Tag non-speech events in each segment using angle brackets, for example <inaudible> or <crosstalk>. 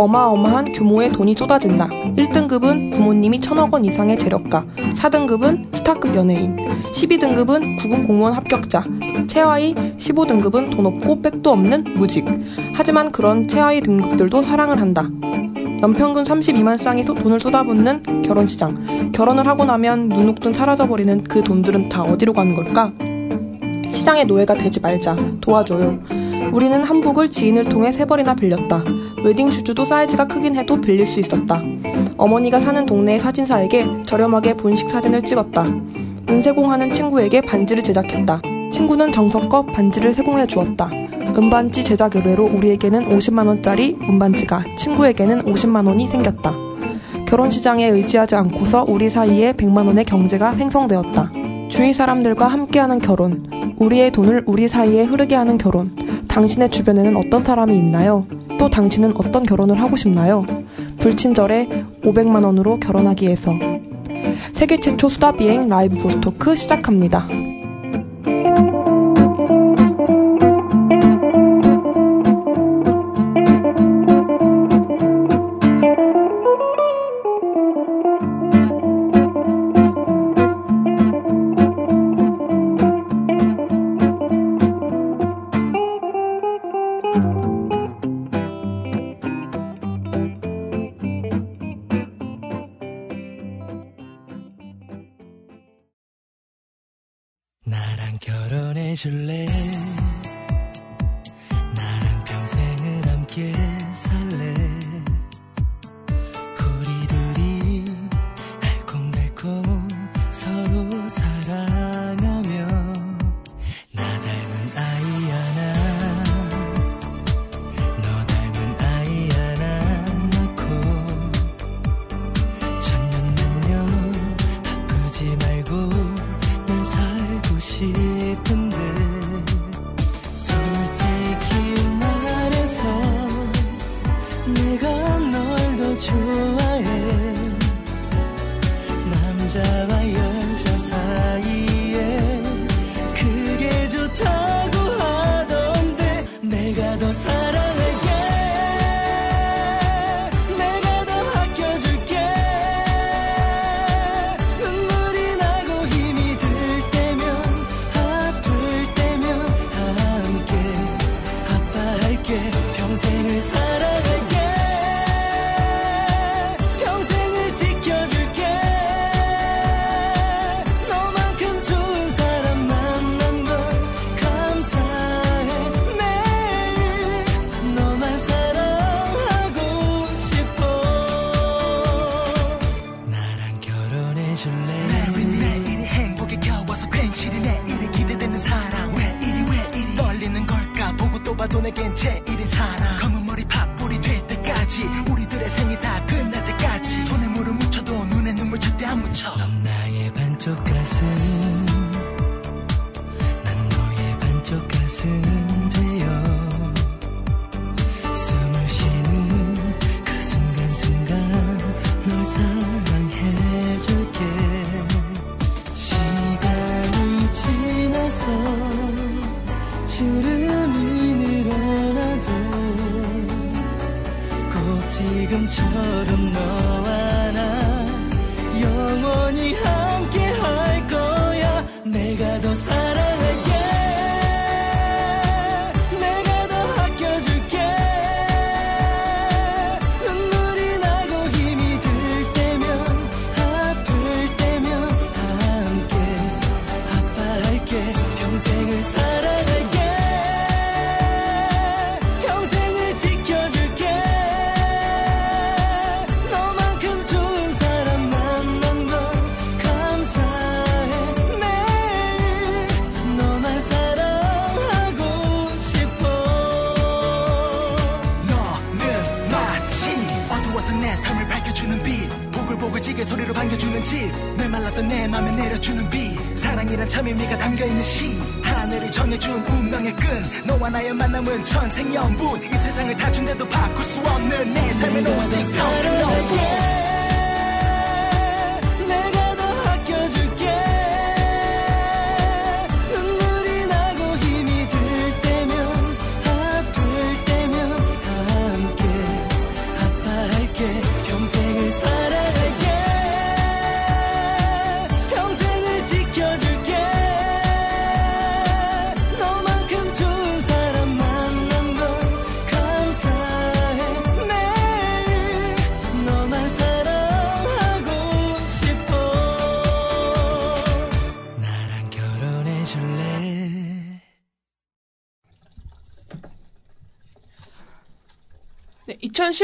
어마어마한 규모의 돈이 쏟아진다. 1등급은 부모님이 천억 원 이상의 재력가, 4등급은 스타급 연예인, 12등급은 구급 공무원 합격자, 최하위 15등급은 돈 없고 백도 없는 무직. 하지만 그런 최하위 등급들도 사랑을 한다. 연평균 32만 쌍이 돈을 쏟아붓는 결혼시장. 결혼을 하고 나면 눈녹듯 사라져버리는 그 돈들은 다 어디로 가는 걸까? 시장의 노예가 되지 말자. 도와줘요. 우리는 한복을 지인을 통해 세 벌이나 빌렸다. wedding shoes도 사이즈가 크긴 해도 빌릴 수 있었다. 어머니가 사는 동네의 사진사에게 저렴하게 본식 사진을 찍었다. 은세공하는 친구에게 반지를 제작했다. 친구는 정성껏 반지를 세공해 주었다. 은반지 제작 의뢰로 우리에게는 50만원짜리 은반지가 친구에게는 50만원이 생겼다. 결혼 시장에 의지하지 않고서 우리 사이에 100만원의 경제가 생성되었다. 주위 사람들과 함께하는 결혼, 우리의 돈을 우리 사이에 흐르게 하는 결혼. 당신의 주변에는 어떤 사람이 있나요? 또 당신은 어떤 결혼을 하고 싶나요? 불친절에 500만원으로 결혼하기 위해서. 세계 최초 수다 비행 라이브 보스토크 시작합니다.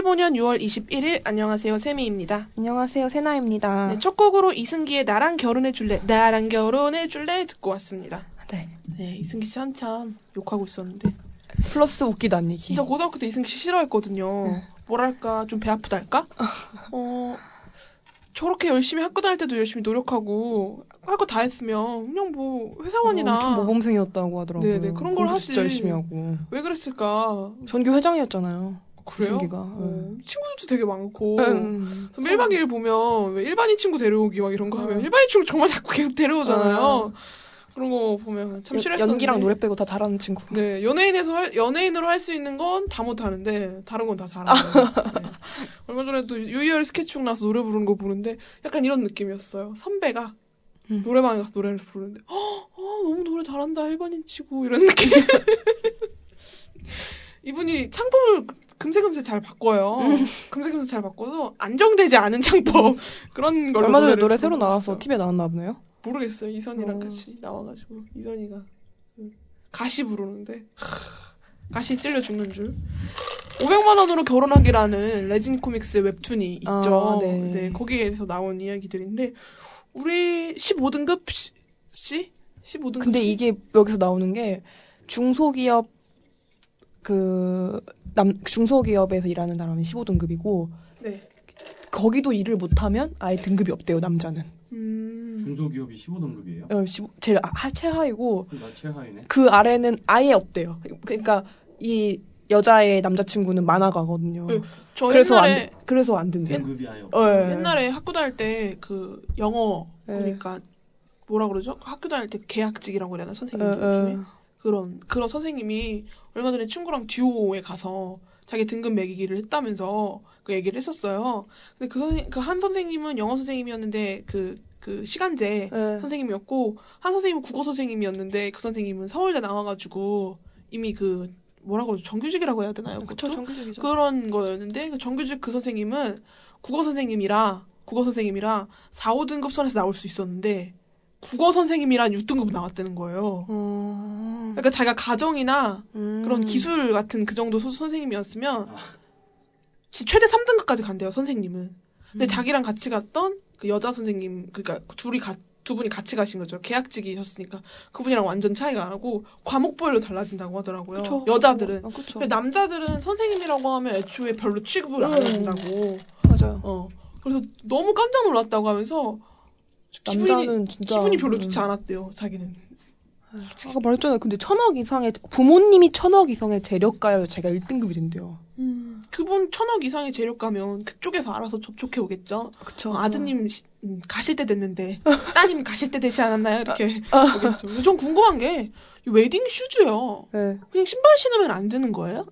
2015년 6월 21일 안녕하세요 세미입니다. 안녕하세요, 세나입니다. 네, 첫 곡으로 이승기의 나랑 결혼해 줄래 나랑 결혼해 줄래 듣고 왔습니다. 네. 네 이승기 씨 한참 욕하고 있었는데 플러스 웃기다는 얘기. 진짜 고등학교 때 이승기 씨 싫어했거든요. 뭐랄까 좀 배 아프달까? <laughs> 어 저렇게 열심히 학교 다닐 때도 열심히 노력하고 할 거 다 했으면 그냥 뭐 회사원이나 엄청 모범생이었다고 하더라고요. 네네, 그런 걸 하지. 진짜 열심히 하고. 왜 그랬을까? 전교 회장이었잖아요. 그래요? 이승기가. 어, 친구들도 되게 많고 음. 그래서 1박 2일 보면 왜 일반인 친구 데려오기 막 이런 거 하면 어. 일반인 친구 정말 자꾸 계속 데려오잖아요. 어. 그런 거 보면 참 연- 싫어했었는데. 연기랑 노래 빼고 다 잘하는 친구. 네, 연예인에서 할, 연예인으로 할 수 있는 건 다 못하는데 다른 건 다 잘하는. 네. <laughs> 얼마 전에도 유희열 스케치북 나와서 노래 부르는 거 보는데 약간 이런 느낌이었어요. 선배가 음. 노래방에 가서 노래를 부르는데 어, 어, 너무 노래 잘한다 일반인 치고 이런 느낌. <laughs> 이분이 창법을 금세금세 잘 바꿔요. 음. 금세금세 잘 바꿔서 안정되지 않은 창법 그런 걸로 얼마 전에 노래 새로 나와서. TV에 나왔나 보네요. 모르겠어요. 이선이랑 어. 같이 나와가지고 이선이가 음, 가시 부르는데 하, 가시 찔려 죽는 줄. 500만 원으로 결혼하기라는 레진 코믹스 웹툰이 있죠. 아, 네. 네. 거기에서 나온 이야기들인데 우리 15등급 씨? 15등급 근데 이게 여기서 나오는 게 중소기업 그 남 중소기업에서 일하는 사람이 15등급이고 네. 거기도 일을 못하면 아예 등급이 없대요 남자는. 음. 중소기업이 15등급이에요? 어, 15 제일 하- 최하이고 나 최하위네. 그 아래는 아예 없대요. 그러니까 이 여자의 남자친구는 만화가거든요. 네, 저 그래서 안 돼- 그래서 안 된대요. 등급이 아예 없 어, 예. 옛날에 학교 다닐 때 그 영어 네. 그러니까 뭐라 그러죠? 학교 다닐 때 계약직이라고 되나 어, 선생님들 어. 중에 그런 그런 선생님이 얼마 전에 친구랑 듀오에 가서 자기 등급 매기기를 했다면서 그 얘기를 했었어요. 근데 그 선생 그 한 선생님은 영어 선생님이었는데 그그 시간제 네. 선생님이었고 한 선생님은 국어 선생님이었는데 그 선생님은 서울대 나와가지고 이미 그 뭐라고 그러죠? 정규직이라고 해야 되나요? 그쵸? 정규직이죠. 그런 거였는데 그 정규직 그 선생님은 국어 선생님이라 국어 선생님이라 4, 5등급 선에서 나올 수 있었는데 국어 선생님이란 6등급 나왔다는 거예요. 음. 그러니까 자기가 가정이나 음. 그런 기술 같은 그 정도 소- 선생님이었으면 아. 지- 최대 3등급까지 간대요 선생님은. 근데 음. 자기랑 같이 갔던 그 여자 선생님 그러니까 둘이 가, 두 분이 같이 가신 거죠. 계약직이셨으니까 그분이랑 완전 차이가 안 나고 과목별로 달라진다고 하더라고요. 그쵸. 여자들은. 아, 그쵸. 근데 남자들은 선생님이라고 하면 애초에 별로 취급을 안 음. 해준다고. 맞아요. 어. 그래서 너무 깜짝 놀랐다고 하면서 기분이, 진짜 기분이 별로 음. 좋지 않았대요. 자기는. 아까 말했잖아요. 근데 천억 이상의 부모님이 천억 이상의 재력가여 제가 1등급이 된대요. 그분 천억 이상의 재력가면 그쪽에서 알아서 접촉해 오겠죠. 그쵸. 어, 아드님 시- 음, 가실 때 됐는데 <laughs> 따님 가실 때 되지 않았나요? 이렇게 아. 오겠죠. 전 궁금한 게이 웨딩 슈즈요. 네. 그냥 신발 신으면 안 되는 거예요?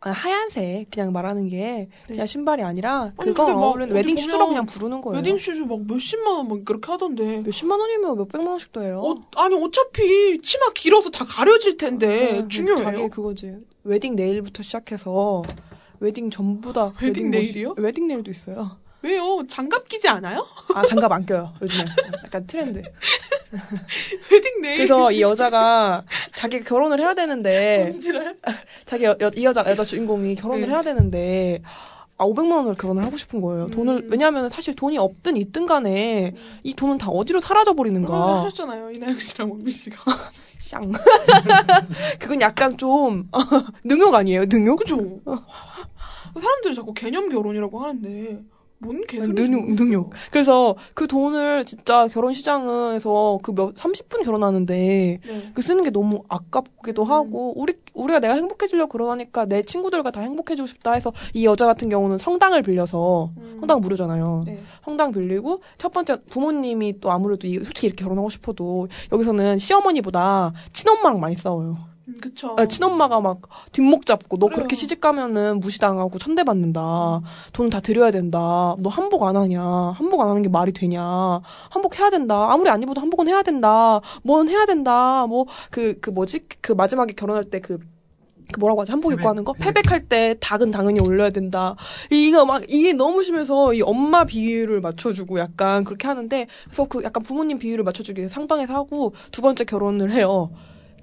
아, 하얀색 그냥 말하는 게 그냥 신발이 아니라 아니, 그거 근데 막 어울리는 어디 wedding shoes라고 보면 그냥 부르는 거예요. wedding shoes 막 몇십만 원 막 그렇게 하던데. 몇십만 원이면 몇백만 원씩도 해요. 어, 아니 어차피 치마 길어서 다 가려질 텐데 네, 중요해요. 자기 그거지. wedding nail부터 시작해서 웨딩 전부 다 웨딩 뭐- nail이요? wedding nail도 있어요. 왜요? 장갑 끼지 않아요? 아 장갑 안 껴요 요즘에 약간 트렌드. <laughs> wedding nail. 그래서 이 여자가 자기가 결혼을 해야 되는데 <laughs> 자기 여, 여- 이 여자 여자 주인공이 결혼을 네. 해야 되는데 아 500만 원으로 결혼을 하고 싶은 거예요. 돈을 음. 왜냐하면 사실 돈이 없든 있든 간에 이 돈은 다 어디로 사라져 버리는가. 하셨잖아요 이나영 씨랑 원빈 씨가. <laughs> 쌍. 그건 약간 좀 능욕 아니에요? 능욕? 그죠? 사람들이 자꾸 개념 결혼이라고 하는데 뭔 개소리인지 능욕. 능욕. 그래서 그 돈을 진짜 결혼 시장에서 그 몇 30분 결혼하는데 네. 그 쓰는 게 너무 아깝기도 음. 하고 우리 우리가 내가 행복해지려고 그러니까 내 친구들과 다 행복해지고 싶다 해서 이 여자 같은 경우는 성당을 빌려서 음. 성당 무르잖아요. 네. 성당 빌리고 첫 번째 부모님이 또 아무래도 이- 솔직히 이렇게 결혼하고 싶어도 여기서는 시어머니보다 친엄마랑 많이 싸워요. 음, 그쵸. 아, 친엄마가 막 뒷목 잡고 너 그래요. 그렇게 시집 가면은 무시당하고 천대받는다. 돈다 드려야 된다. 너 한복 안 하냐. 한복 안 하는 게 말이 되냐. 한복 해야 된다. 아무리 안 입어도 한복은 해야 된다. 뭔 해야 된다. 뭐그그 뭐지? 그 마지막에 결혼할 때그 그 뭐라고 하지? 한복 입고 패백, 하는 거? 패백. 패백할 때 닭은 당연히 올려야 된다. 이거 막 이게 너무 심해서 이 엄마 비위를 맞춰주고 약간 그렇게 하는데 그래서 그 약간 부모님 비위를 맞춰주기 위해서 성당에서 하고 두 번째 결혼을 해요.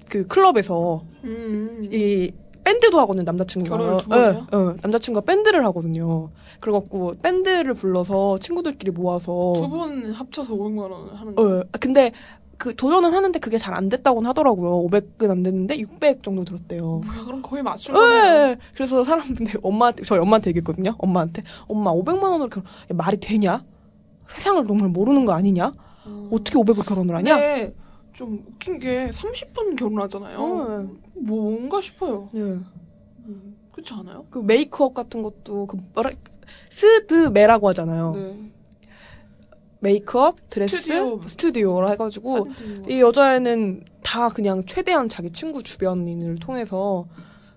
그 클럽에서 음. 이 밴드도 하거든요, 남자친구가. 결혼을 두 번이요? 예, 예, 남자친구가 밴드를 하거든요. 그래갖고 밴드를 불러서 친구들끼리 모아서. 두분 합쳐서 500만 원 하는 거. 어, 근데 그 도전은 하는데 그게 잘 안 됐다고는 하더라고요. 500은 안 됐는데 600 정도 들었대요. 뭐야, 그럼 거의 맞춘 예, 거네요. 그래서 사람들 엄마한테 저희 엄마한테 얘기했거든요. 엄마한테 엄마 500만 원으로 결혼 야, 말이 되냐? 세상을 정말 모르는 거 아니냐? 어. 어떻게 500을 결혼을 하냐? 근데 좀 웃긴 게 30분 결혼하잖아요. 어, 뭐 뭔가 싶어요. 예. 음, 그렇지 않아요? 그 메이크업 같은 것도 그 뭐라 스드메라고 하잖아요. 네. 메이크업, 드레스, 스튜디오. 스튜디오라 해가지고. 이 여자애는 다 그냥 최대한 자기 친구 주변인을 통해서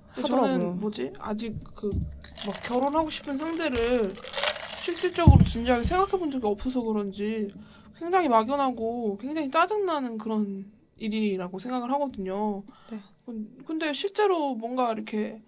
하더라고요. 저는 뭐지 아직 그 막 결혼하고 싶은 상대를 실질적으로 진지하게 생각해 본 적이 없어서 그런지 굉장히 막연하고 굉장히 짜증나는 그런 일이라고 생각을 하거든요. 네. 근- 근데 실제로 뭔가 이렇게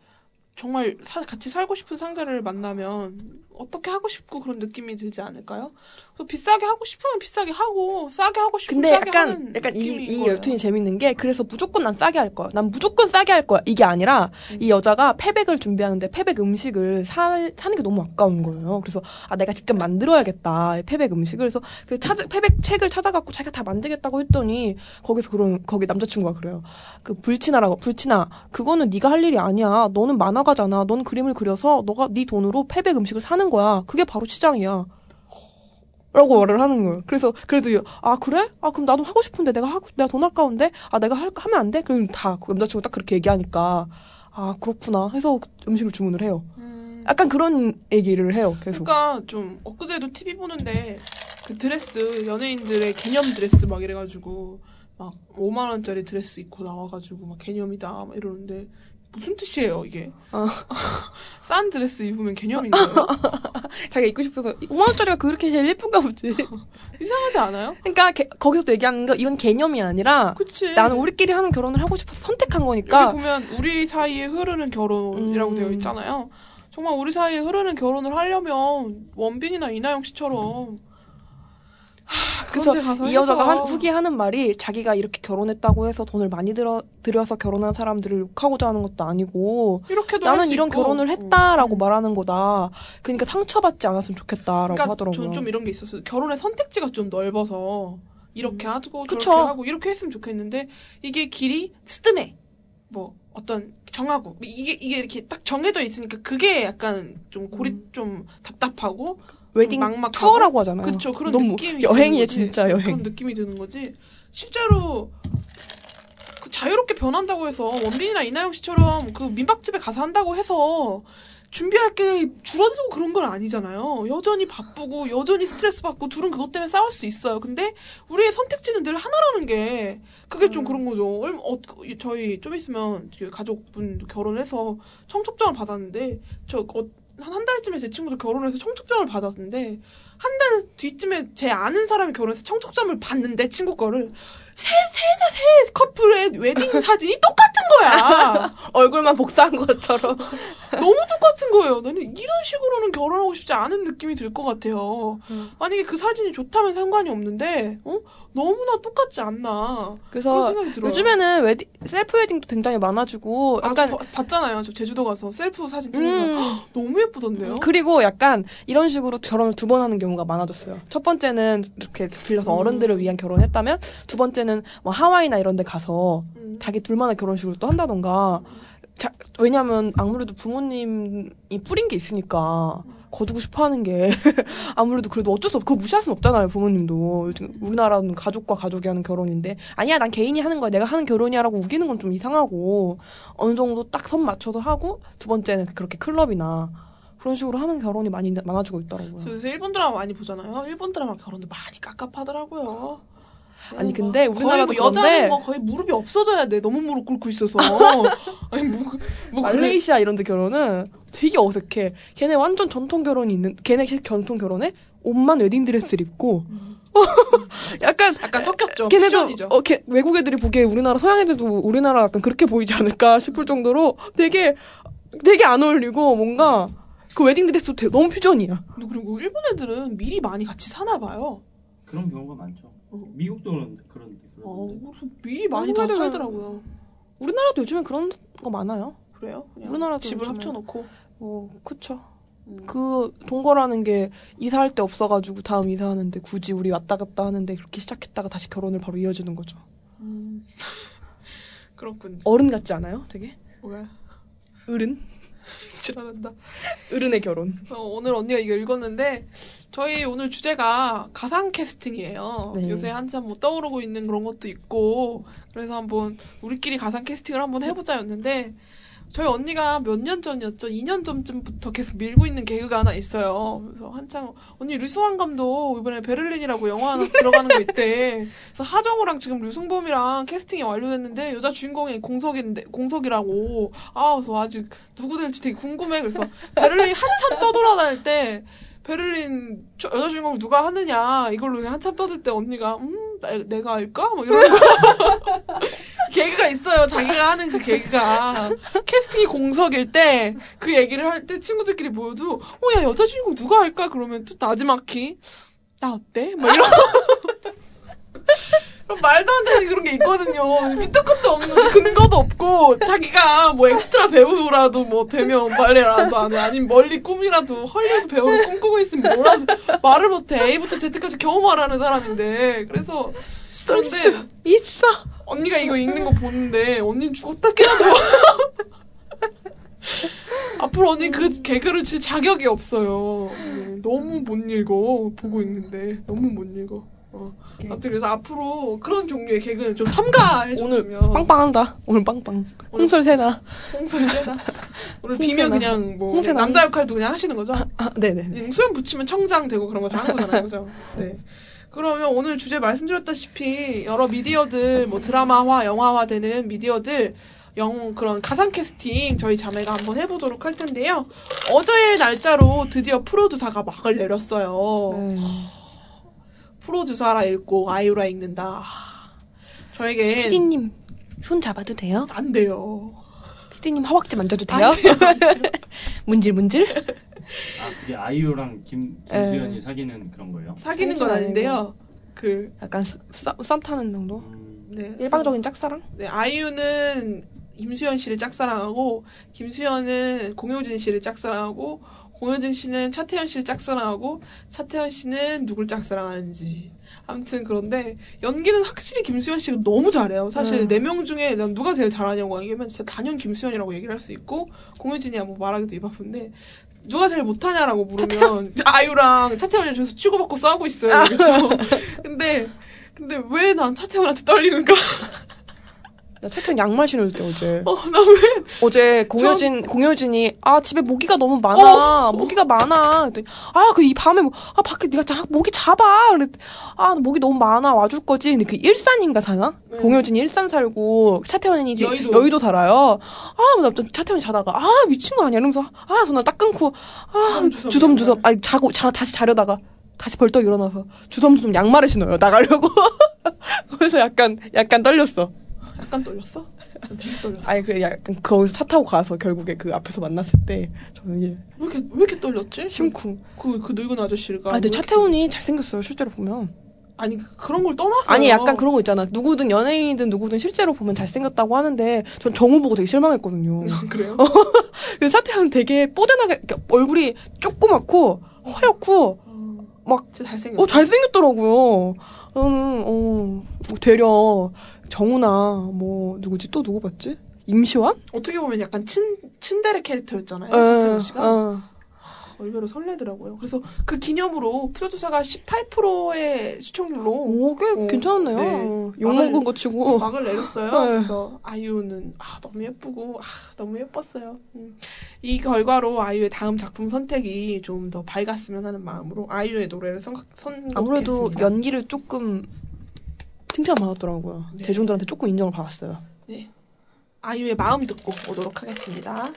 정말 사- 같이 살고 싶은 상대를 만나면 어떻게 하고 싶고 그런 느낌이 들지 않을까요? 그래서 비싸게 하고 싶으면 비싸게 하고 싸게 하고 싶으면 근데 싸게 약간 하는 약간 이, 이. 열투이 재밌는 게 그래서 무조건 난 싸게 할 거야. 난 무조건 싸게 할 거야. 이게 아니라 음. 이 여자가 패백을 준비하는데 패백 음식을 사, 사는 게 너무 아까운 거예요. 그래서 아 내가 직접 만들어야겠다. 이 패백 음식을 그래서 그 찾아, 패백 책을 찾아갖고 자기가 다 만들겠다고 했더니 거기서 그런 거기 남자친구가 그래요. 그 불친아라고 불친아 그거는 네가 할 일이 아니야. 너는 만화가잖아. 넌 그림을 그려서 너가 네 돈으로 패백 음식을 사는 거야. 그게 바로 시장이야. 라고 말을 하는 거예요. 그래서 그래도 아 그래? 아 그럼 나도 하고 싶은데 내가 하고 내가 돈 아까운데 아 내가 할, 하면 안 돼? 그럼 다 그 남자친구 딱 그렇게 얘기하니까 아 그렇구나 해서 음식을 주문을 해요. 음. 약간 그런 얘기를 해요. 계속. 그러니까 좀 엊그제도 TV 보는데 그 드레스 연예인들의 개념 드레스 막 이래가지고 막 5만 원짜리 드레스 입고 나와가지고 막 개념이다 막 이러는데 무슨 뜻이에요 이게? 어. <laughs> 싼 드레스 입으면 개념인가요? <laughs> 자기가 입고 싶어서 5만 원짜리가 그렇게 제일 예쁜가 보지. <laughs> 이상하지 않아요? 그러니까 개- 거기서도 얘기하는 거 이건 개념이 아니라 그치? 나는 우리끼리 하는 결혼을 하고 싶어서 선택한 여기 거니까 보면 우리 사이에 흐르는 결혼이라고 음. 되어 있잖아요. 정말 우리 사이에 흐르는 결혼을 하려면 원빈이나 이나영 씨처럼 하, 그래서 이 여자가 한, 해서 후기 하는 말이 자기가 이렇게 결혼했다고 해서 돈을 많이 들어, 들여서 결혼한 사람들을 욕하고자 하는 것도 아니고 나는 수 이런 있고. 결혼을 했다라고 음. 말하는 거다. 그러니까 상처받지 않았으면 좋겠다라고 그러니까 하더라고요. 전좀 이런 게 있었어요. 결혼의 선택지가 좀 넓어서 이렇게 하고 저렇게 그쵸. 하고 이렇게 했으면 좋겠는데 이게 길이 스드메 뭐 어떤 정하고 이게 이게 이렇게 딱 정해져 있으니까 그게 약간 좀 고리 음. 좀 답답하고 웨딩 막막하고. 투어라고 하잖아요. 그쵸 그런 너무 느낌이 거지. 진짜 여행. 그런 느낌이 드는 거지 실제로 그 자유롭게 변한다고 해서 원빈이나 이나영 씨처럼 그 민박집에 가서 한다고 해서 준비할 게 줄어들고 그런 건 아니잖아요. 여전히 바쁘고 여전히 스트레스 받고 둘은 그것 때문에 싸울 수 있어요. 근데 우리의 선택지는 늘 하나라는 게 그게 음. 좀 그런 거죠. 얼마 어, 저희 좀 있으면 그 가족분 결혼해서 청첩장을 받았는데 저 어, 한 한 달쯤에 제 친구도 결혼해서 청첩장을 받았는데 한 달 뒤쯤에 제 아는 사람이 결혼해서 청첩장을 받는데 친구 거를 세세세 세 커플의 웨딩 <laughs> 사진이 똑같은 거야. <laughs> 얼굴만 복사한 것처럼. <laughs> 너무 똑같은 거예요. 나는 이런 식으로는 결혼하고 싶지 않은 느낌이 들 것 같아요. 음. 만약에 그 사진이 좋다면 상관이 없는데, 어? 너무나 똑같지 않나. 그래서. 요즘에는 웨딩, 셀프 웨딩도 굉장히 많아지고 아, 약간 저 봐- 봤잖아요. 저 제주도 가서 셀프 사진 찍는 거. 음, <gasps> 너무 예쁘던데요? 그리고 약간 이런 식으로 결혼을 두 번 하는 경우가 많아졌어요. 첫 번째는 이렇게 빌려서 음. 어른들을 위한 결혼했다면 두 번째는 뭐 하와이나 이런 데 가서 음. 자기 둘만의 결혼식을 또 한다던가 자, 왜냐면 아무래도 부모님이 뿌린 게 있으니까 거두고 싶어 하는 게 <laughs> 아무래도 그래도 어쩔 수 없고 무시할 수는 없잖아요 부모님도 요즘 우리나라는 가족과 가족이 하는 결혼인데 아니야 난 개인이 하는 거야 내가 하는 결혼이야라고 우기는 건 좀 이상하고 어느 정도 딱 선 맞춰서 하고 두 번째는 그렇게 클럽이나 그런 식으로 하는 결혼이 많이 많아지고 있더라고요. 저 요새 일본 드라마 많이 보잖아요. 일본 드라마 결혼도 많이 깝깝하더라고요. 아니, 네, 근데 뭐 우리나라도 거의 뭐 여자는 뭐 거의 무릎이 없어져야 돼. 너무 무릎 꿇고 있어서. <laughs> 아니 뭐, 뭐 그래. 말레이시아 이런 데 결혼은 되게 어색해. 걔네 완전 전통 결혼이 있는, 걔네 전통 결혼에 옷만 웨딩 드레스를 입고, <laughs> 약간, 약간 섞였죠. 걔네도, 퓨전이죠. 어, 걔, 외국 애들이 보기에 우리나라 서양 애들도 우리나라 약간 그렇게 보이지 않을까 싶을 정도로 되게, 되게 안 어울리고 뭔가 그 웨딩 드레스도 되게 너무 퓨전이야. 근데 그리고 일본 애들은 미리 많이 같이 사나 봐요. 그런 경우가 많죠. 어. 미국도 그런데 그런데 어, 그런데. 그래서 미리 많이 다 한국애들은- 살더라고요. 우리나라도 요즘에 그런 거 많아요. 그래요? 그냥 우리나라도 집을 요즘에- 합쳐놓고. 어, 그쵸. 음. 그 동거라는 게 이사할 데 없어가지고 다음 이사하는데 굳이 우리 왔다 갔다 하는데 그렇게 시작했다가 다시 결혼을 바로 이어주는 거죠. 음. <laughs> 그렇군. 어른 같지 않아요? 되게 뭐야? 어른 <laughs> 지랄한다. 어른의 결혼. 그래서 오늘 언니가 이거 읽었는데 저희 오늘 주제가 가상 캐스팅이에요. 네. 요새 한참 뭐 떠오르고 있는 그런 것도 있고 그래서 한번 우리끼리 가상 캐스팅을 한번 해보자였는데 저희 언니가 몇 년 전이었죠? 2년 전쯤부터 계속 밀고 있는 개그가 하나 있어요. 그래서 한창 언니 류승환 감독 이번에 베를린이라고 영화 하나 들어가는 거 있대. 그래서 하정우랑 지금 류승범이랑 캐스팅이 완료됐는데 여자 주인공이 공석인데 공석이라고. 아 그래서 아직 누구 될지 되게 궁금해. 그래서 베를린 한참 떠돌아다닐 때 베를린 저- 여자 주인공 누가 하느냐? 이걸로 한참 떠들 때 언니가 음 나, 내가 할까? 뭐거 개그가 <laughs> 있어요 자기가 하는 그 개그가. 캐스팅이 공석일 때 그 얘기를 할 때 친구들끼리 모여도 어야 여자 주인공 누가 할까? 그러면 또 나지막히 나 어때? 막 이런 말도 안 되는 그런 게 있거든요. 밑도 끝도 없는 근거도 없고 자기가 뭐 엑스트라 배우라도 뭐 되면 말이라도 안 해. 아니면 멀리 꿈이라도 헐리우드 배우를 꿈꾸고 있으면 뭐라도 말을 못해. A부터 Z까지 겨우 말하는 사람인데 그래서 그런데 있어. 언니가 이거 읽는 거 보는데 언니는 죽었다 깨어도 <laughs> 앞으로 언니 그 개그를 칠 자격이 없어요. 네, 너무 못 읽어 보고 있는데 너무 못 읽어. 어. 아무튼 그래서 앞으로 그런 종류의 개그는 좀 삼가해줬으면 빵빵한다. 오늘 빵빵. 홍설 세나. 홍설 세다. <laughs> 오늘. 비면 그냥 뭐 홍세나. 그냥 남자 역할도 그냥 하시는 거죠? 아, 네네. 그냥 수염 붙이면 청장 되고 그런 거 다 하는 거잖아요, 그죠? 네. 그러면 오늘 주제 말씀드렸다시피 여러 미디어들 뭐 드라마화, 영화화 되는 미디어들 영 그런 가상 캐스팅 저희 자매가 한번 해보도록 할 텐데요. 어제의 날짜로 드디어 프로듀사가 막을 내렸어요. 네. 프로듀사라 읽고 아이유라 읽는다. 저에게 피디님 손 잡아도 돼요? 안 돼요. 피디님 허벅지 만져도 돼요? <laughs> 문질 문질? 아 그게 아이유랑 김 김수현이 사귀는 그런 거예요? 사귀는 건 사귀는 아닌데요. 그 약간 썸, 썸 타는 정도? 음, 네. 일방적인 짝사랑? 네, 아이유는 김수현 씨를 짝사랑하고 김수현은 공효진 씨를 짝사랑하고 공효진 씨는 차태현 씨를 짝사랑하고 차태현 씨는 누굴 짝사랑하는지 아무튼 그런데 연기는 확실히 김수현 씨가 너무 잘해요. 사실 음. 네명 중에 난 누가 제일 잘하냐고 하면 진짜 단연 김수현이라고 얘기를 할 수 있고 공효진이야 뭐 말하기도 입 아픈데 누가 제일 못하냐라고 물으면 <laughs> 아이유랑 차태현이 저기서 치고받고 싸우고 있어요. 그렇죠? 근데 근데 왜 난 차태현한테 떨리는가? <laughs> 나 차태현 양말 신을 때 어제. <laughs> 어, 나 왜? 어제 공효진 공효진이 아 집에 모기가 너무 많아. 모기가 많아. 그랬더니 아 그 이 밤에 뭐, 아 밖에 네가 자, 모기 잡아. 그랬 아 모기 너무 많아. 와줄 거지? 근데 그 일산인가 사나? 네. 공효진이 일산 살고 차태현이 여의도. 여의도, 살아요. 아 나 차태현이 자다가 아 미친 거 아니야? 이러면서 아 전화 딱 끊고 아 주섬주섬. 주섬주섬 아니 자고 자 다시 자려다가 다시 벌떡 일어나서 주섬주섬 양말을 신어요. 나가려고. <laughs> 그래서 약간 약간 떨렸어 약간 떨렸어? 되게 떨렸어. 아니 그 약간 거기서 차 타고 가서 결국에 그 앞에서 만났을 때 저는 이게 왜 이렇게 왜 이렇게 떨렸지? 심쿵. 그, 그 늙은 아저씨가. 아 근데 차태훈이 잘 생겼어요 실제로 보면. 아니 그- 그런 걸 떠나서. 아니 약간 그런 거 있잖아. 누구든 연예인이든 누구든 실제로 보면 잘생겼다고 하는데 전 정우 보고 되게 실망했거든요. 그래요? <laughs> 근데 차태훈 되게 뽀대나게 얼굴이 조그맣고 허옇고 막 진짜 잘생겼어. 어 잘생겼더라고요. 저는 어뭐 되려 정우나 뭐 누구지 또 누구 봤지? 임시완? 어떻게 보면 약간 친 친데레 캐릭터였잖아요. 어, 차태현 씨가 어. 얼마나 설레더라고요. 그래서 그 기념으로 프로듀서가 18%의 시청률로 오, 꽤 어, 괜찮았네요. 네. 욕먹은 거 치고. 막을 내렸어요. 네. 그래서 아이유는 아 너무 예쁘고 아 너무 예뻤어요. 음. 이 결과로 아이유의 다음 작품 선택이 좀 더 밝았으면 하는 마음으로 아이유의 노래를 선, 선곡했습니다. 아무래도 연기를 조금 칭찬받았더라고요. 네. 대중들한테 조금 인정을 받았어요. 네. 아이유의 마음 듣고 오도록 하겠습니다.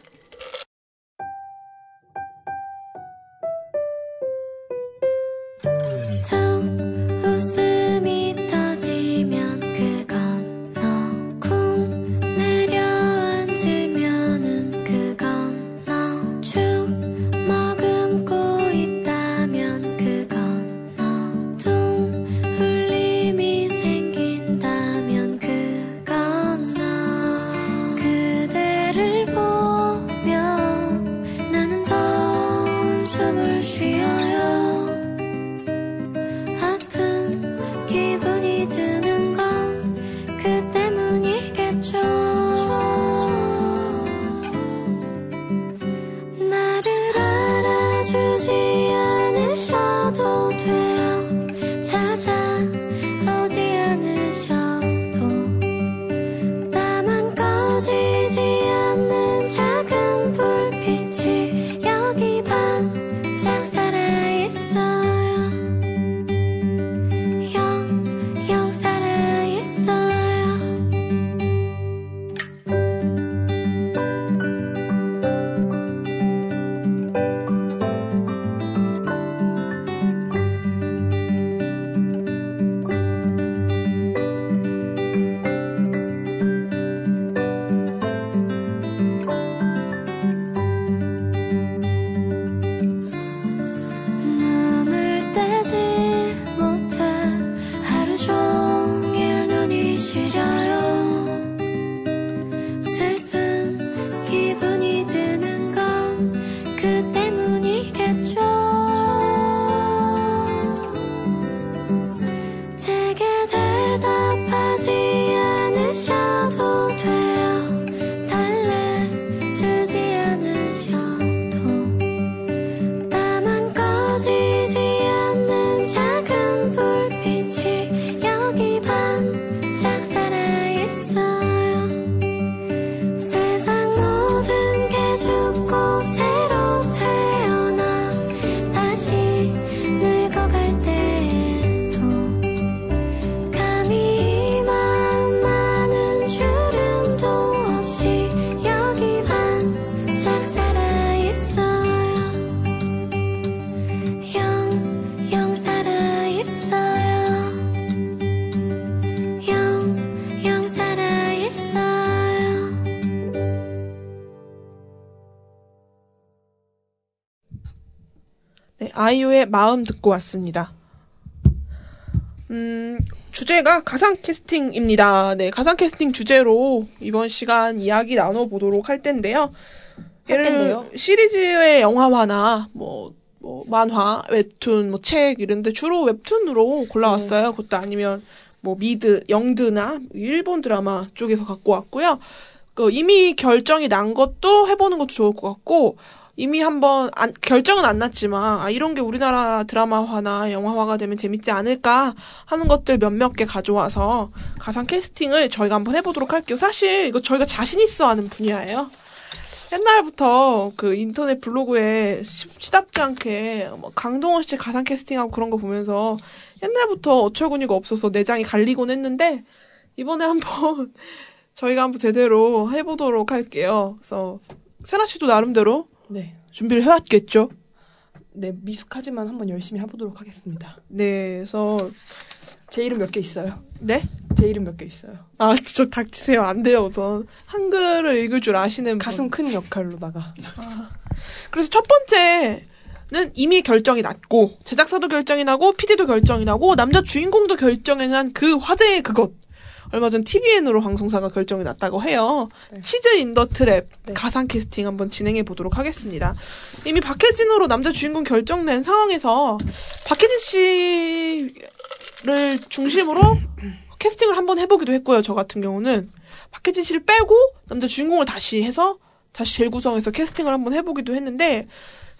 아이유의 마음 듣고 왔습니다. 음, 주제가 가상 캐스팅입니다. 네, 가상 캐스팅 주제로 이번 시간 이야기 나눠보도록 할 텐데요. 예를? 시리즈의 영화화나 뭐, 뭐 만화, 웹툰, 뭐 책 이런데 주로 웹툰으로 골라왔어요. 그것도 아니면 뭐 미드, 영드나 일본 드라마 쪽에서 갖고 왔고요. 그 이미 결정이 난 것도 해보는 것도 좋을 것 같고 이미 한번 안- 결정은 안 났지만 아 이런 게 우리나라 드라마화나 영화화가 되면 재밌지 않을까 하는 것들 몇몇 개 가져와서 가상 캐스팅을 저희가 한번 해보도록 할게요. 사실 이거 저희가 자신 있어 하는 분야예요. 옛날부터 그 인터넷 블로그에 시, 시답지 않게 뭐 강동원 씨 가상 캐스팅하고 그런 거 보면서 옛날부터 어처구니가 없어서 내장이 갈리곤 했는데 이번에 한번 <laughs> 저희가 한번 제대로 해보도록 할게요. 그래서 세나 씨도 나름대로 네. 준비를 해왔겠죠? 네, 미숙하지만 한번 열심히 해보도록 하겠습니다. 네, 그래서 제 이름 몇 개 있어요. 네? 제 이름 몇 개 있어요. 아, 저 닥치세요. 안 돼요, 우선. 한글을 읽을 줄 아시는 분. 가슴 큰 역할로다가. <laughs> 그래서 첫 번째는 이미 결정이 났고, 제작사도 결정이 나고, PD도 결정이 나고, 남자 주인공도 결정이 난 그 화제의 그것. 얼마 전 TVN으로 방송사가 결정이 났다고 해요. 네. 치즈 인더 트랩 네. 가상 캐스팅 한번 진행해 보도록 하겠습니다. 이미 박해진으로 남자 주인공 결정된 상황에서 박해진 씨를 중심으로 캐스팅을 한번 해보기도 했고요. 저 같은 경우는 박해진 씨를 빼고 남자 주인공을 다시 해서 다시 재구성해서 캐스팅을 한번 해보기도 했는데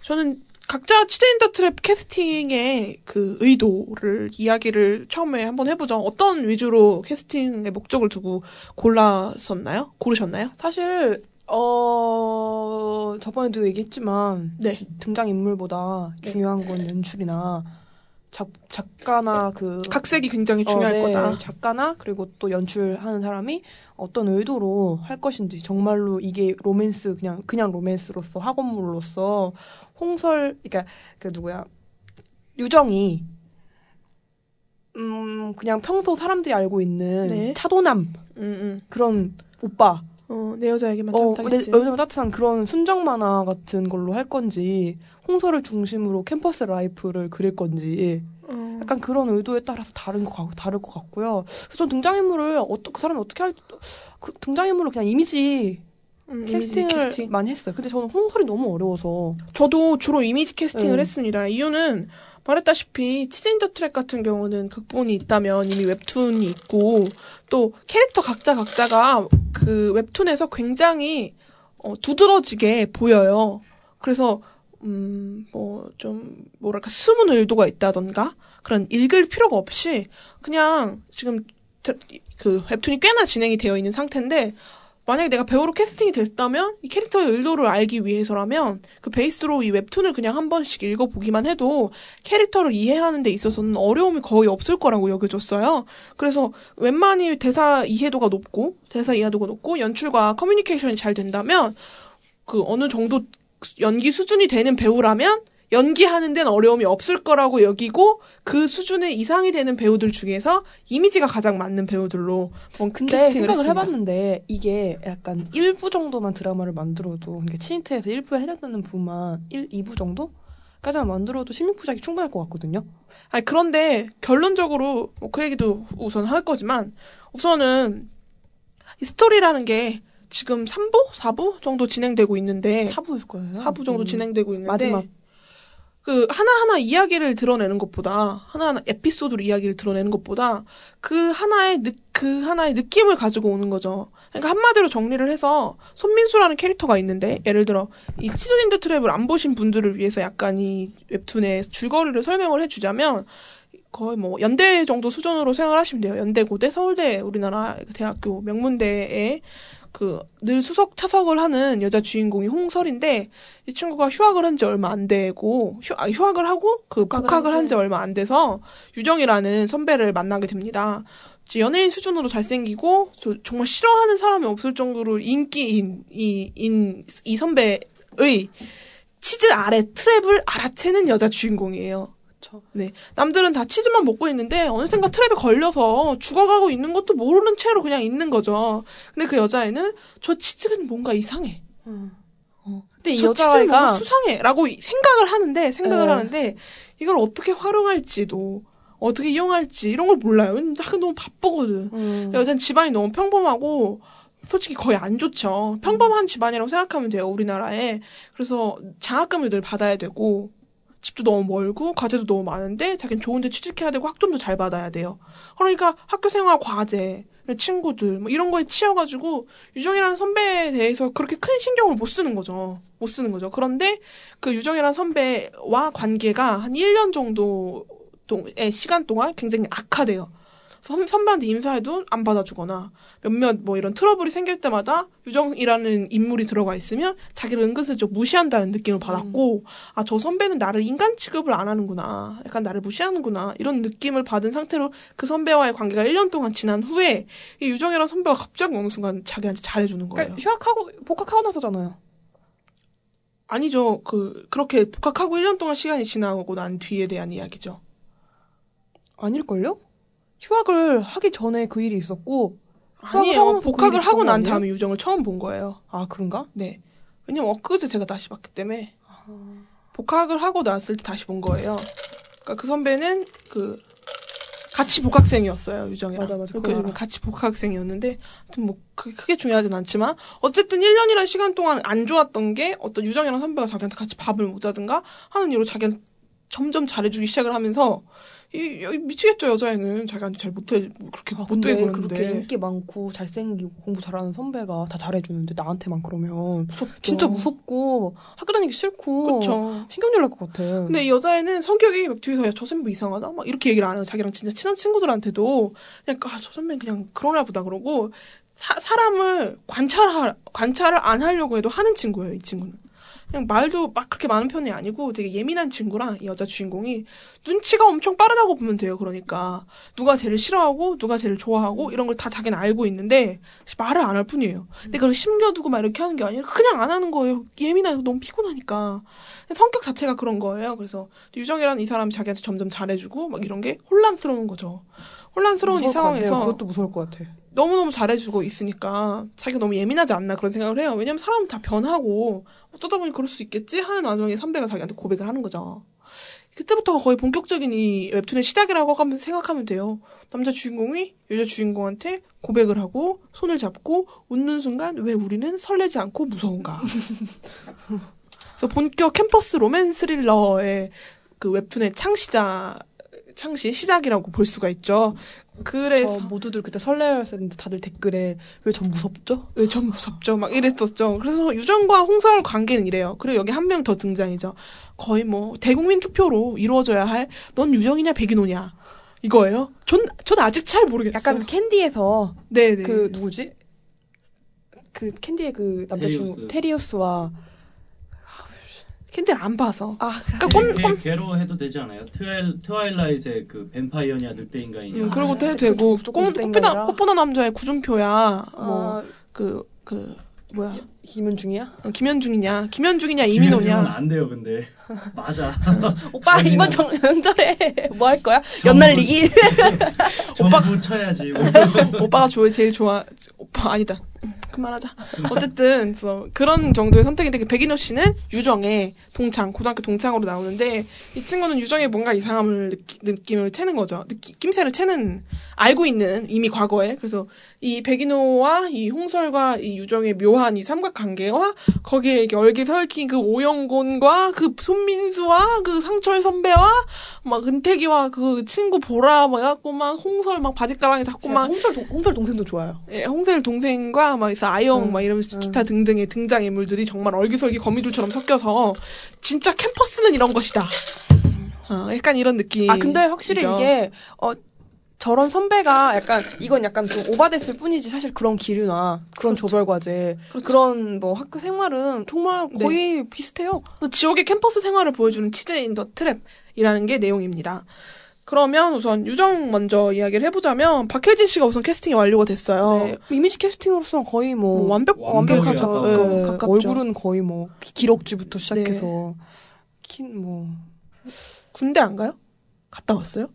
저는 각자 치즈 인더 트랩 캐스팅의 그 의도를 이야기를 처음에 한번 해보죠. 어떤 위주로 캐스팅의 목적을 두고 골랐었나요? 고르셨나요? 사실, 어, 저번에도 얘기했지만, 네. 등장 인물보다 네. 중요한 건 연출이나, 작, 작가나 그, 각색이 굉장히 중요할 어, 네, 거다. 작가나 그리고 또 연출하는 사람이 어떤 의도로 할 것인지 정말로 이게 로맨스 그냥 그냥 로맨스로서 학원물로서 홍설 그러니까 그 누구야 유정이 음 그냥 평소 사람들이 알고 있는 네. 차도남 음, 음. 그런 오빠 어, 내 여자에게만 어, 내, 따뜻하겠지. 요즘 따뜻한 그런 순정 만화 같은 걸로 할 건지 홍설을 중심으로 캠퍼스 life를 그릴 건지 어. 약간 그런 의도에 따라서 다른 것 같, 다를 것 같고요. 그래서 전 등장인물을 어떠, 그 사람이 어떻게 할, 그 등장인물을 그냥 이미지 음, 캐스팅을 캐스팅. 많이 했어요. 근데 저는 홍설이 너무 어려워서. 저도 주로 이미지 캐스팅을 음. 했습니다. 이유는 말했다시피 치즈 인 더 트랩 같은 경우는 극본이 있다면 이미 웹툰이 있고 또 캐릭터 각자 각자가 그 웹툰에서 굉장히 어, 두드러지게 보여요. 그래서 음, 뭐, 좀, 뭐랄까, 숨은 의도가 있다던가, 그런 읽을 필요가 없이, 그냥, 지금, 드- 그, 웹툰이 꽤나 진행이 되어 있는 상태인데, 만약에 내가 배우로 캐스팅이 됐다면, 이 캐릭터의 의도를 알기 위해서라면, 그 베이스로 이 웹툰을 그냥 한 번씩 읽어보기만 해도, 캐릭터를 이해하는 데 있어서는 어려움이 거의 없을 거라고 여겨졌어요. 그래서, 웬만히 대사 이해도가 높고, 대사 이해도가 높고, 연출과 커뮤니케이션이 잘 된다면, 그, 어느 정도 연기 수준이 되는 배우라면 연기하는 데는 어려움이 없을 거라고 여기고 그 수준의 이상이 되는 배우들 중에서 이미지가 가장 맞는 배우들로 뭐 근데 생각을 했습니다. 해봤는데 이게 약간 일부 정도만 드라마를 만들어도 그러니까 치인트에서 일부에 해당되는 부분만 1, 2부 정도까지만 만들어도 16부작이 충분할 것 같거든요. 아니 그런데 결론적으로 뭐 그 얘기도 우선 할 거지만 우선은 이 스토리라는 게 지금 3부, 4부 정도 진행되고 있는데 4부일 거예요. 4부 정도 음. 진행되고 있는데 마지막 그 하나하나 이야기를 드러내는 것보다 하나하나 에피소드로 이야기를 드러내는 것보다 그 하나의 느, 그 하나의 느낌을 가지고 오는 거죠. 그러니까 한마디로 정리를 해서 손민수라는 캐릭터가 있는데 예를 들어 이 치즈 인 더 트랩을 안 보신 분들을 위해서 약간 이 웹툰의 줄거리를 설명을 해주자면 거의 뭐 연대 정도 수준으로 생각하시면 돼요. 연대 고대 서울대 우리나라 대학교 명문대에 그 늘 수석 차석을 하는 여자 주인공이 홍설인데 이 친구가 휴학을 한 지 얼마 안 되고 휴, 아, 휴학을 하고 그 복학을 한한 지. 지 얼마 안 돼서 유정이라는 선배를 만나게 됩니다. 연예인 수준으로 잘생기고 저- 정말 싫어하는 사람이 없을 정도로 인기인 이, 인, 이 선배의 치즈 아래 트랩을 알아채는 여자 주인공이에요. 그쵸. 네. 남들은 다 치즈만 먹고 있는데 어느샌가 트랩에 걸려서 죽어가고 있는 것도 모르는 채로 그냥 있는 거죠. 근데 그 여자애는 저 치즈는 뭔가 이상해. 음. 어. 근데 이 여자아이가 수상해라고 이- 생각을 하는데 생각을 네. 하는데 이걸 어떻게 활용할지도 어떻게 이용할지 이런 걸 몰라요. 자꾸 너무 바쁘거든. 음. 여자는 집안이 너무 평범하고 솔직히 거의 안 좋죠. 평범한 집안이라고 생각하면 돼요, 우리나라에. 그래서 장학금을 늘 받아야 되고 집도 너무 멀고 과제도 너무 많은데 자기는 좋은 데 취직해야 되고 학점도 잘 받아야 돼요. 그러니까 학교 생활 과제, 친구들 뭐 이런 거에 치여가지고 유정이라는 선배에 대해서 그렇게 큰 신경을 못 쓰는 거죠. 못 쓰는 거죠. 그런데 그 유정이라는 선배와 관계가 한 1년 정도 동의 시간 동안 굉장히 악화돼요. 선, 선배한테 인사해도 안 받아주거나 몇몇 뭐 이런 트러블이 생길 때마다 유정이라는 인물이 들어가 있으면 자기를 은근슬쩍 무시한다는 느낌을 받았고 아저 선배는 나를 인간 취급을 안 하는구나 약간 나를 무시하는구나 이런 느낌을 받은 상태로 그 선배와의 관계가 1년 동안 지난 후에 이 유정이라는 선배가 갑자기 어느 순간 자기한테 잘해주는 거예요. 그러니까 휴학하고 복학하고 나서잖아요. 아니죠. 그 그렇게 복학하고 1년 동안 시간이 지나고 난 뒤에 대한 이야기죠. 아닐걸요? 휴학을 하기 전에 그 일이 있었고 아니에요. 그 복학을 일이 하고 난? 다음에 유정을 처음 본 거예요. 아 그런가? 네. 왜냐면 엊그제 제가 다시 봤기 때문에 복학을 하고 나왔을 때 다시 본 거예요. 그러니까 그 선배는 그 같이 복학생이었어요 유정이랑. 맞아, 맞아. 그러니까. 같이 복학생이었는데 하여튼 뭐 크- 크게 중요하진 않지만 어쨌든 1년이라는 시간 동안 안 좋았던 게 어떤 유정이랑 선배가 자기한테 같이 밥을 먹자든가 하는 이유로 자기한테 점점 잘해주기 시작을 하면서 이, 이 미치겠죠 여자애는 자기한테 잘 못해 뭐 그렇게 아, 못되게 구는데 그렇게 인기 많고 잘생기고 공부 잘하는 선배가 다 잘해주는데 나한테만 그러면 무섭죠. 진짜 무섭고 학교 다니기 싫고 그렇죠. 신경질 날 것 같아. 근데 이 여자애는 성격이 막 뒤에서 야, 저 선배 이상하다? 막 이렇게 얘기를 안 해요. 자기랑 진짜 친한 친구들한테도 그냥 아, 저 선배 는 그냥 그러나 보다 그러고 사, 사람을 관찰하, 관찰을 안 하려고 해도 하는 친구예요, 이 친구는. 그냥 말도 막 그렇게 많은 편이 아니고 되게 예민한 친구라 이 여자 주인공이 눈치가 엄청 빠르다고 보면 돼요. 그러니까 누가 제일 싫어하고 누가 제일 좋아하고 이런 걸 다 자기는 알고 있는데 말을 안 할 뿐이에요. 근데 그걸 심겨두고 막 이렇게 하는 게 아니라 그냥 안 하는 거예요. 예민해서 너무 피곤하니까. 성격 자체가 그런 거예요. 그래서 유정이라는 이 사람이 자기한테 점점 잘해주고 막 이런 게 혼란스러운 거죠. 혼란스러운 이. 상황에서 그것도 무서울 것 같아. 너무너무 잘해주고 있으니까 자기가 너무 예민하지 않나 그런 생각을 해요. 왜냐면 사람은 다 변하고 어쩌다 보니 그럴 수 있겠지 하는 와중에 선배가 자기한테 고백을 하는 거죠. 그때부터가 거의 본격적인 이 웹툰의 시작이라고 하면 생각하면 돼요. 남자 주인공이 여자 주인공한테 고백을 하고 손을 잡고 웃는 순간 왜 우리는 설레지 않고 무서운가. 그래서 본격 캠퍼스 로맨 스릴러의 그 웹툰의 창시자 창시 시작이라고 볼 수가 있죠. 그래서 저 모두들 그때 설레었는데 다들 댓글에 왜 전 무섭죠? 왜 전 무섭죠? 막 이랬었죠. 그래서 유정과 홍설 관계는 이래요. 그리고 여기 한 명 더 등장이죠. 거의 뭐 대국민 투표로 이루어져야 할 넌 유정이냐 백인호냐 이거예요. 전, 전 아직 잘 모르겠어요. 약간 캔디에서 네네. 그 누구지? 그 캔디의 그 남자 테리우스. 주인공 테리우스와 캔디를 안 봐서. 아 그러니까 꼰, 꼰, 개, 로 해도 되지 않아요? 트와일, 트와일라이트의 그 뱀파이어냐 늑대인간이냐 음, 그런 것도 해도 아, 되고 꽃. 꽃보다 꽃보다 남자의 구준표야. 뭐 아, 그그 뭐야 김은중이야? 어, 김현중이냐 김현중이냐 김현중은 이민호냐 안 돼요 근데 <laughs> 맞아 <laughs> 오빠 이번 정, 명절에 <laughs> 뭐 할 거야? 연날리기? 전부 쳐야지 뭐. 오빠가 좋아 제일 좋아 오빠 아니다 그만하자. 어쨌든 그래서 그런 정도의 선택인데 그 백인호 씨는 유정의 동창 고등학교 동창으로 나오는데 이 친구는 유정의 뭔가 이상함을 느끼, 느낌을 채는 거죠. 느끼, 낌새를 채는 알고 있는 이미 과거에 그래서 이 백인호와 이 홍설과 이 유정의 묘한 이 삼각관계와 거기에 얼기설킨 그 오영곤과 그 손민수와 그 상철 선배와 막 은택이와 그 친구 보라 막 해갖고 막 홍설 막 바지가랑에 잡고 막 홍철, 동, 홍철 동생도 좋아요. 예, 홍셀 동생과 막 아영 응, 막 이러면서 응. 기타 등등의 등장 인물들이 정말 얼기설기 거미줄처럼 섞여서 진짜 캠퍼스는 이런 것이다. 어, 약간 이런 느낌. 아 근데 확실히 이게 어 저런 선배가 약간 이건 약간 좀 오바됐을 뿐이지 사실 그런 기류나 그런 조별 과제 그렇죠. 그런 뭐 학교 생활은 정말 거의 비슷해요. 지옥의 캠퍼스 생활을 보여주는 치즈 인 더 트랩이라는 게 내용입니다. 그러면 우선 유정 먼저 이야기를 해보자면 박해진 씨가 우선 캐스팅이 완료가 됐어요. 네, 이미지 캐스팅으로서는 거의 뭐 뭐 완벽 완벽하죠. 예, 가깝죠. 얼굴은 거의 뭐 기럭지부터 시작해서 킨뭐 군대 안 가요? 갔다 왔어요?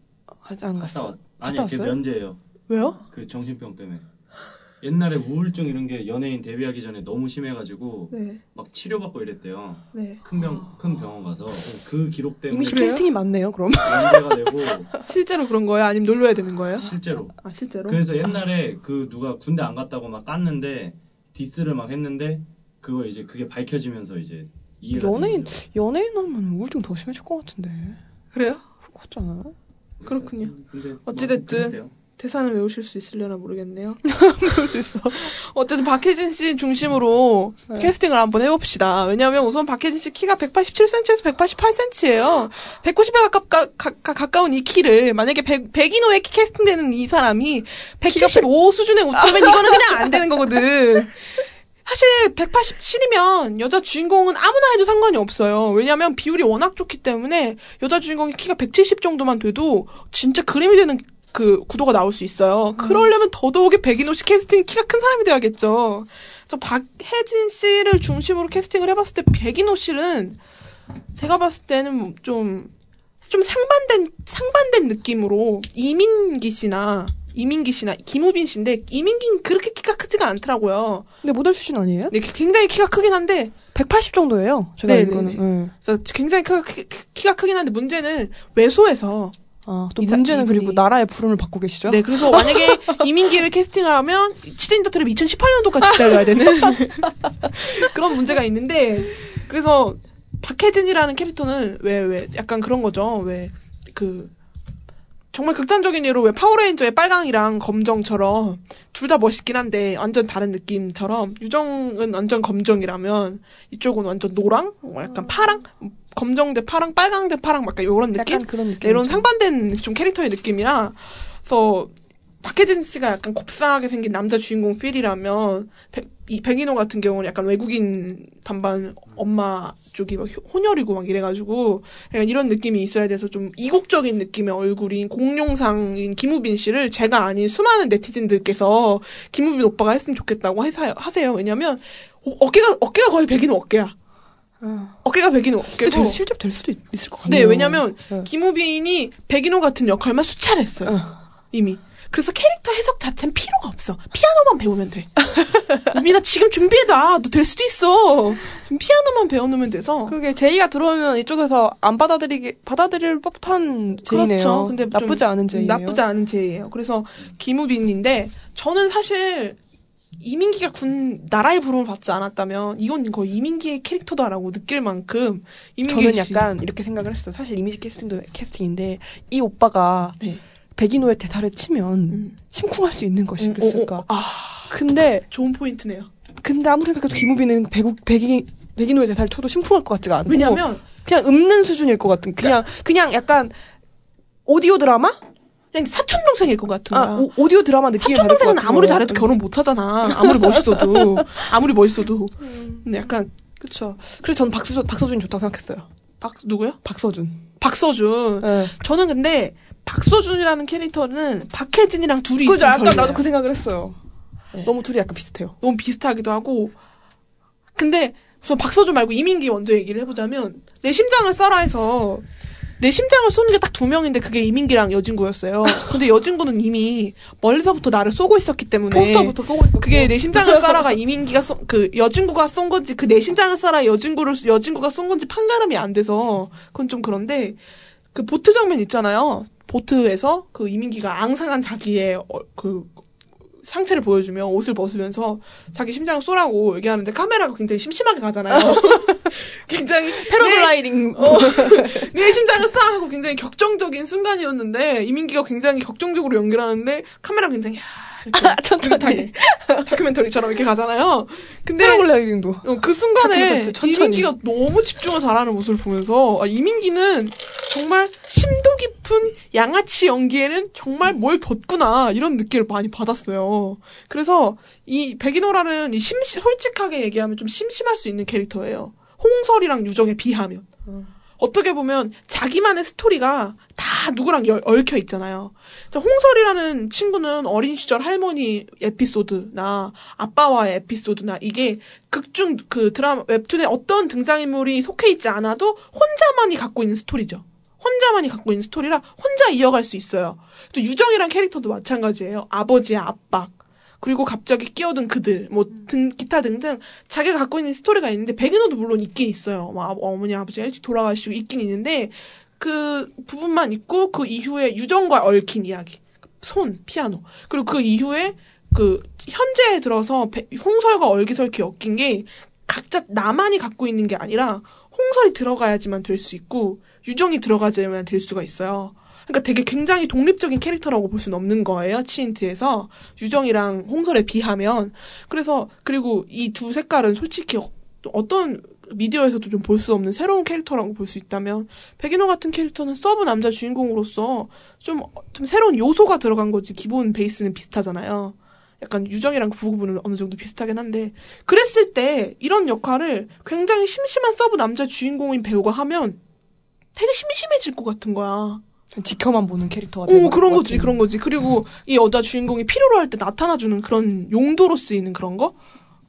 아직 안 갔다 갔어. 왔. 아니 갔다 그 왔어요? 면제예요. 왜요? 그 정신병 때문에. 옛날에 우울증 이런 게 연예인 데뷔하기 전에 너무 심해가지고 네, 막 치료받고 이랬대요. 네. 큰 병 큰 병원 가서 그 기록 때문에 이미지? 캐스팅이 많네요. 그럼 연대가 되고 <laughs> 실제로 그런 거예요? 아니면 놀려야 되는 거예요? 실제로. 아 실제로? 그래서 옛날에 그 누가 군대 안 갔다고 막 깠는데 디스를 막 했는데 그거 이제 그게 밝혀지면서 이제 이해가 연예인-. 연예인 하면 우울증 더 심해질 것 같은데 그래요? 그럴 것 같지 않아요? 그렇군요. 근데 어찌됐든 대사는 외우실 수 있으려나 모르겠네요. <laughs> 그럴 수 있어. 어쨌든 박혜진 씨 중심으로 네. 캐스팅을 한번 해봅시다. 왜냐하면 우선 박혜진 씨 키가 187cm에서 188cm예요. 190에 가깝, 가, 가, 가까운 이 키를 만약에 백, 백인호에 캐스팅되는 이 사람이 175 수준에 웃으면 이거는 그냥 안 되는 거거든. 사실 187이면 여자 주인공은 아무나 해도 상관이 없어요. 왜냐하면 비율이 워낙 좋기 때문에 여자 주인공이 키가 170 정도만 돼도 진짜 그림이 되는 그 구도가 나올 수 있어요. 그러려면 더더욱이 백인호 씨 캐스팅 키가 큰 사람이 돼야겠죠. 그래서 박혜진 씨를 중심으로 캐스팅을 해봤을 때 백인호 씨는 제가 봤을 때는 좀, 좀 상반된, 상반된 느낌으로 이민기 씨나, 이민기 씨나 김우빈 씨인데, 이민기는 그렇게 키가 크지가 않더라고요. 근데 모델 출신 아니에요? 네, 굉장히 키가 크긴 한데, 180 정도예요. 제가 네, 이거는. 네, 네. 그래서 굉장히 키가, 크- 키가 크긴 한데, 문제는 외소에서, 아, 또 문제는 이분이- 그리고 나라의 부름을 받고 계시죠? 네, 그래서 만약에 <laughs> 이민기를 캐스팅하면 치즈인 더 트랩 2018년도까지 기다려야 되는 <laughs> 그런 문제가 있는데 그래서 박해진이라는 캐릭터는 왜 왜 약간 그런 거죠. 왜 그 정말 극단적인 예로 왜 파워레인저의 빨강이랑 검정처럼 둘 다 멋있긴 한데 완전 다른 느낌처럼 유정은 완전 검정이라면 이쪽은 완전 노랑, 뭐 약간 파랑, 검정 대 파랑, 빨강 대 파랑 막 이런 느낌? 약간 그런 느낌. 네, 이런 상반된 좀 캐릭터의 느낌이라 그래서 박해진 씨가 약간 곱상하게 생긴 남자 주인공 feel이라면 백, 이 백인호 같은 경우는 약간 외국인 반반 엄마 쪽이 막 효- 혼혈이고 막 이래가지고 약간 이런 느낌이 있어야 돼서 좀 이국적인 느낌의 얼굴인 공룡상인 김우빈 씨를 제가 아닌 수많은 네티즌들께서 김우빈 오빠가 했으면 좋겠다고 하세요. 왜냐면 어- 어깨가 어깨가 거의 백인호 어깨야. 어. 어깨가 백인호 근데. 될, 실제로 될 수도 있, 을것 네, 같네요. 왜냐면 네. 김우빈이 백인호 같은 역할만 수차례 했어요. 어. 이미. 그래서 캐릭터 해석 자체는 필요가 없어. 피아노만 배우면 돼. <laughs> 우빈아 지금 준비해놔. 너 될 수도 있어. 지금 피아노만 배워놓으면 돼서. 그러게 제의가 들어오면 이쪽에서 안 받아들이게 받아들일 법한 제의네요. 그렇죠. 근데 좀 나쁘지 않은 제의예요. 나쁘지 않은 제의예요. 그래서 김우빈인데 저는 사실 이민기가 군 나라의 부름을 받지 않았다면 이건 거의 이민기의 캐릭터다라고 느낄 만큼 저는 씨- 약간 이렇게 생각을 했어요. 사실 이미지 캐스팅도 캐스팅인데 이 오빠가 네. 백인호의 대사를 치면 음. 심쿵할 수 있는 것이었을까. 어, 어, 어, 아 근데 좋은 포인트네요. 근데 아무 생각해도 김우빈은 백국 백인 백인호의 대사를 쳐도 심쿵할 것 같지가 않고 왜냐면 그냥 읊는 수준일 것 같은 그냥 그냥 약간 오디오 드라마? 그냥 사촌 동생일 것 같은 거야. 아 오, 디오 드라마 느낌이 사촌 동생은 아무리. 잘해도 결혼 못 하잖아. 아무리 멋있어도 <laughs> 아무리 멋있어도. 근데 약간 그쵸. 그래서 저는 박수준 박서준이 좋다고 생각했어요. 박 누구요? 박서준. 박서준. 네. 저는 근데 박서준이라는 캐릭터는 박혜진이랑 둘이 그죠. 약간 별로예요. 나도 그 생각을 했어요. 네. 너무 둘이 약간 비슷해요. 너무 비슷하기도 하고. 근데 우선 박서준 말고 이민기 원조 얘기를 해보자면 내 심장을 써라 해서 내 심장을 쏘는 게 딱 두 명인데 그게 이민기랑 여진구였어요. 근데 여진구는 이미 멀리서부터 나를 쏘고 있었기 때문에 포스터부터 쏘고 있었고. 그게 내 심장을 쏴라가 이민기가 쏜, 그 여진구가 쏜 건지 그 내 심장을 쏴라 여진구를 여진구가 쏜 건지 판가름이 안 돼서 그건 좀 그런데 그 보트 장면 있잖아요. 보트에서 그 이민기가 앙상한 자기의 어, 그 상체를 보여주며 옷을 벗으면서 자기 심장을 쏘라고 얘기하는데 카메라가 굉장히 심심하게 가잖아요. <laughs> 굉장히 패러글라이딩. 내, <laughs> 내 심장을 쏴 하고 굉장히 격정적인 순간이었는데 이민기가 굉장히 격정적으로 연기하는데 카메라 굉장히 야, 이렇게 천천히. 다큐멘터리처럼 이렇게 가잖아요. 근데 패러글라이딩도. 어, 그 순간에. 이민기가 너무 집중을 잘하는 모습을 보면서 아, 이민기는 정말 심도 깊은 양아치 연기에는 정말 뭘 뒀구나 이런 느낌을 많이 받았어요. 그래서 이 백인호라는 이 심시, 솔직하게 얘기하면 좀 심심할 수 있는 캐릭터예요. 홍설이랑 유정에 비하면. 어 떻게 보면 자기만의 스토리가 다 누구랑 열- 얽혀 있잖아요. 자, 홍설이라는 친구는 어린 시절 할머니 에피소드나 아빠와의 에피소드나 이게 극중 그 드라마 웹툰에 어떤 등장인물이 속해 있지 않아도 혼자만이 갖고 있는 스토리죠. 혼자만이 갖고 있는 스토리라 혼자 이어갈 수 있어요. 또 유정이란 캐릭터도 마찬가지예요. 아버지의 압박. 그리고 갑자기 끼어든 그들, 뭐, 등, 기타 등등, 자기가 갖고 있는 스토리가 있는데, 백인호도 물론 있긴 있어요. 뭐, 아- 어머니, 아버지가 일찍 돌아가시고 있긴 있는데, 그 부분만 있고, 그 이후에 유정과 얽힌 이야기. 손, 피아노. 그리고 그 이후에, 그, 현재에 들어서, 배- 홍설과 얼기설기 엮인 게, 각자 나만이 갖고 있는 게 아니라, 홍설이 들어가야지만 될 수 있고, 유정이 들어가야지만 될 수가 있어요. 그러니까 되게 굉장히 독립적인 캐릭터라고 볼 수는 없는 거예요. 치인트에서 유정이랑 홍설에 비하면 그래서 그리고 이 두 색깔은 솔직히 어- 어떤 미디어에서도 좀 볼 수 없는 새로운 캐릭터라고 볼 수 있다면 백인호 같은 캐릭터는 서브 남자 주인공으로서 좀, 좀 새로운 요소가 들어간 거지 기본 베이스는 비슷하잖아요. 약간 유정이랑 그 부분은 어느 정도 비슷하긴 한데 그랬을 때 이런 역할을 굉장히 심심한 서브 남자 주인공인 배우가 하면 되게 심심해질 것 같은 거야. 지켜만 보는 캐릭터가 오, 되는 그런 것 거지, 같은. 그런 거지. 그리고 이 여자 주인공이 필요로 할 때 나타나주는 그런 용도로 쓰이는 그런 거?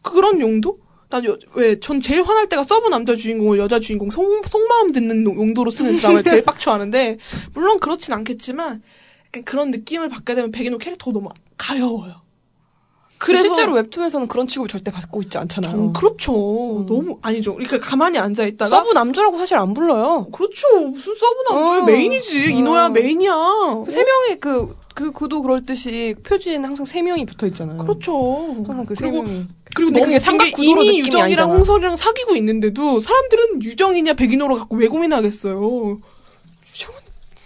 그런 용도? 난 여, 왜, 전 제일 화날 때가 서브 남자 주인공을 여자 주인공 속, 속마음 듣는 노- 용도로 쓰는 드라마를 제일 <laughs> 빡쳐하는데, 물론 그렇진 않겠지만, 약간 그런 느낌을 받게 되면 백인호 캐릭터가 너무 가여워요. 그래서 실제로 웹툰에서는 그런 취급을 절대 받고 있지 않잖아요. 정- 그렇죠. 너무, 아니죠. 그러니까 가만히 앉아 있다가. 서브 남주라고 사실 안 불러요. 그렇죠. 무슨 서브 남주야. 어. 메인이지. 어. 인호야 메인이야. 세 명의 그, 그 구도 그럴 듯이 표지에는 항상 세 명이 붙어 있잖아요. 그렇죠. 항상 그세 그리고. 그리고 너무 그게 삼각 구도로 이미 유정이랑 아니잖아. 홍설이랑 사귀고 있는데도 사람들은 유정이냐 백인호로 갖고 왜 고민하겠어요. 유정은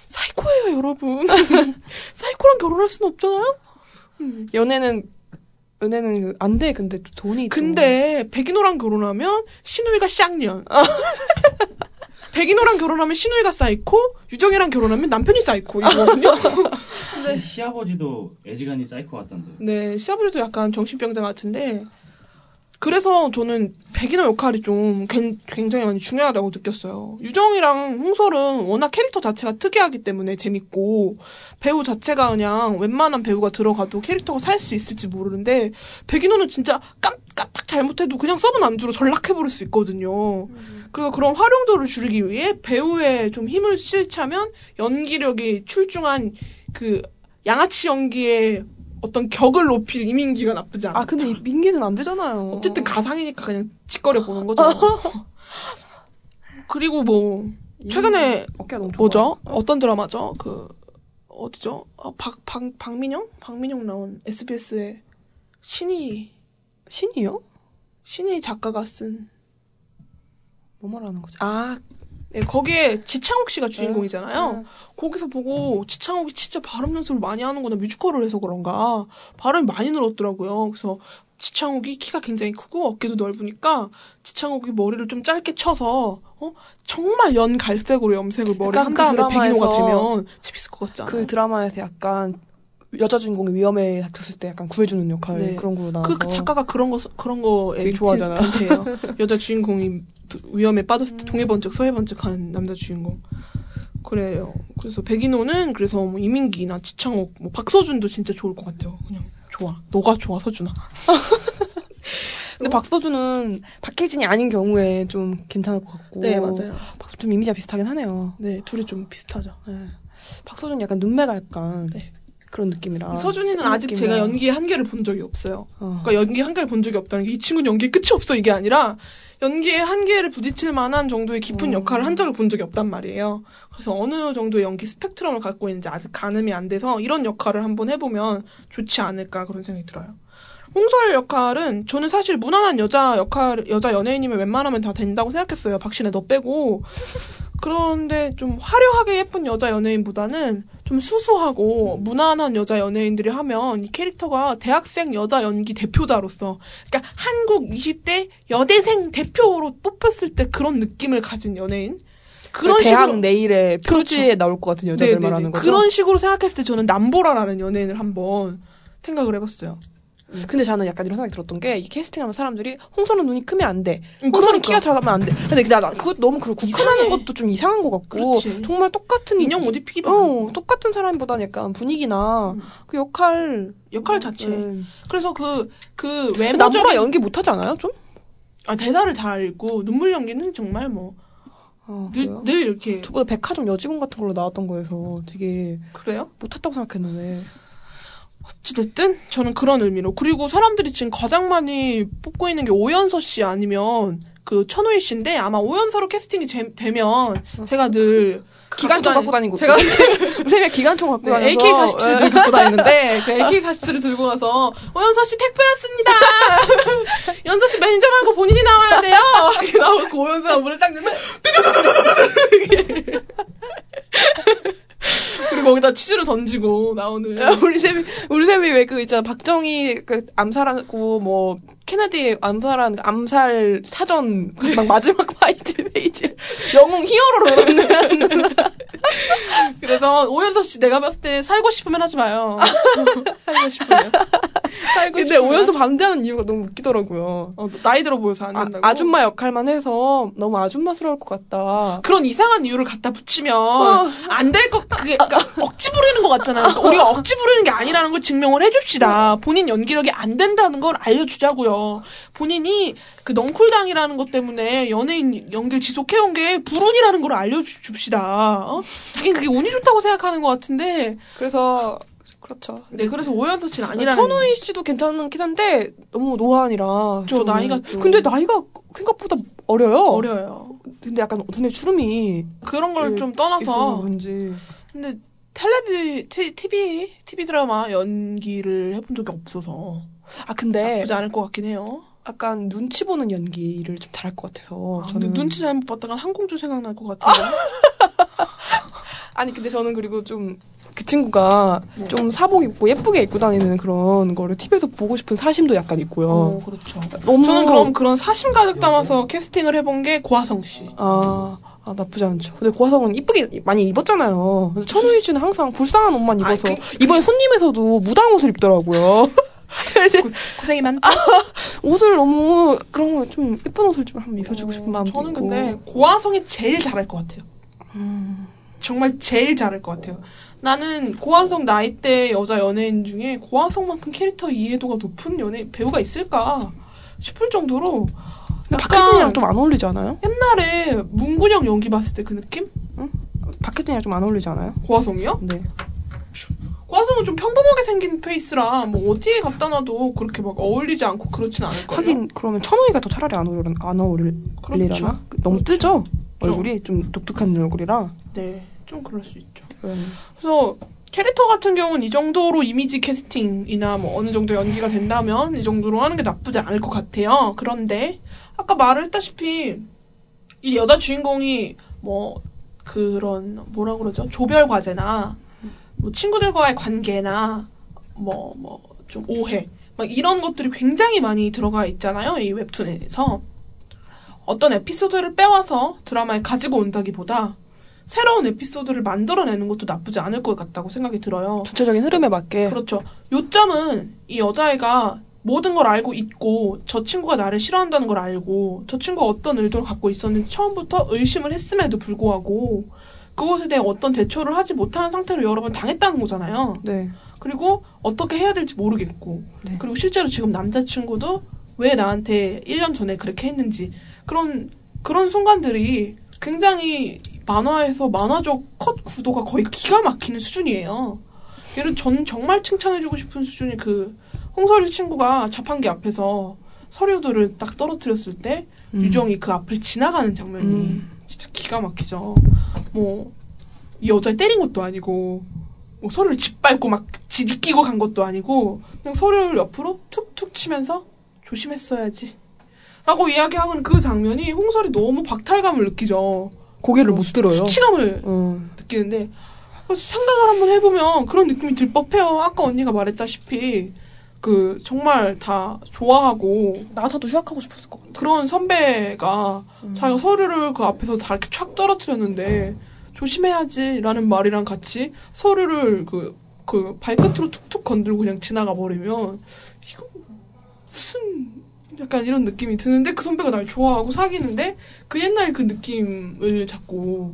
사이코예요, 여러분. <laughs> 사이코랑 결혼할 수는 없잖아요. 연애는, 연애는 그안 돼, 근데 또 돈이. 좀- 근데 백인호랑 결혼하면 시누이가 쌍년. <laughs> 백인호랑 결혼하면 시누이가 사이코, 유정이랑 결혼하면 남편이 사이코 이거거든요. <laughs> 시- 시아버지도 애지간히 사이코 같던데. 네, 시아버지도 약간 정신병자 같은데 그래서 저는 백인호 역할이 좀 굉- 굉장히 많이 중요하다고 느꼈어요. 유정이랑 홍설은 워낙 캐릭터 자체가 특이하기 때문에 재밌고 배우 자체가 그냥 웬만한 배우가 들어가도 캐릭터가 살 수 있을지 모르는데 백인호는 진짜 깜, 깜빡 잘못해도 그냥 서브 남주로 전락해버릴 수 있거든요. 그래서 그런 활용도를 줄이기 위해 배우에 좀 힘을 싣자면 연기력이 출중한 그 양아치 연기의 어떤 격을 높일 이민기가 나쁘지 않아. 아, 근데 이민기는 안 되잖아요. 어쨌든 가상이니까 그냥 지껄여 보는 거죠. 그리고 뭐 최근에. 뭐죠? 어떤 드라마죠? 그 어디죠? 아, 박, 박 박민영? 박민영 나온 SBS의 신이 신이요? 신이 작가가 쓴 뭐 말하는 거지? 아, 네, 거기에 지창욱 씨가 주인공이잖아요. 네. 거기서 보고 지창욱이 진짜 발음 연습을 많이 하는구나 뮤지컬을 해서 그런가 발음이 많이 늘었더라고요. 그래서 지창욱이 키가 굉장히 크고 어깨도 넓으니까 지창욱이 머리를 좀 짧게 쳐서 어 정말 연 갈색으로 염색을 머리 한그 다음에 백인호가 되면 재밌을 것 같지 않아요? 그 드라마에서 약간 여자 주인공이 위험에 닥쳤을 때 약간 구해주는 역할 네. 그런 걸로 나와서 그, 그 작가가 그런 거 그런 거에 좋아하잖아. 변태예요. <laughs> 여자 주인공이 위험에 빠졌을 음. 때 동해번쩍 서해번쩍 하는 남자 주인공. 그래요. 그래서 백인호는 그래서 뭐 이민기나 지창욱, 뭐 박서준도 진짜 좋을 것 같아요. 그냥 좋아. 너가 좋아 서준아. <laughs> 근데 박서준은 박혜진이 아닌 경우에 좀 괜찮을 것 같고. 네, 맞아요. 박서준 이미지가 비슷하긴 하네요. 네, 둘이 좀 비슷하죠. 네. 박서준 약간 눈매가 약간 네. 그런 느낌이라. 서준이는 아직 느낌이라. 제가 연기의 한계를 본 적이 없어요. 어. 그러니까 연기 한계를 본 적이 없다는 게 이 친구는 연기에 끝이 없어 이게 아니라 연기의 한계를 부딪힐 만한 정도의 깊은 음. 역할을 한 적을 본 적이 없단 말이에요. 그래서 어느 정도의 연기 스펙트럼을 갖고 있는지 아직 가늠이 안 돼서 이런 역할을 한번 해보면 좋지 않을까 그런 생각이 들어요. 홍설 역할은 저는 사실 무난한 여자 역할 여자 연예인이면 웬만하면 다 된다고 생각했어요. 박신혜 너 빼고 그런데 좀 화려하게 예쁜 여자 연예인보다는 좀 수수하고 무난한 여자 연예인들이 하면 이 캐릭터가 대학생 여자 연기 대표자로서 그러니까 한국 20대 여대생 대표로 뽑혔을 때 그런 느낌을 가진 연예인 그런 그 대학 식으로 내일의 표지에 나올 것 같은 여자들 네네네. 말하는 거죠. 그런 식으로 생각했을 때 저는 남보라라는 연예인을 한번 생각을 해봤어요. 근데 저는 약간 이런 생각이 들었던 게이 캐스팅하는 사람들이 홍선은 눈이 크면 안 돼. 음, 홍선은 그러니까. 키가 작으면 안 돼. 근데 나, 나 그것 너무 그렇고 국한하는. 것도 좀 이상한 것 같고 그렇지. 정말 똑같은 인형 못 입히기도 어. 똑같은 사람보다는 약간 분위기나 음. 그 역할 역할 자체. 음. 그래서 그, 그 남보라 외모적인, 연기 못하지 않아요? 좀? 아, 대사를 다 읽고, 눈물 연기는 정말 뭐, 어, 늘, 그래요? 늘 이렇게. 저보다 백화점 여직원 같은 걸로 나왔던 거여서 되게 그래요? 못했다고 생각했는데 어찌됐든, 저는 그런 의미로. 그리고 사람들이 지금 가장 많이 뽑고 있는 게 오연서 씨 아니면, 그 천우희 씨인데, 아마 오연서로 캐스팅이 제- 되면, 제가 늘, 기관총 갖고 다니- 다니고 제가 세미야 기관총 갖고 네, AK-47을 예. <laughs> 들고 다니는데 그 AK-47을 들고 가서 오연서 씨 택배였습니다. <laughs> 연서 씨 매니저 말고 본인이 나와야 돼요. 이렇게 나오고 오연서가 문을 딱 열면 <laughs> 그리고 거기다 치즈를 던지고 나오는. <laughs> 우리 쌤이 우리 쌤이 왜 그 있잖아. 박정희 그 암살하고 뭐 케네디 암살한 그 암살 사전 그막 마지막 <laughs> 페이지 페이지 영웅 히어로로 그래서 오연서 씨 내가 봤을 때 살고 싶으면 하지 마요. <laughs> 살고 싶으면 살고 근데 싶으면 오연서 반대하는 이유가 너무 웃기더라고요. 어, 나이 들어 보여서 안 아, 된다고. 아 줌마 역할만 해서 너무 아줌마스러울 것 같다. 그런 이상한 이유를 갖다 붙이면 어. 안될 것, 그게, 그러니까 억지 부리는 것 같잖아요. 그러니까 우리가 억지 부리는 게 아니라는 걸 증명을 해줍시다. 본인 연기력이 안 된다는 걸 알려주자고요. 본인이 그 넝쿨당이라는 것 때문에 연예인 연기를 지속해온 게 불운이라는 걸 알려줍시다. 어? 자기는 그게 운이 좋다고 생각하는 것 같은데. 그래서 그렇죠. 네, 그래서 오연서 씨는 아니라는. 천우희 씨도 괜찮긴 한데 너무 노안이라 저 좀- 나이가 좀- 근데 나이가 생각보다 어려요. 어려요. 근데 약간 눈에 주름이 그런 걸 네, 좀 있어서 떠나서. 그런지 근데 텔레비, 티, TV, TV 드라마 연기를 해본 적이 없어서. 아 근데 나쁘지 않을 것 같긴 해요. 약간 눈치 보는 연기를 좀 잘할 것 같아서 아, 저는 근데 눈치 잘못 봤다가 항공주 생각날 것 같은데. <laughs> 아니 근데 저는 그리고 좀 그 친구가 네. 좀 사복 입고 예쁘게 입고 다니는 그런 거를 TV에서 보고 싶은 사심도 약간 있고요. 어, 그렇죠. 너무 저는 그럼 그런 사심 가득 담아서 캐스팅을 해본 게 고화성 씨. 아, 아 나쁘지 않죠. 근데 고화성은 이쁘게 많이 입었잖아요. 그래서 천우희 씨는 항상 불쌍한 옷만 아니, 입어서 그- 이번에 손님에서도 무당 옷을 입더라고요. <laughs> 고생이 많다. 옷을 너무 그런 거 좀 예쁜 옷을 좀 한번 입혀주고 싶은 마음도 저는 있고. 근데 고화성이 제일 잘할 것 같아요. 음, 정말 제일 잘할 것 같아요. 나는 고화성 나이대 여자 연예인 중에 고화성만큼 캐릭터 이해도가 높은 연예 배우가 있을까 싶을 정도로 박혜진이랑 좀 안 어울리지 않아요? 옛날에 문근영 연기 봤을 때 그 느낌? 박혜진이랑 좀 안 어울리지 않아요? 고화성이요? 네. 고화성은 좀 평범하게 생긴 페이스라 뭐 어디에 갖다 놔도 그렇게 막 어울리지 않고 그렇진 않을 거예요. 하긴 그러면 천우희가 더 차라리 안 어울리 안 어울리려나? 그렇죠. 너무 뜨죠? 그렇죠. 얼굴이 좀 독특한 얼굴이라. 네, 좀 그럴 수 있죠. 음. 그래서 캐릭터 같은 경우는 이 정도로 이미지 캐스팅이나 뭐 어느 정도 연기가 된다면 이 정도로 하는 게 나쁘지 않을 것 같아요. 그런데 아까 말을 했다시피 이 여자 주인공이 뭐 그런 뭐라 그러죠? 조별 과제나 뭐 친구들과의 관계나 뭐 뭐 좀 오해 막 이런 것들이 굉장히 많이 들어가 있잖아요. 이 웹툰에서 어떤 에피소드를 빼와서 드라마에 가지고 온다기보다 새로운 에피소드를 만들어내는 것도 나쁘지 않을 것 같다고 생각이 들어요. 전체적인 흐름에 맞게. 그렇죠. 요점은 이 여자애가 모든 걸 알고 있고 저 친구가 나를 싫어한다는 걸 알고 저 친구가 어떤 의도를 갖고 있었는지 처음부터 의심을 했음에도 불구하고 그것에 대해 어떤 대처를 하지 못하는 상태로 여러 번 당했다는 거잖아요. 네. 그리고 어떻게 해야 될지 모르겠고 네. 그리고 실제로 지금 남자친구도 왜 나한테 1년 전에 그렇게 했는지 그런 그런 순간들이 굉장히 만화에서 만화적 컷 구도가 거의 기가 막히는 수준이에요. 얘를 전 정말 칭찬해주고 싶은 수준이 그 홍설이 친구가 자판기 앞에서 서류들을 딱 떨어뜨렸을 때 음. 유정이 그 앞을 지나가는 장면이 음. 기가 막히죠. 뭐, 이 여자 때린 것도 아니고, 뭐 서류를 짓밟고 막 지끼고 간 것도 아니고, 그냥 서류를 옆으로 툭툭 치면서 조심했어야지. 라고 이야기하는 그 장면이 홍설이 너무 박탈감을 느끼죠. 고개를 못 들어요. 수치감을 어. 느끼는데, 생각을 한번 해보면 그런 느낌이 들 법해요. 아까 언니가 말했다시피, 그, 정말 다 좋아하고, 나서도 휴학하고 싶었을 것 같아. 그런 선배가 음. 자기가 서류를 그 앞에서 다 이렇게 촥 떨어뜨렸는데 조심해야지라는 말이랑 같이 서류를 그, 그 발끝으로 툭툭 건들고 그냥 지나가 버리면 이거 무슨 약간 이런 느낌이 드는데 그 선배가 날 좋아하고 사귀는데 그 옛날 그 느낌을 자꾸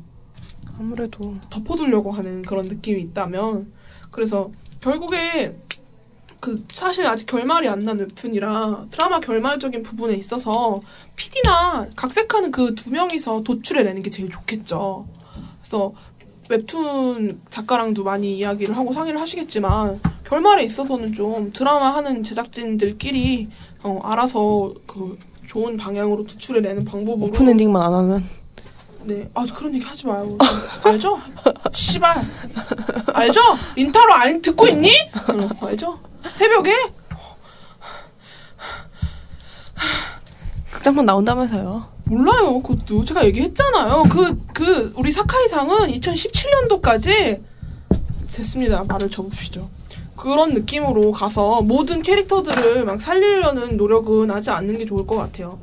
아무래도 덮어두려고 하는 그런 느낌이 있다면 그래서 결국에 그 사실 아직 결말이 안 난 웹툰이라 드라마 결말적인 부분에 있어서 PD나 각색하는 그 두 명이서 도출해내는 게 제일 좋겠죠. 그래서 웹툰 작가랑도 많이 이야기를 하고 상의를 하시겠지만 결말에 있어서는 좀 드라마 하는 제작진들끼리 어, 알아서 그 좋은 방향으로 도출해내는 방법으로 오픈 엔딩만 안 하면 네, 아 그런 얘기 하지 마요. 알죠? 씨발. 알죠? 인타로 안 듣고 있니? 응, 알죠? 새벽에? 극장판 나온다면서요. 몰라요, 그것도. 제가 얘기했잖아요. 그, 그, 우리 사카이상은 2017년도까지 됐습니다. 말을 접읍시죠. 그런 느낌으로 가서 모든 캐릭터들을 막 살리려는 노력은 하지 않는 게 좋을 것 같아요.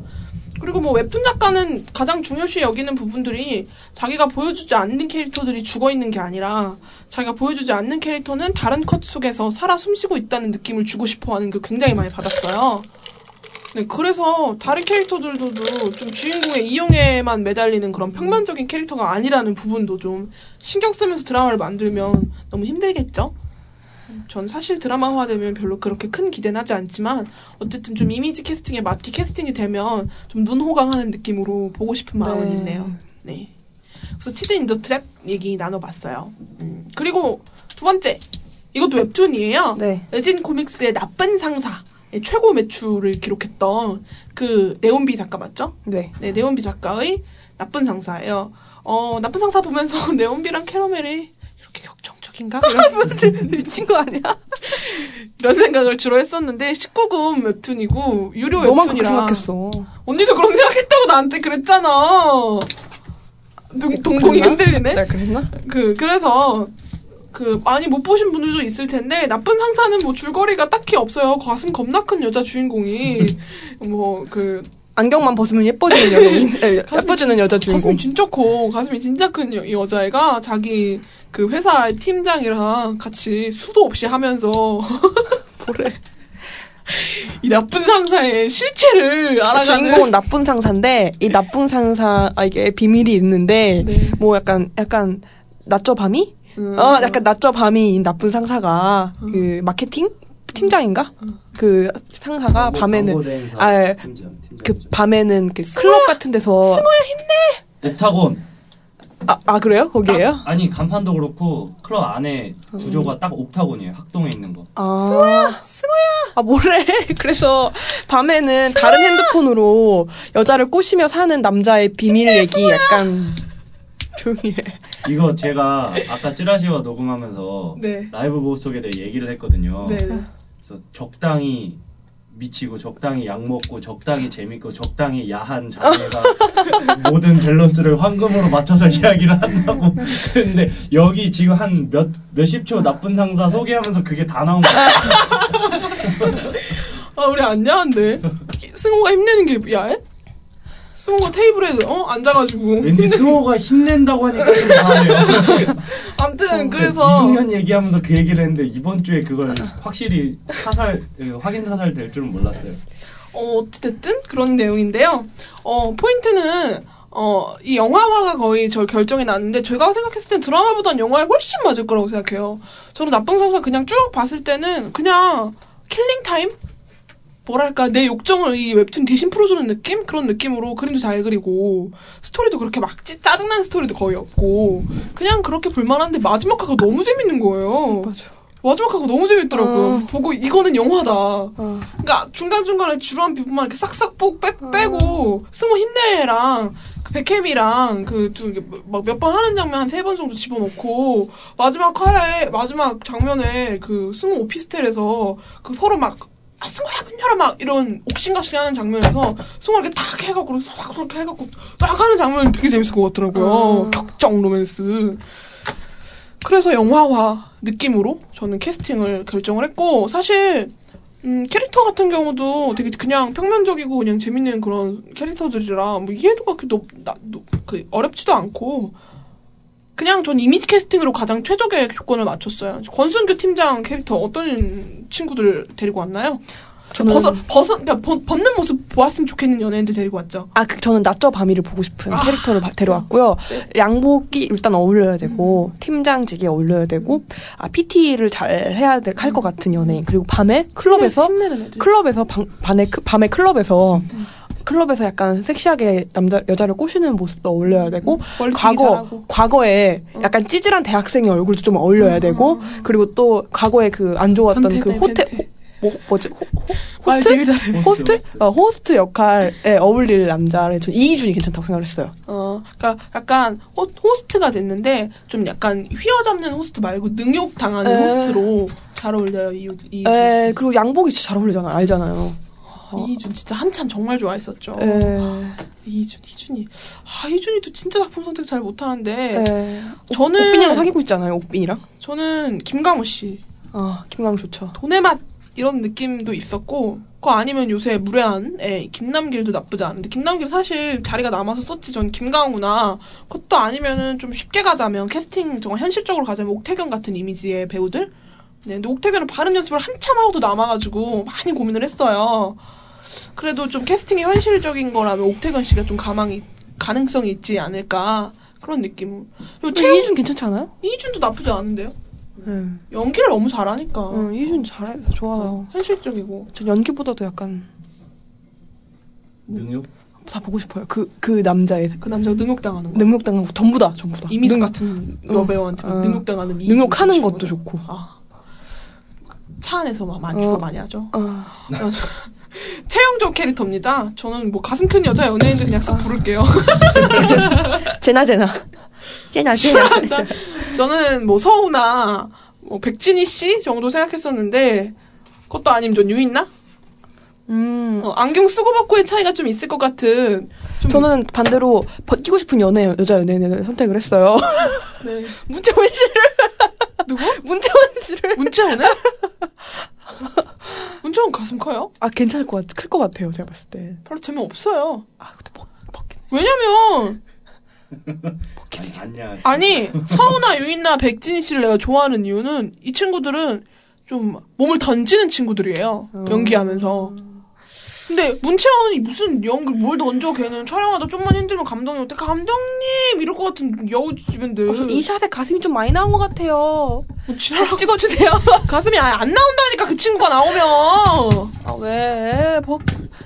그리고 뭐 웹툰 작가는 가장 중요시 여기는 부분들이 자기가 보여주지 않는 캐릭터들이 죽어 있는 게 아니라 자기가 보여주지 않는 캐릭터는 다른 컷 속에서 살아 숨쉬고 있다는 느낌을 주고 싶어 하는 걸 굉장히 많이 받았어요. 네, 그래서 다른 캐릭터들도 좀 주인공의 이용에만 매달리는 그런 평면적인 캐릭터가 아니라는 부분도 좀 신경 쓰면서 드라마를 만들면 너무 힘들겠죠? 전 사실 드라마화 되면 별로 그렇게 큰 기대는 하지 않지만 어쨌든 좀 이미지 캐스팅에 맞게 캐스팅이 되면 좀 눈호강하는 느낌으로 보고 싶은 마음은 네. 있네요. 네. 그래서 치즈 인더 트랩 얘기 나눠봤어요. 음, 그리고 두 번째 이것도 웹툰이에요. 네. 레진 코믹스의 나쁜 상사 의 최고 매출을 기록했던 그 네온비 작가 맞죠? 네. 네, 네온비 작가의 나쁜 상사예요. 어, 나쁜 상사 보면서 <laughs> 네온비랑 캐러멜이 이렇게 격정 이런, <laughs> 미친 거 아니야? <laughs> 이런 생각을 주로 했었는데 19금 웹툰이고 유료 너만 웹툰이라 생각했어. 언니도 그런 생각했다고 나한테 그랬잖아. 눈, 동공이 그랬나? 흔들리네. 네, 그랬나? 그 그래서 그 많이 못 보신 분들도 있을 텐데 나쁜 상사는 뭐 줄거리가 딱히 없어요. 가슴 겁나 큰 여자 주인공이 <laughs> 뭐 그 안경만 벗으면 예뻐지는 연예인. 에, 예뻐지는 여자 주인공. 가슴이 진짜 커. 가슴이 진짜 큰 여, 여자애가 자기 그 회사 팀장이랑 같이 수도 없이 하면서 <laughs> 뭐래? 이 나쁜 상사의 실체를 알아가는 주인공은 나쁜 상사인데 이 나쁜 상사에게 비밀이 있는데 네. 뭐 약간 약간 낮저 밤이? 음. 어, 약간 낮저 밤이 나쁜 상사가 그 마케팅 팀장인가? 그 상사가 밤에는 광고 대행사 아, 예. 팀장, 팀장. 그 밤에는 그 클럽 같은 데서 옥타곤 아, 아 그래요? 거기에요? 딱- 아니 간판도 그렇고 클럽 안에 구조가 딱 옥타곤이에요 학동에 있는 거 아. 승호야, 승호야. 아, 뭐래. <laughs> 그래서 밤에는 다른 핸드폰으로 여자를 꼬시며 사는 남자의 비밀 얘기 약간 조용히 해. 이거 제가 아까 찌라시와 녹음하면서 네. 라이브 보스 톡에 대해 얘기를 했거든요 네. 그래서 적당히 미치고 적당히 약 먹고 적당히 재밌고 적당히 야한 자세가 <laughs> 모든 밸런스를 황금으로 맞춰서 이야기를 한다고 근데 여기 지금 한 몇 몇십 초 나쁜 상사 소개하면서 그게 다 나온 거야 <laughs> 아 우리 안 야한데 승호가 힘내는 게 야해? 승호가 테이블에 어 앉아가지고 왠지 승호가 힘낸다고 하니까 좀 나아요 <laughs> 아무튼 그래서 이승현 얘기하면서 그 얘기를 했는데 이번 주에 그걸 확실히 사살 그 확인 사살 될 줄은 몰랐어요. 어, 어쨌든 그런 내용인데요. 어, 포인트는 어, 이 영화화가 거의 절 결정이 났는데 제가 생각했을 땐 드라마보단 영화에 훨씬 맞을 거라고 생각해요. 저는 나쁜 상사 그냥 쭉 봤을 때는 그냥 killing time? 뭐랄까 내 욕정을 이 웹툰 대신 풀어주는 느낌 그런 느낌으로 그림도 잘 그리고 스토리도 그렇게 막 찌- 짜증나는 스토리도 거의 없고 그냥 그렇게 볼만한데 마지막 화가 너무 재밌는 거예요. 맞아. 마지막 화가 너무 재밌더라고요. 어. 보고 이거는 영화다. 어. 그러니까 중간 중간에 주루한 부분만 이렇게 싹싹 뽁 빼, 빼고 승우 힘내랑 그 백햄이랑 그두막몇 번 하는 장면 한 세 번 정도 집어넣고 마지막 화에 마지막 장면에 그 승우 오피스텔에서 그 서로 막 아, 승우야 문 열어 막 이런 옥신각신 하는 장면에서 승우 이렇게 탁 해갖고 싹 이렇게 해갖고 딱 하는 장면 되게 재밌을 것 같더라고요. 음. 격정 로맨스. 그래서 영화화 느낌으로 저는 캐스팅을 결정을 했고 사실 음, 캐릭터 같은 경우도 되게 그냥 평면적이고 그냥 재밌는 그런 캐릭터들이라 뭐 이해도 그렇게 높, 나, 높- 그 어렵지도 않고 그냥 전 이미지 캐스팅으로 가장 최적의 조건을 맞췄어요. 권순규 팀장 캐릭터 어떤 친구들 데리고 왔나요? 저는- 벗어, 벗어, 그러니까 벗, 벗는 모습 보았으면 좋겠는 연예인들 데리고 왔죠. 아, 그, 저는 낮저 밤이를 보고 싶은 아. 캐릭터를 바- 데려왔고요. 네. 양복이 일단 어울려야 되고, 팀장직에 어울려야 되고, 아, PT를 잘 해야 될, 할 것 같은 연예인. 그리고 밤에 클럽에서, 애들. 클럽에서, 방, 밤에, 크- 밤에 클럽에서, 클럽에서 약간 섹시하게 남자, 여자를 꼬시는 모습도 어울려야 되고, 멀리 과거, 잘하고. 과거에 약간 찌질한 대학생의 얼굴도 좀 어울려야 되고, 그리고 또 과거에 그 안 좋았던 그 변태네, 호텔, 변태. 뭐, 뭐지? 호, 아, 호스트? 잘해. 호스트? 호스트. 어, 호스트 역할에 어울릴 남자를 전 이희준이 괜찮다고 생각을 했어요. 어, 그러니까 약간 호, 호스트가 됐는데 좀 약간 휘어잡는 호스트 말고 능욕 당하는 에. 호스트로 잘 어울려요 이 이. 에, 그리고 양복이 진짜 잘 어울리잖아요. 알잖아요. 이준 진짜 한참 정말 좋아했었죠. 에, 이준 이준이 아 이준이도 진짜 작품 선택 잘 못하는데 에. 저는 옥빈이랑 사귀고 있잖아요. 옥빈이랑. 저는 김강호 씨 아, 김광 좋죠. 돈의 맛 이런 느낌도 있었고 그거 아니면 요새 무례한의 김남길도 나쁘지 않은데 김남길 사실 자리가 남아서 썼지 전 김강우나 그것도 아니면은 좀 쉽게 가자면 캐스팅 정말 현실적으로 가자면 옥태견 같은 이미지의 배우들 네, 근데 옥태견은 발음 연습을 한참 하고도 남아가지고 많이 고민을 했어요 그래도 좀 캐스팅이 현실적인 거라면 옥태견 씨가 좀 가망이 가능성이 있지 않을까 그런 느낌 그리고 최윤 이희준 괜찮지 않아요? 이준도 나쁘지 않은데요 네. 연기를 너무 잘하니까 응, 이희준 잘해서 좋아요. 현실적이고 전 연기보다도 약간 능욕? 다 보고 싶어요. 그, 그 남자의 그 남자가 능욕당하는 거. 능력당하고 전부 다, 전부 다. 이미수 능- 같은 어. 여배우한테 어. 능욕당하는 이미수 능욕하는 것도. 좋고. 아. 차 안에서 막 만주가 어. 많이 하죠. 아, <laughs> 최영조 캐릭터입니다. 저는 뭐 가슴 큰 여자 연예인들 그냥 쓱 부를게요. <laughs> 제나, 제나. 제나, 제나. 저는 뭐 서우나 뭐 백진희 씨 정도 생각했었는데 그것도 아니면 전 유인나? 음. 어, 안경 쓰고 벗고의 차이가 좀 있을 것 같은. 좀 저는 반대로 벗기고 싶은 연애, 여자 연예인을 선택을 했어요. 네. <laughs> 문채원 씨를. 누구? 문채원 씨를. 문채원은? 문채원 가슴 커요? 아, 괜찮을 것 같, 클 것 같아요, 제가 봤을 때. 별로 재미 없어요. 아, 근데 벗, 벗긴. 왜냐면 아니, 아니야. 아니 서우나 유인나 백진희 씨를 내가 좋아하는 이유는 이 친구들은 좀 몸을 던지는 친구들이에요 연기하면서 근데 문채원이 무슨 연기 뭘 던져 걔는? 촬영하다 좀만 힘들면 감독님 어때 감독님! 이럴 것 같은 여우 주변들 어, 저이 샷에 가슴이 좀 많이 나온 것 같아요. 뭐 다시 찍어주세요. <laughs> 가슴이 아예 안 나온다니까 그 친구가 나오면. 아, 왜? 벗,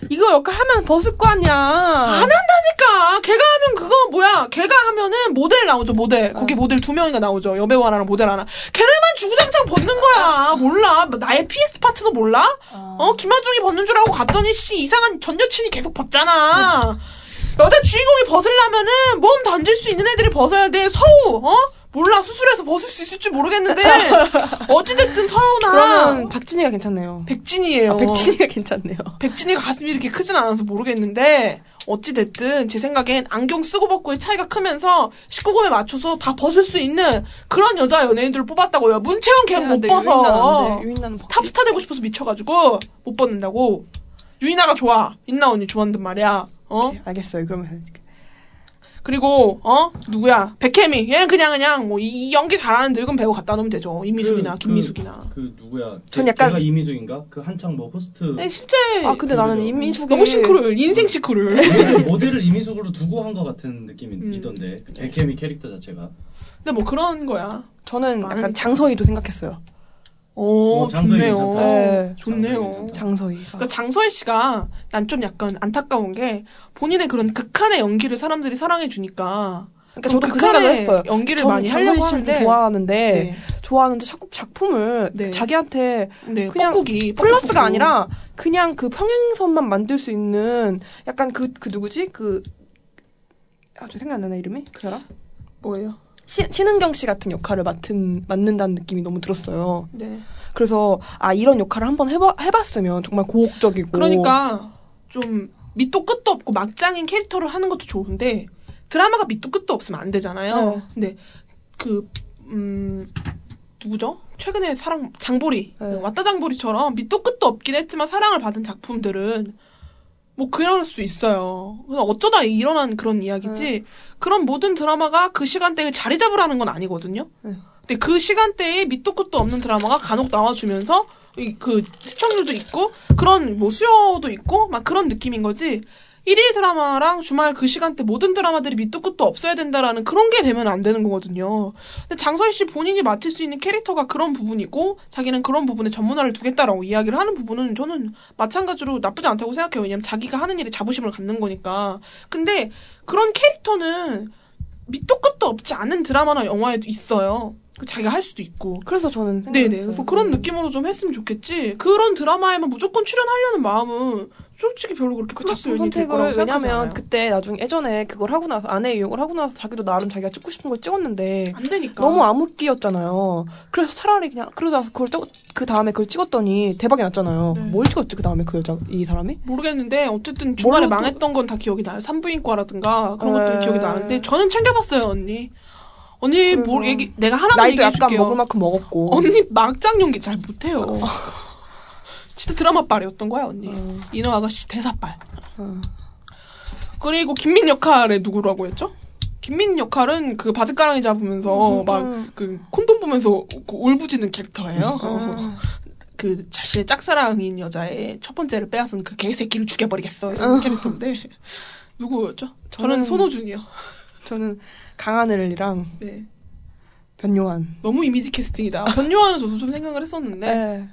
이거 역할 하면 벗을 거 아니야. 안 한다니까! 걔가 하면 그거 뭐야? 걔가 하면은 모델 나오죠 모델. 거기 모델 두 명이가 나오죠. 여배우 하나랑 모델 하나. 걔네만 주구장창 벗는 거야. 몰라. 나의 PS 파트너 몰라? 어 김아중이 벗는 줄 알고 갔더니 씨 이상한 전 여친이 계속 벗잖아 여자 주인공이 벗으려면은 몸 던질 수 있는 애들이 벗어야 돼 서우 어 몰라 수술해서 벗을 수 있을지 모르겠는데 <laughs> 어찌됐든 서우나 그러면 박진희가 괜찮네요. 백진희예요 아, 백진희가 괜찮네요. 백진희가 가슴이 이렇게 크진 않아서 모르겠는데 어찌됐든 제 생각엔 안경 쓰고 벗고의 차이가 크면서 19금에 맞춰서 다 벗을 수 있는 그런 여자 연예인들을 뽑았다고요. 문채원 걔는 못 벗어. 유인나는 벗. 탑스타 되고 싶어서 미쳐가지고 못 벗는다고. 유인나가 좋아. 인나 언니 좋아한단 말이야. 어? 알겠어요. 그러면 그리고 어 누구야? 백혜미. 얘는 그냥 그냥 뭐 이 연기 잘하는 늙은 배우 갖다 놓으면 되죠. 이미숙이나 그, 김미숙이나. 그, 그 누구야? 전 걔- 약간- 이미숙인가? 그 한창 뭐 호스트 네, 실제 아 근데 나는 그죠. 이미숙이 너무 시크를 인생 시크를. 모델, 모델을 이미숙으로 두고 한 것 같은 느낌이 음. 있던데 그 백혜미 캐릭터 자체가 근데 뭐 그런 거야. 저는. 약간 장서희도 생각했어요. 오, 어, 좋네요. 괜찮다. 네. 좋네요. 장서희가. 그러니까 장서희 씨가 난 좀 약간 안타까운 게 본인의 그런 극한의 연기를 사람들이 사랑해 주니까 그러니까 저도 그 극한의 생각을 했어요. 연기를 많이 장서희 하려고 하는데 좋아하는데 네. 좋아하는데 자꾸 작품을 네. 자기한테 네, 그냥 뻐꾸기, 플러스가 뻐꾸기. 아니라 그냥 그 평행선만 만들 수 있는 약간 그그 누구지 그 아, 저 생각 안 나네 이름이 그 사람 뭐예요? 시, 신은경 씨 같은 역할을 맡은 맡는다는 느낌이 너무 들었어요. 네. 그래서 아 이런 역할을 한번 해봐 해봤으면 정말 고혹적이고 그러니까 좀 밑도 끝도 없고 막장인 캐릭터를 하는 것도 좋은데 드라마가 밑도 끝도 없으면 안 되잖아요. 네. 근데 그 음, 누구죠? 최근에 사랑 장보리 네. 왔다 장보리처럼 밑도 끝도 없긴 했지만 사랑을 받은 작품들은 뭐 그럴 수 있어요. 그냥 어쩌다 일어난 그런 이야기지. 네. 그런 모든 드라마가 그 시간대에 자리 잡으라는 건 아니거든요. 네. 근데 그 시간대에 밑도 끝도 없는 드라마가 간혹 나와주면서 이그 시청률도 있고 그런 뭐 수요도 있고 막 그런 느낌인 거지. 일일 드라마랑 주말 그 시간대 모든 드라마들이 밑도 끝도 없어야 된다라는 그런 게 되면 안 되는 거거든요. 근데 장서희 씨 본인이 맡을 수 있는 캐릭터가 그런 부분이고 자기는 그런 부분에 전문화를 두겠다라고 이야기를 하는 부분은 저는 마찬가지로 나쁘지 않다고 생각해요. 왜냐면 자기가 하는 일에 자부심을 갖는 거니까. 근데 그런 캐릭터는 밑도 끝도 없지 않은 드라마나 영화에도 있어요. 그 자기가 할 수도 있고. 그래서 저는. 네네. 그래서 그런 느낌으로 좀 했으면 좋겠지. 그런 드라마에만 무조건 출연하려는 마음은 솔직히 별로 그렇게 그 플러스 작품 선택을 왜냐면. 그때 나중에 예전에 그걸 하고 나서 아내 유혹을 하고 나서 자기도 나름 자기가 찍고 싶은 걸 찍었는데 안 되니까. 너무 암흑기였잖아요. 그래서 차라리 그냥 그러다 그걸 찍- 그 다음에 그걸 찍었더니 대박이 났잖아요. 네. 뭘 찍었지 그 다음에 그 여자 이 사람이? 모르겠는데 어쨌든 또- 망했던 건 다 기억이 나요. 산부인과라든가 그런 것들은 에. 기억이 나는데 저는 챙겨봤어요 언니. 언니 뭐 얘기 내가 하나만 나이도 얘기해 약간 줄게요. 먹을 만큼 먹었고. <laughs> 언니 막장 연기 잘 못해요. 어. <laughs> 진짜 드라마 빨이었던 거야 언니. 어. 인어 아가씨 대사 빨. 어. 그리고 김민 역할의 누구라고 했죠? 김민 역할은 그 바지가랑이 잡으면서 음, 막 음. 그 콘돔 보면서 그 울부짖는 캐릭터예요. 어. 그 자신의 짝사랑인 여자의 첫 번째를 빼앗은 그 개새끼를 죽여버리겠어 이런 캐릭터인데 누구였죠? 저는 저는- 손호준이요. 저는 강하늘이랑 네. 변요한. 너무 이미지 캐스팅이다. 변요한은 저도 좀 생각을 했었는데 네.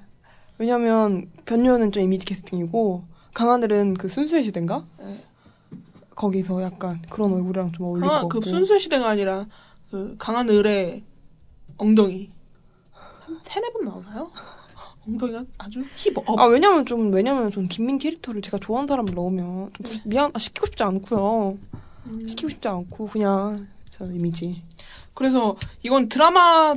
왜냐면 변요한은 좀 이미지 캐스팅이고 강하늘은 그 순수의 시대인가? 네. 거기서 약간 그런 얼굴이랑 좀 어울릴 것 강한 같고. 그 순수의 시대가 아니라 그 강한 을의 엉덩이 한 세네 번 나오나요? 엉덩이가 아주 힙업. 아 왜냐면 좀 왜냐면 좀 김민 캐릭터를 제가 좋아하는 사람을 넣으면 좀 네. 미안 아, 시키고 싶지 않고요. 음. 시키고 싶지 않고 그냥 저 이미지. 그래서 이건 드라마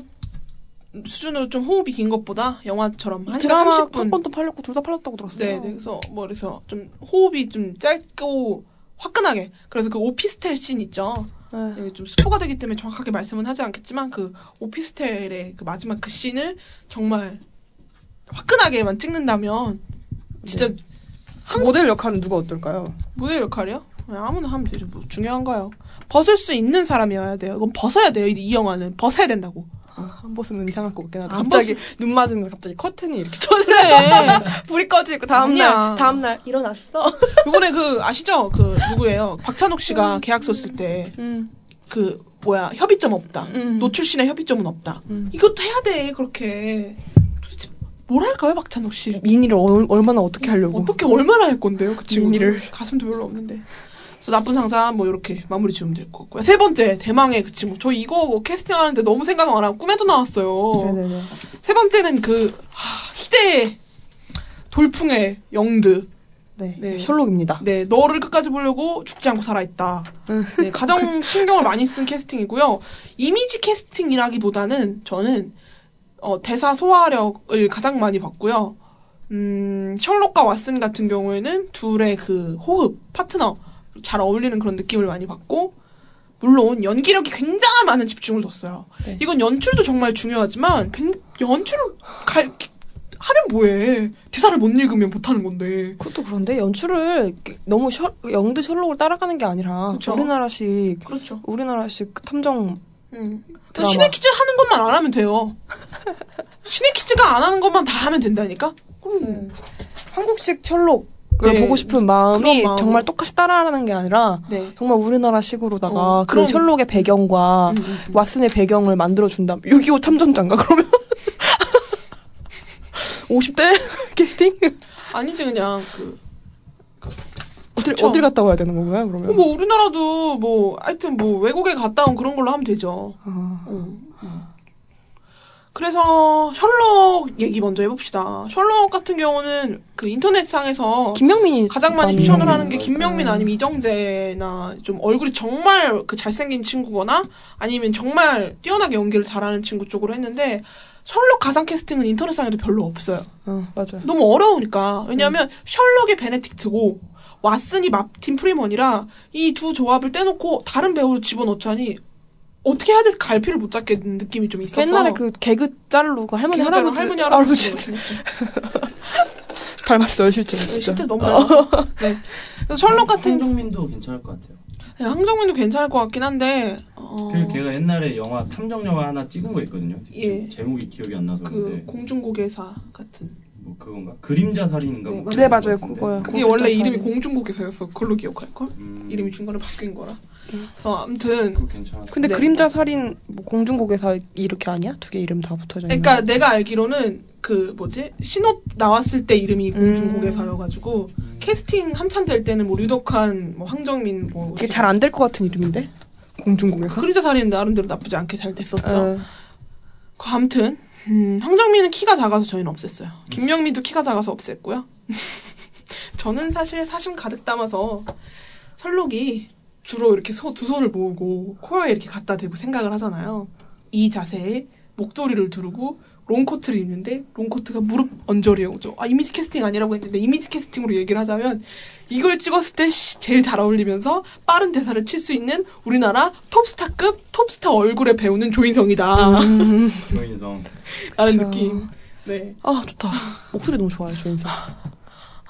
수준으로 좀 호흡이 긴 것보다 영화처럼 한 드라마 30분. 한 번도 팔렸고 둘 다 팔렸다고 들었어요. 네, 네. 그래서 뭐 그래서 좀 호흡이 좀 짧고 화끈하게. 그래서 그 오피스텔 씬 있죠. 네. 좀 스포가 되기 때문에 정확하게 말씀은 하지 않겠지만 그 오피스텔의 그 마지막 그 씬을 정말 화끈하게만 찍는다면 진짜 네. 모델 역할은 누가 어떨까요? 모델 역할이요? 아무나 하면 되죠. 뭐 중요한가요? 벗을 수 있는 사람이어야 돼요. 이건 벗어야 돼요. 이, 이 영화는 벗어야 된다고. 안 벗으면 이상할 것 같긴 하다. 안 갑자기 눈 맞으면 갑자기 커튼이 이렇게 <laughs> 쳐져. 그래. <laughs> 불이 꺼져 있고 다음 아니야. 날 다음 날 일어났어. <laughs> 이번에 그 아시죠? 그 누구예요? 박찬욱 씨가 계약서 쓸때 음. 그 뭐야 협의점 없다. 음. 노출신의 협의점은 없다. 음. 이것도 해야 돼 그렇게. 도대체 뭘 할까요, 박찬욱 씨? 미니를 얼, 얼마나 어떻게 하려고? 어떻게 얼마나 할 건데요, 그 친구? 미니를. 가슴도 별로 없는데. 그래서 나쁜 상사 뭐 이렇게 마무리 지으면 될 것 같고요. 세 번째 대망의 그 친구. 저 이거 뭐 캐스팅하는데 너무 생각 안 하고 꿈에도 나왔어요. 네네네. 세 번째는 그 하, 희대의 돌풍의 영드. 네. 네. 셜록입니다. 네, 너를 끝까지 보려고 죽지 않고 살아있다. 음. 네, 가장 <laughs> 신경을 많이 쓴 캐스팅이고요. 이미지 캐스팅이라기보다는 저는 어, 대사 소화력을 가장 많이 봤고요. 음, 셜록과 왓슨 같은 경우에는 둘의 그 호흡, 파트너 잘 어울리는 그런 느낌을 많이 받고 물론 연기력이 굉장히 많은 집중을 줬어요. 네. 이건 연출도 정말 중요하지만 뱅- 연출을 갈 하면 뭐해? 대사를 못 읽으면 못하는 건데. 그것도 그런데 연출을 너무 셜, 영드 셜록을 따라가는 게 아니라 그쵸. 우리나라식 그렇죠. 우리나라식 탐정 음. 드라마. 신의 퀴즈 하는 것만 안 하면 돼요. <laughs> 신의 퀴즈가 안 하는 것만 다 하면 된다니까? 네. 한국식 셜록 을 네. 보고 싶은 마음이 그런 마음. 정말 똑같이 따라하는 게 아니라 네. 정말 우리나라식으로다가 어, 그 그럼- 셜록의 배경과 음, 음, 음. 왓슨의 배경을 만들어 준다. 6.25 참전장가 그러면 <laughs> 50대 <laughs> 캐스팅? 아니지 그냥 그 어딜. 어딜 갔다 와야 되는 건가요? 그러면? 뭐 우리나라도 뭐 하여튼 뭐 외국에 갔다 온 그런 걸로 하면 되죠. 아, 그래서 셜록 얘기 먼저 해봅시다. 셜록 같은 경우는 그 인터넷상에서 김명민이 가장 많이 추천을 하는 게 거. 김명민 네. 아니면 이정재나 좀 얼굴이 정말 그 잘생긴 친구거나 아니면 정말 뛰어나게 연기를 잘하는 친구 쪽으로 했는데 셜록 가상 캐스팅은 인터넷상에도 별로 없어요. 어, 맞아요. 너무 어려우니까. 왜냐하면 셜록이 베네딕트고 왓슨이 마틴 프리먼이라 이 두 조합을 떼놓고 다른 배우를 집어넣자니 어떻게 해야 될지 갈피를 못 잡겠는 느낌이 좀 있어서 옛날에 그 개그 짤로 그 할머니 할아버지 할머니 할아버지 닮았어요 실제로 네, 진짜. 실제로 <laughs> 너무 닮았어. 네. 그래서 셜록 같은 황정민도 괜찮을 것 같아요. 네, 황정민도 괜찮을 것 같긴 한데 어, 그 걔가 옛날에 영화 탐정 영화 하나 찍은 거 있거든요. 예. 제목이 기억이 안 나서 그 공중고개사 같은 뭐 그건가 그림자 살인인가 네, 뭐 맞아요. 네 맞아요. 그거요. 그게 원래 이름이. 공중고개사였어 그걸로 기억할 걸 음, 이름이 중간에 바뀐 거라 그래서 아무튼. 근데 네. 그림자 살인 뭐 공중고개사 이렇게 아니야? 두 개 이름 다 붙어져 있는. 그러니까 내가 알기로는 그 뭐지 신업 나왔을 때 이름이 음. 공중고개사여가지고 캐스팅 한참 될 때는 뭐 류덕한 뭐 황정민 뭐 이게 잘 안 될 것 같은 이름인데 공중고개사. 그림자 살인은 나름대로 나쁘지 않게 잘 됐었죠. 어, 그 아무튼 음, 황정민은 키가 작아서 저희는 없앴어요. 김명민도 키가 작아서 없앴고요. <laughs> 저는 사실 사심 가득 담아서 셜록이 주로 이렇게 소, 두 손을 모으고 코에 이렇게 갖다 대고 생각을 하잖아요. 이 자세에 목도리를 두르고 롱코트를 입는데 롱코트가 무릎 언저리에 오죠. 아 이미지 캐스팅 아니라고 했는데 이미지 캐스팅으로 얘기를 하자면 이걸 찍었을 때 시- 제일 잘 어울리면서 빠른 대사를 칠 수 있는 우리나라 톱스타급 톱스타 얼굴에 배우는 조인성이다. 음. 조인성. 라는 그쵸. 느낌. 네. 아 좋다. 목소리 너무 좋아요 조인성.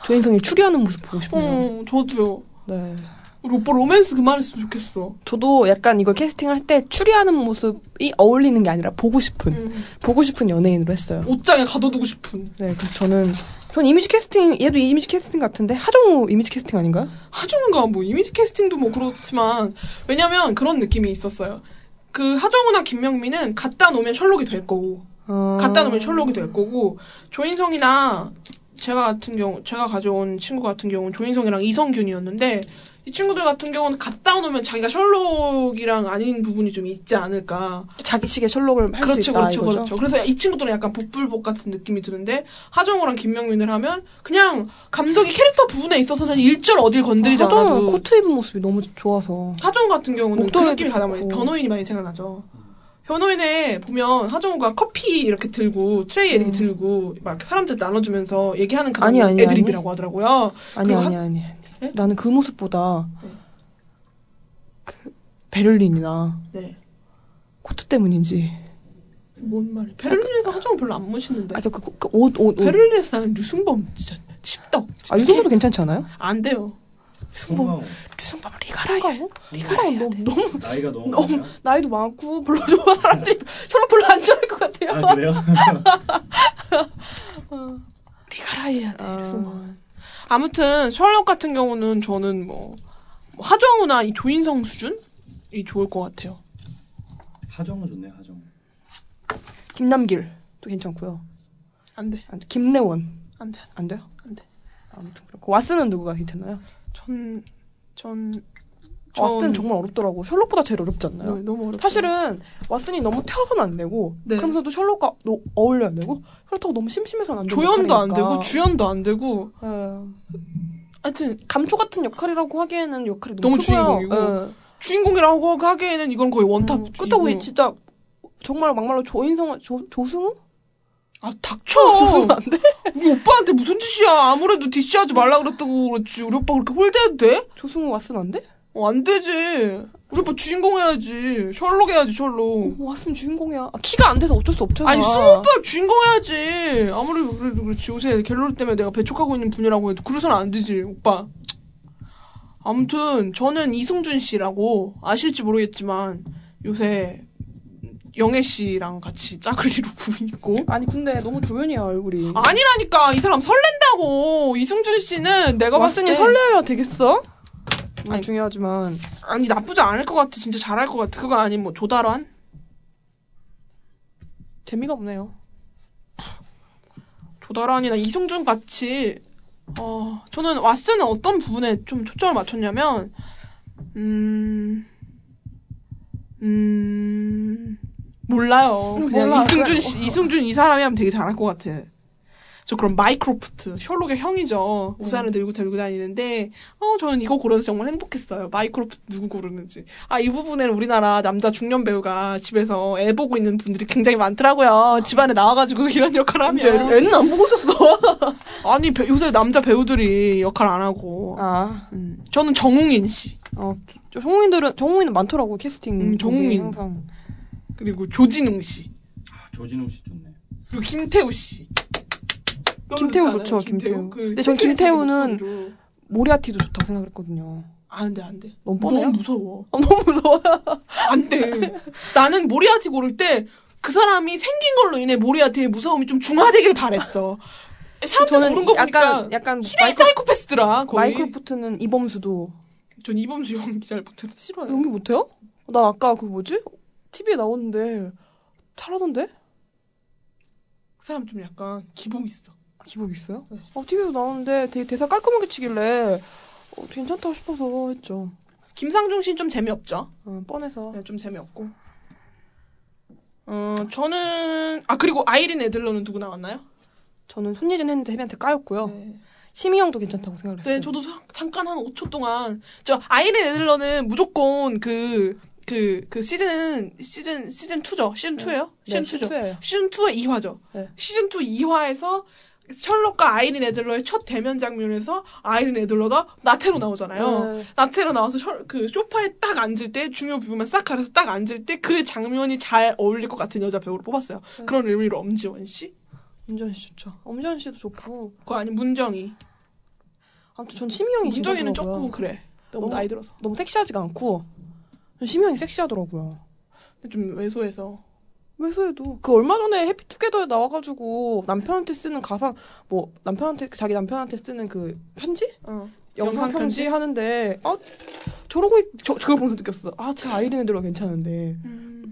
조인성이 추리하는 모습 보고 싶네요. 어, 저도요. 네. 우리 오빠 로맨스 그만했으면 좋겠어. 저도 약간 이걸 캐스팅할 때 추리하는 모습이 어울리는 게 아니라 보고 싶은 음. 보고 싶은 연예인으로 했어요. 옷장에 가둬두고 싶은. 네, 그래서 저는 전 이미지 캐스팅 얘도 이미지 캐스팅 같은데 하정우 이미지 캐스팅 아닌가요? 하정우가 뭐 이미지 캐스팅도 뭐 그렇지만 왜냐면 그런 느낌이 있었어요. 그 하정우나 김명민은 갖다 놓으면 셜록이 될 거고 어... 갖다 놓으면 셜록이 될 거고 조인성이나 제가 같은 경우 제가 가져온 친구 같은 경우는 조인성이랑 이성균이었는데 이 친구들 같은 경우는 갖다 놓으면 자기가 셜록이랑 아닌 부분이 좀 있지 않을까 자기식의 셜록을 할수 그렇죠, 있다 그렇죠, 이거죠. 그렇죠. 그래서 이 친구들은 약간 복불복 같은 느낌이 드는데 하정우랑 김명민을 하면 그냥 감독이 캐릭터 부분에 있어서는 일절 어딜 건드리지 하정우 않아도 코트 입은 모습이 너무 좋아서 하정우 같은 경우는 그 느낌이 가장 많이. 변호인이 많이 생각나죠. 변호인에 보면 하정우가 커피 이렇게 들고 트레이 이렇게 들고 막 사람들 나눠주면서 얘기하는 그 음. 아니, 아니, 애드립이라고 하더라고요. 아니 아니 하- 아니 아니. 네? 나는 그 모습보다 네. 그 베를린이나 네. 코트 때문인지. 뭔 말이야. 베를린에서 하정우 별로 안 멋있는데. 아, 그, 그, 그 옷, 옷, 옷. 베를린에서 나는 류승범 진짜 십덕. 아, 유동도 괜찮지 않아요? 안 돼요. 송강호. 류승범을 리가라야. 한가호? 한가호 너무, 너무, 나이가 너무 너무 많아요? 나이도 많고, 별로 좋아 사람들이 별로 별로 안 좋아할 것 같아요. 아 그래요? <laughs> 리가라 해야 돼. 아. 류승범. 아무튼 셜록 같은 경우는 저는 뭐, 뭐 하정우나 이 조인성 수준이 좋을 것 같아요. 하정우 좋네 하정우. 김남길도 괜찮고요. 안 돼. 안 돼. 김래원 안 돼. 안 돼요? 안 돼. 아무튼 그렇고 왓슨은 누구가 괜찮나요? 전, 전, 왓슨은 정말 어렵더라고. 셜록보다 제일 어렵지 않나요? 네, 너무 어렵다. 사실은 왓슨이 너무 태워서는 안 되고 네. 그러면서도 셜록과 너, 어울려야 되고 그렇다고 너무 심심해서는 안 되고 조연도 안 역할이니까. 되고, 주연도 안 되고, 예. 하여튼, 감초 같은 역할이라고 하기에는 역할이 너무 너무. 주인공이고. 예. 주인공이라고 하기에는 이건 거의 원탑. 음, 그렇다고 진짜 정말 막말로 조인성 조, 조승우? 아, 닥쳐! 우리 오빠한테 무슨 짓이야. 아무래도 디시하지 말라 그랬다고 그렇지. 우리 오빠 그렇게 홀대해도 돼? 조승우 왓슨 안 돼? 어, 안 되지. 우리 오빠 주인공 해야지. 셜록 해야지, 셜록. 어, 왓슨 주인공이야. 아, 키가 안 돼서 어쩔 수 없잖아. 아니, 승우 오빠 주인공 해야지. 아무리 그래도 그렇지. 요새 갤러리 때문에 내가 배척하고 있는 분이라고 해도 그래서는 안 되지, 오빠. 아무튼, 저는 이승준 씨라고 아실지 모르겠지만, 요새 영애 씨랑 같이 짝을 이루고 있고. 아니 근데 너무 조연이야 얼굴이. 아니라니까! 이 사람 설렌다고! 이승준 씨는 내가 봤을 때. 설레야 되겠어? 아니, 아니 중요하지만 아니, 나쁘지 않을 것 같아. 진짜 잘할 것 같아. 그거 아니면 뭐, 조달환? 재미가 없네요. 조다란이나 이승준 같이 어 저는 왓슨은 어떤 부분에 좀 초점을 맞췄냐면 음. 음. 몰라요. 그냥 몰라. 이승준 <laughs> 씨, 이승준 이 사람이 하면 되게 잘할 것 같아. 저 그럼 마이크로프트 셜록의 형이죠. 우산을 들고 들고 다니는데 어 저는 이거 고르면서 정말 행복했어요. 마이크로프트 누구 고르는지. 아 이 부분에는 우리나라 남자 중년 배우가 집에서 애 보고 있는 분들이 굉장히 많더라고요. 집안에 나와가지고 <laughs> 이런 역할을 하면. 애, 애는 안 보고 있었어. <laughs> 아니 배- 요새 남자 배우들이 역할 안 하고. 아, 음, 저는 정웅인 씨 어, 저 정웅인은 정웅인은 많더라고 캐스팅. 음, 정웅인. 항상. 그리고 조진웅 씨 아, 조진웅 씨 좋네. 그리고 김태우 씨. 김태우 좋죠, 좋잖아요, 김태우. 그 근데 전 김태우는. 모리아티도 좋다고 생각했거든요. 안 돼, 안 돼. 너무 뻔해요? 너무 무서워. 아, 너무 무서워. <laughs> 안 돼. 나는 모리아티 고를 때 그 사람이 생긴 걸로 인해 모리아티의 무서움이 좀 중화되길 바랬어. 사람들 저는 고른 약간 약간 희대의 마이클 사이코패스더라, 거의. 마이크로프트는 이범수도 전 이범수 연기 잘 못해서 싫어요. 연기 못해요? 나 아까 그 뭐지 TV에 나오는데 잘하던데? 그 사람 좀 약간 기복 있어. 아, 기복 있어요? 네. 어, TV에서 나오는데 되게 대사 깔끔하게 치길래 어, 괜찮다고 싶어서 했죠. 김상중 씨는 좀 재미없죠? 어, 뻔해서. 네, 좀 재미없고. 어, 저는, 아, 그리고 아이린 애들러는 누구 나왔나요? 저는 손예진 했는데 헤비한테 까였고요. 네. 심희영도 괜찮다고 생각을 했어요. 네, 저도 사- 잠깐 한 5초 동안 저 아이린 애들러는 무조건 그 그, 그 시즌, 시즌, 시즌 2죠? 시즌 2예요? 네, 시즌 2죠? 시즌 2예요. 시즌 2의 2화죠? 네. 시즌 2 2화에서 셜록과 아이린 애들러의 첫 대면 장면에서 아이린 애들러가 나태로 나오잖아요. 네. 나태로 나와서 셜- 그 소파에 딱 앉을 때 중요 부분만 싹 가려서 딱 앉을 때 그 장면이 잘 어울릴 것 같은 여자 배우를 뽑았어요. 네. 그런 의미로 엄지원 씨? 엄지원 씨 좋죠. 엄지원 씨도 좋고. 그거 아니 문정이. 아무튼 전 심희영이 문정이는. 조금 그래. 너무 너무- 나이 들어서. 너무 섹시하지가 않고 전 심희영이 섹시하더라고요. 좀 왜소해서. 왜소해도. 그 얼마 전에 해피투게더에 나와가지고 남편한테 쓰는 가상 뭐 남편한테 자기 남편한테 쓰는 그 편지? 어. 영상, 영상 편지? 편지? 하는데 아 저러고 있, 저 그걸 보면서 느꼈어. 아제 아이린 애들은 괜찮은데.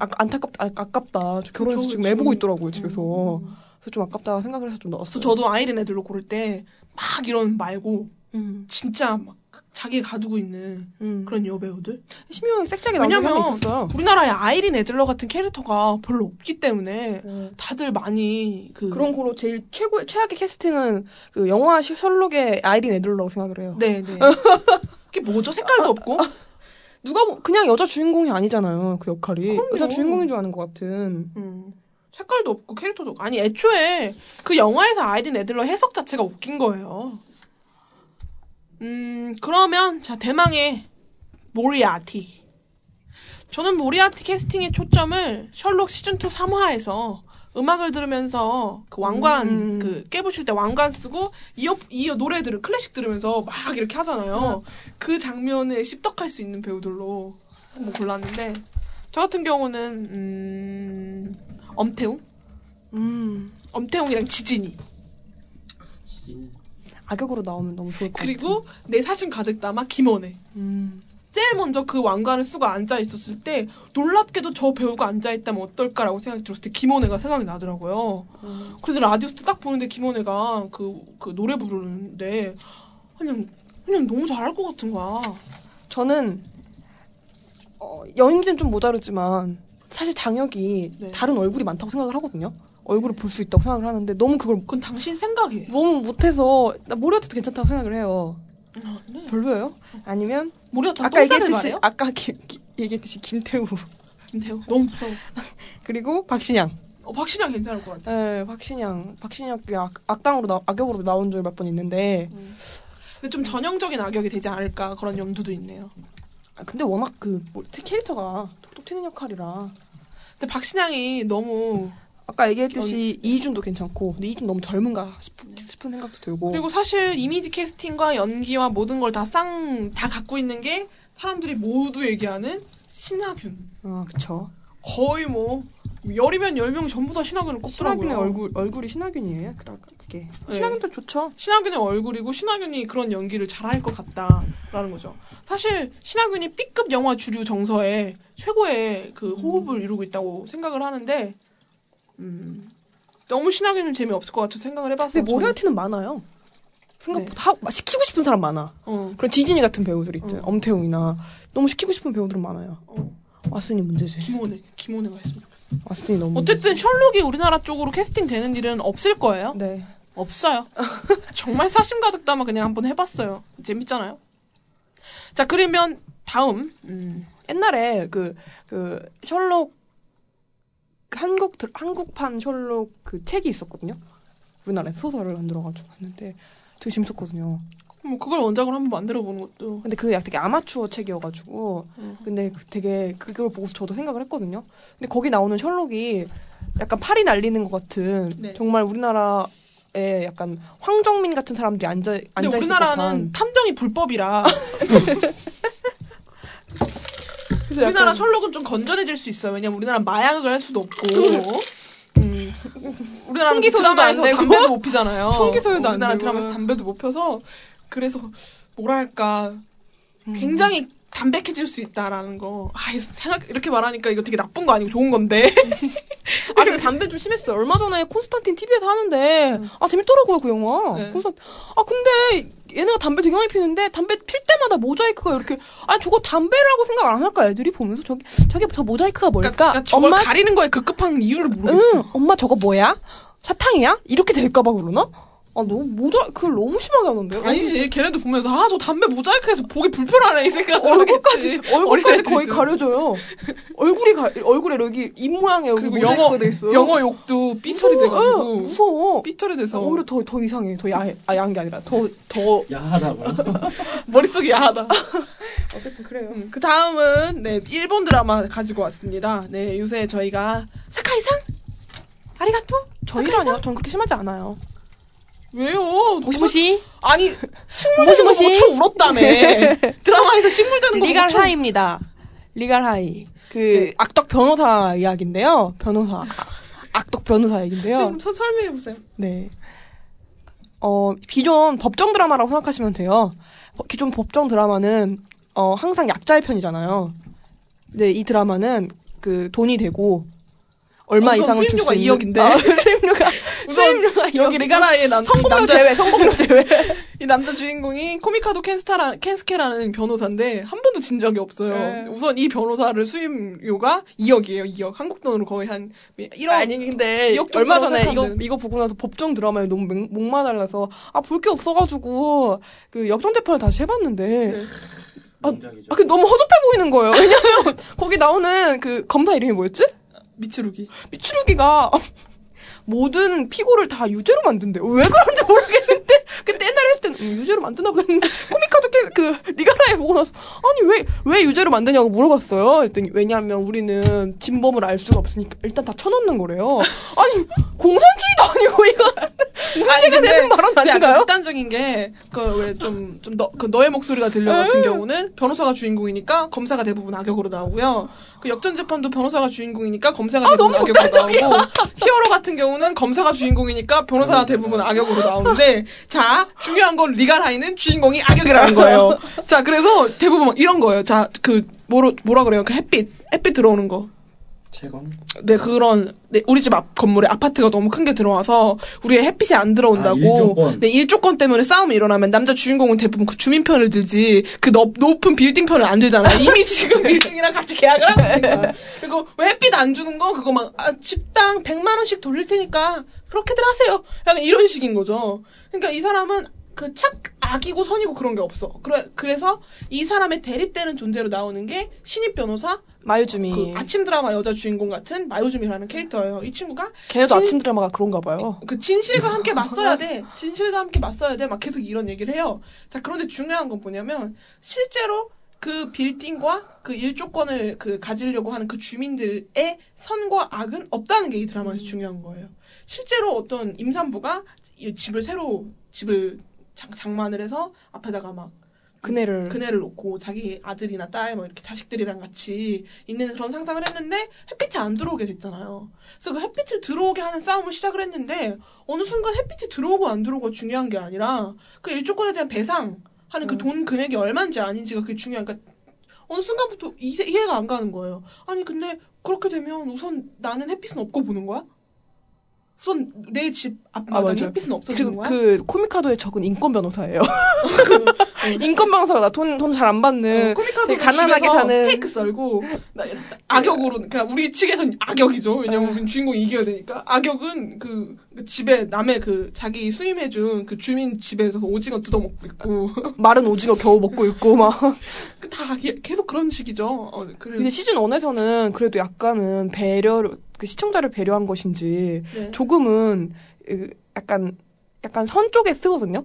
아, 안타깝다 아, 아깝다. 저 결혼해서 지금 그쵸. 애 보고 있더라고요 집에서. 음. 그래서 좀 아깝다 생각을 해서 좀 넣었어요. 그래서 저도 아이린 애들로 고를 때 막 이런 말고 음, 진짜 막 자기 가지고 있는 음. 그런 여배우들. 심희영이 섹시하게 나오는 왜냐면 사람이 있었어요 우리나라에 아이린 애들러 같은 캐릭터가 별로 없기 때문에 네. 다들 많이 그 그런 거로 제일 최고 최악의 캐스팅은 그 영화 시- 셜록의 아이린 애들러라고 생각을 해요 네, 네. <laughs> 그게 뭐죠? 색깔도 없고. <laughs> 누가 보- 그냥 여자 주인공이 아니잖아요 그 역할이 그럼요. 여자 주인공인 줄 아는 것 같은 음. 색깔도 없고 캐릭터도 없고. 아니 애초에 그 영화에서 아이린 애들러 해석 자체가 웃긴 거예요. 음 그러면 자 대망의 모리아티. 저는 모리아티 캐스팅의 초점을 셜록 시즌 2 3화에서 음악을 들으면서 그 왕관 음. 그 깨부실 때 왕관 쓰고 이어 이어 노래들을 클래식 들으면서 막 이렇게 하잖아요. 그 장면에 씹덕할 수 있는 배우들로 한번 골랐는데 저 같은 경우는 음 엄태웅 음 엄태웅이랑 지진이 악역으로 나오면 너무 좋을 것 그리고 내 사진 가득 담아 김원혜 음. 제일 먼저 그 왕관을 쓰고 앉아 있었을 때 놀랍게도 저 배우가 앉아 있다면 어떨까라고 생각이 들었을 때 김원혜가 생각이 나더라고요. 음. 그래서 라디오스트 딱 보는데 김원혜가 그, 그 노래 부르는데 그냥 그냥 너무 잘할 것 같은 거야. 저는 어, 연기는 좀 모자르지만 사실 장혁이 네. 다른 얼굴이 많다고 생각을 하거든요. 얼굴을 볼 수 있다고 생각을 하는데 너무 그걸 그건 당신 생각이에요. 너무 못해서 나 모리아트도 괜찮다고 생각을 해요. 아, 네. 별로예요? 아니면 머리가 다 아까 얘기했듯이 말해요? 아까 기- 기- 얘기했듯이 김태우 김태우 너무 무서워. <laughs> 그리고 박신양. 어, 박신양 괜찮을 것 같아. 네, 박신양. 박신양이 악, 악당으로 나, 악역으로 나온 적이 몇번 있는데 근데 좀 전형적인 악역이 되지 않을까 그런 염두도 있네요. 아, 근데 워낙 그 뭐, 캐릭터가 톡톡 튀는 역할이라 근데 박신양이 너무 아까 얘기했듯이 이준도 괜찮고 근데 이준 너무 젊은가 싶, 싶은 생각도 들고 그리고 사실 이미지 캐스팅과 연기와 모든 걸 다 쌍 다 갖고 있는 게 사람들이 모두 얘기하는 신하균. 아 그쵸 거의 뭐 열이면 열 명 전부 다 신하균을 꼽더라고요. 신하균의 얼굴 얼굴이 신하균이에요 그 그게 네. 신하균도 좋죠 신하균의 얼굴이고 신하균이 그런 연기를 잘할 것 같다라는 거죠. 사실 신하균이 B급 영화 주류 정서에 최고의 그 호흡을 이루고 있다고 생각을 하는데, 음, 너무 신하게는 재미없을 것 같아서 생각을 해봤어요. 근데. 모리아티는 많아요. 생각보다 하- 시키고 싶은 사람 많아. 어. 그런 지진이 같은 배우들 있잖아. 어. 엄태웅이나 너무 시키고 싶은 배우들은 많아요. 어. 왓슨이 문제지. 김원혜, 김원혜가 했으면 좋겠어. 왓슨이 너무. 어쨌든 셜록이 우리나라 쪽으로 캐스팅 되는 일은 없을 거예요. 네. 없어요. <laughs> 정말 사심 가득 담아 그냥 한번 해봤어요. 재밌잖아요. 자, 그러면 다음. 음. 옛날에 그, 그, 셜록, 한국, 들- 한국판 셜록 그 책이 있었거든요. 우리나라에 소설을 만들어가지고 했는데 되게 재밌었거든요. 뭐 그걸 원작으로 한번 만들어 보는 것도. 근데 그게 되게 아마추어 책이어가지고 음. 근데 되게 그걸 보고서 저도 생각을 했거든요. 근데 거기 나오는 셜록이 약간 팔이 날리는 것 같은 네. 정말 우리나라 에 약간 황정민 같은 사람들이 앉아 근데 앉아 있을 우리나라는 탐정이 불법이라 <laughs> 그래서 우리나라 셜록은 좀 건전해질 수 있어요. 왜냐면 우리나라 마약을 할 수도 없고. 음. 우리나라 소유도 드라마에서 안 되고. 담배도 못 피잖아요. <laughs> 총기 소유도 안 우리나라 되고. 드라마에서 담배도 못 펴서 그래서 뭐랄까 음. 굉장히 담백해질 수 있다라는 거. 아, 생각 이렇게 말하니까 이거 되게 나쁜 거 아니고 좋은 건데. <laughs> 아 근데 담배 좀 심했어요. 얼마 전에 콘스탄틴 TV에서 하는데 아 재밌더라고요 그 영화. 네. 그래서 아 근데 얘네가 담배 되게 많이 피는데 담배 필 때마다 모자이크가 이렇게 아 저거 담배라고 생각 안 할까 애들이 보면서 저기 저기 저 모자이크가 뭘까? 그러니까, 그러니까 엄마 가리는 거에 급급한 이유를 모르겠어. 응 엄마 저거 뭐야? 사탕이야? 이렇게 될까봐 그러나? 아 너무 모자 그걸 너무 심하게 하던데요. 아니지, 걔네도 보면서 아 저 담배 모자이크해서 보기 불편하네 이 생각. 얼굴까지 얼굴까지 거의. 가려져요. 얼굴이 가, 얼굴에 여기 입 모양에 여기 그리고 모자이크가 영어 돼 있어요. 영어 욕도 삐처리. 돼가지고 응, 무서워. 삐처리 돼서 오히려 더, 더 이상해. 더 야해. 아, 야한 게 아니라 더, 더. 야하다고요? <laughs> 머릿속이 야하다. <laughs> 어쨌든 그래요. 음, 그 다음은 네 일본 드라마 가지고 왔습니다. 네 요새 저희가 사카이상 아리가토 아니요. 전 그렇게 심하지 않아요. 왜요? もしもし. 아니 식물 되는 거 もしもし. 보고 초 울었다며. <laughs> 드라마에서 식물 되는 거 리갈 초 하이입니다. 리갈 하이. 그, 네. 악덕 변호사 이야기인데요. 변호사. 악덕 변호사 네, 얘기인데요. 그럼 서- 설명해 보세요. 네. 어, 기존 법정 드라마라고 생각하시면 돼요. 어, 기존 법정 드라마는, 어, 항상 약자의 편이잖아요. 근데 이 드라마는 그 돈이 되고, 얼마 우선 이상을 줄수 수입료가 있는 2억인데. 아, 수입료가 수입료가 여기 리가라의 남, 이 성공료 남자 제외, <laughs> 성공료 제외. 이 남자 주인공이 코미카도 켄스타라, 켄스케라는 변호사인데 한 번도 진 적이 없어요. 네. 우선 이 변호사를 수임료가 2억이에요. 2억. 한국 돈으로 거의 한 1억. 아니 근데 이억 정도로 얼마 전에 이거 이거 보고 나서 법정 드라마에 너무 맹- 목마달라서 아 볼 게 없어가지고 그 역전 재판을 다시 해봤는데 네. 아. 아, 그 너무 허접해 보이는 거예요. 왜냐면 거기 나오는 그 검사 이름이 뭐였지? 미츠루기. 미추루기가 모든 피고를 다 유죄로 만든대요. 왜 그런지 모르겠는데 그때 옛날에 했을 땐 음, 유죄로 만드나 보다 했는데 코미카도 깨- 그 리가라에 보고 나서 아니 왜 왜 유죄로 만드냐고 물어봤어요. 그랬더니 왜냐하면 우리는 진범을 알 수가 없으니까 일단 다 쳐놓는 거래요. 아니 공산주의도 아니고 이거 문제가 되는 약간 아닌가요? 극단적인 게, 그, 왜, 좀, 좀, 너, 그, 너의 목소리가 들려 같은 경우는 변호사가 주인공이니까 검사가 대부분 악역으로 나오고요. 그 역전 재판도 변호사가 주인공이니까 검사가 아, 대부분 너무 악역으로 나오고, 히어로 같은 경우는 검사가 주인공이니까 변호사가 대부분 악역으로 나오는데, 자, 중요한 건 리가라이는 주인공이 악역이라는 <laughs> 거예요. 자, 그래서 대부분 이런 거예요. 자, 그, 뭐로, 뭐라 그래요? 그 햇빛, 햇빛 들어오는 거. 채권? 네, 그런, 네, 우리 집 앞 건물에 아파트가 너무 큰 게 들어와서, 우리의 햇빛이 안 아, 들어온다고. 일조권. 네, 일조권 때문에 싸움이 일어나면 남자 주인공은 대부분 그 주민 편을 들지, 그 높, 높은 빌딩 편을 안 들잖아요. <laughs> 이미 지금 빌딩이랑 같이 계약을 하고 있으니까. 그리고 왜 햇빛 안 주는 거? 그거 막, 아, 집당 100만 원씩 돌릴 테니까, 그렇게들 하세요. 약간 이런 식인 거죠. 그러니까 이 사람은 그 착, 악이고 선이고 그런 게 없어. 그래, 그래서 이 사람의 대립되는 존재로 나오는 게 신입 변호사, 마유주미. 그 아침 드라마 여자 주인공 같은 마요즘이라는 캐릭터예요. 이 친구가 걔네도 진- 아침 드라마가 그런가 봐요. 그 진실과 함께 맞서야 <laughs> 돼. 진실과 함께 맞서야 돼. 막 계속 이런 얘기를 해요. 자, 그런데 중요한 건 뭐냐면 실제로 그 빌딩과 그 일조권을 그 가지려고 하는 그 주민들의 선과 악은 없다는 게 이 드라마에서 중요한 거예요. 실제로 어떤 임산부가 이 집을 새로 집을 장, 장만을 해서 앞에다가 막 그네를. 그네를 놓고 자기 아들이나 딸 뭐 이렇게 자식들이랑 같이 있는 그런 상상을 했는데 햇빛이 안 들어오게 됐잖아요. 그래서 그 햇빛을 들어오게 하는 싸움을 시작을 했는데 어느 순간 햇빛이 들어오고 안 들어오고가 중요한 게 아니라 그 일조권에 대한 배상 하는 그 돈 금액이 얼마인지 아닌지가 그게 중요한 그러니까 어느 순간부터 이해, 이해가 안 가는 거예요. 아니 근데 그렇게 되면 우선 나는 햇빛은 없고 보는 거야? 우선 내집 아, 앞마당 맞아요. 햇빛은 없어지는 그리고 거야? 그 코미카도의 적은 인권 변호사예요. <laughs> <laughs> 인권 변호사가 나 돈 돈 잘 안 받는 어, 코미카도 가난하게 집에서 사는 스테이크 썰고 나- 나- 악역으로 그러니까 우리 측에선 악역이죠. 왜냐면 우린 주인공이 이겨야 되니까 악역은 그, 그 집에 남의 그 자기 수임해준 그 주민 집에 가서 오징어 뜯어 먹고 있고 <laughs> 마른 오징어 겨우 먹고 있고 막. 그다 계속 그런 식이죠. 어, 그래. 근데 시즌 1에서는 그래도 약간은 배려를 그 시청자를 배려한 것인지 네. 조금은 으, 약간 약간 선 쪽에 쓰거든요.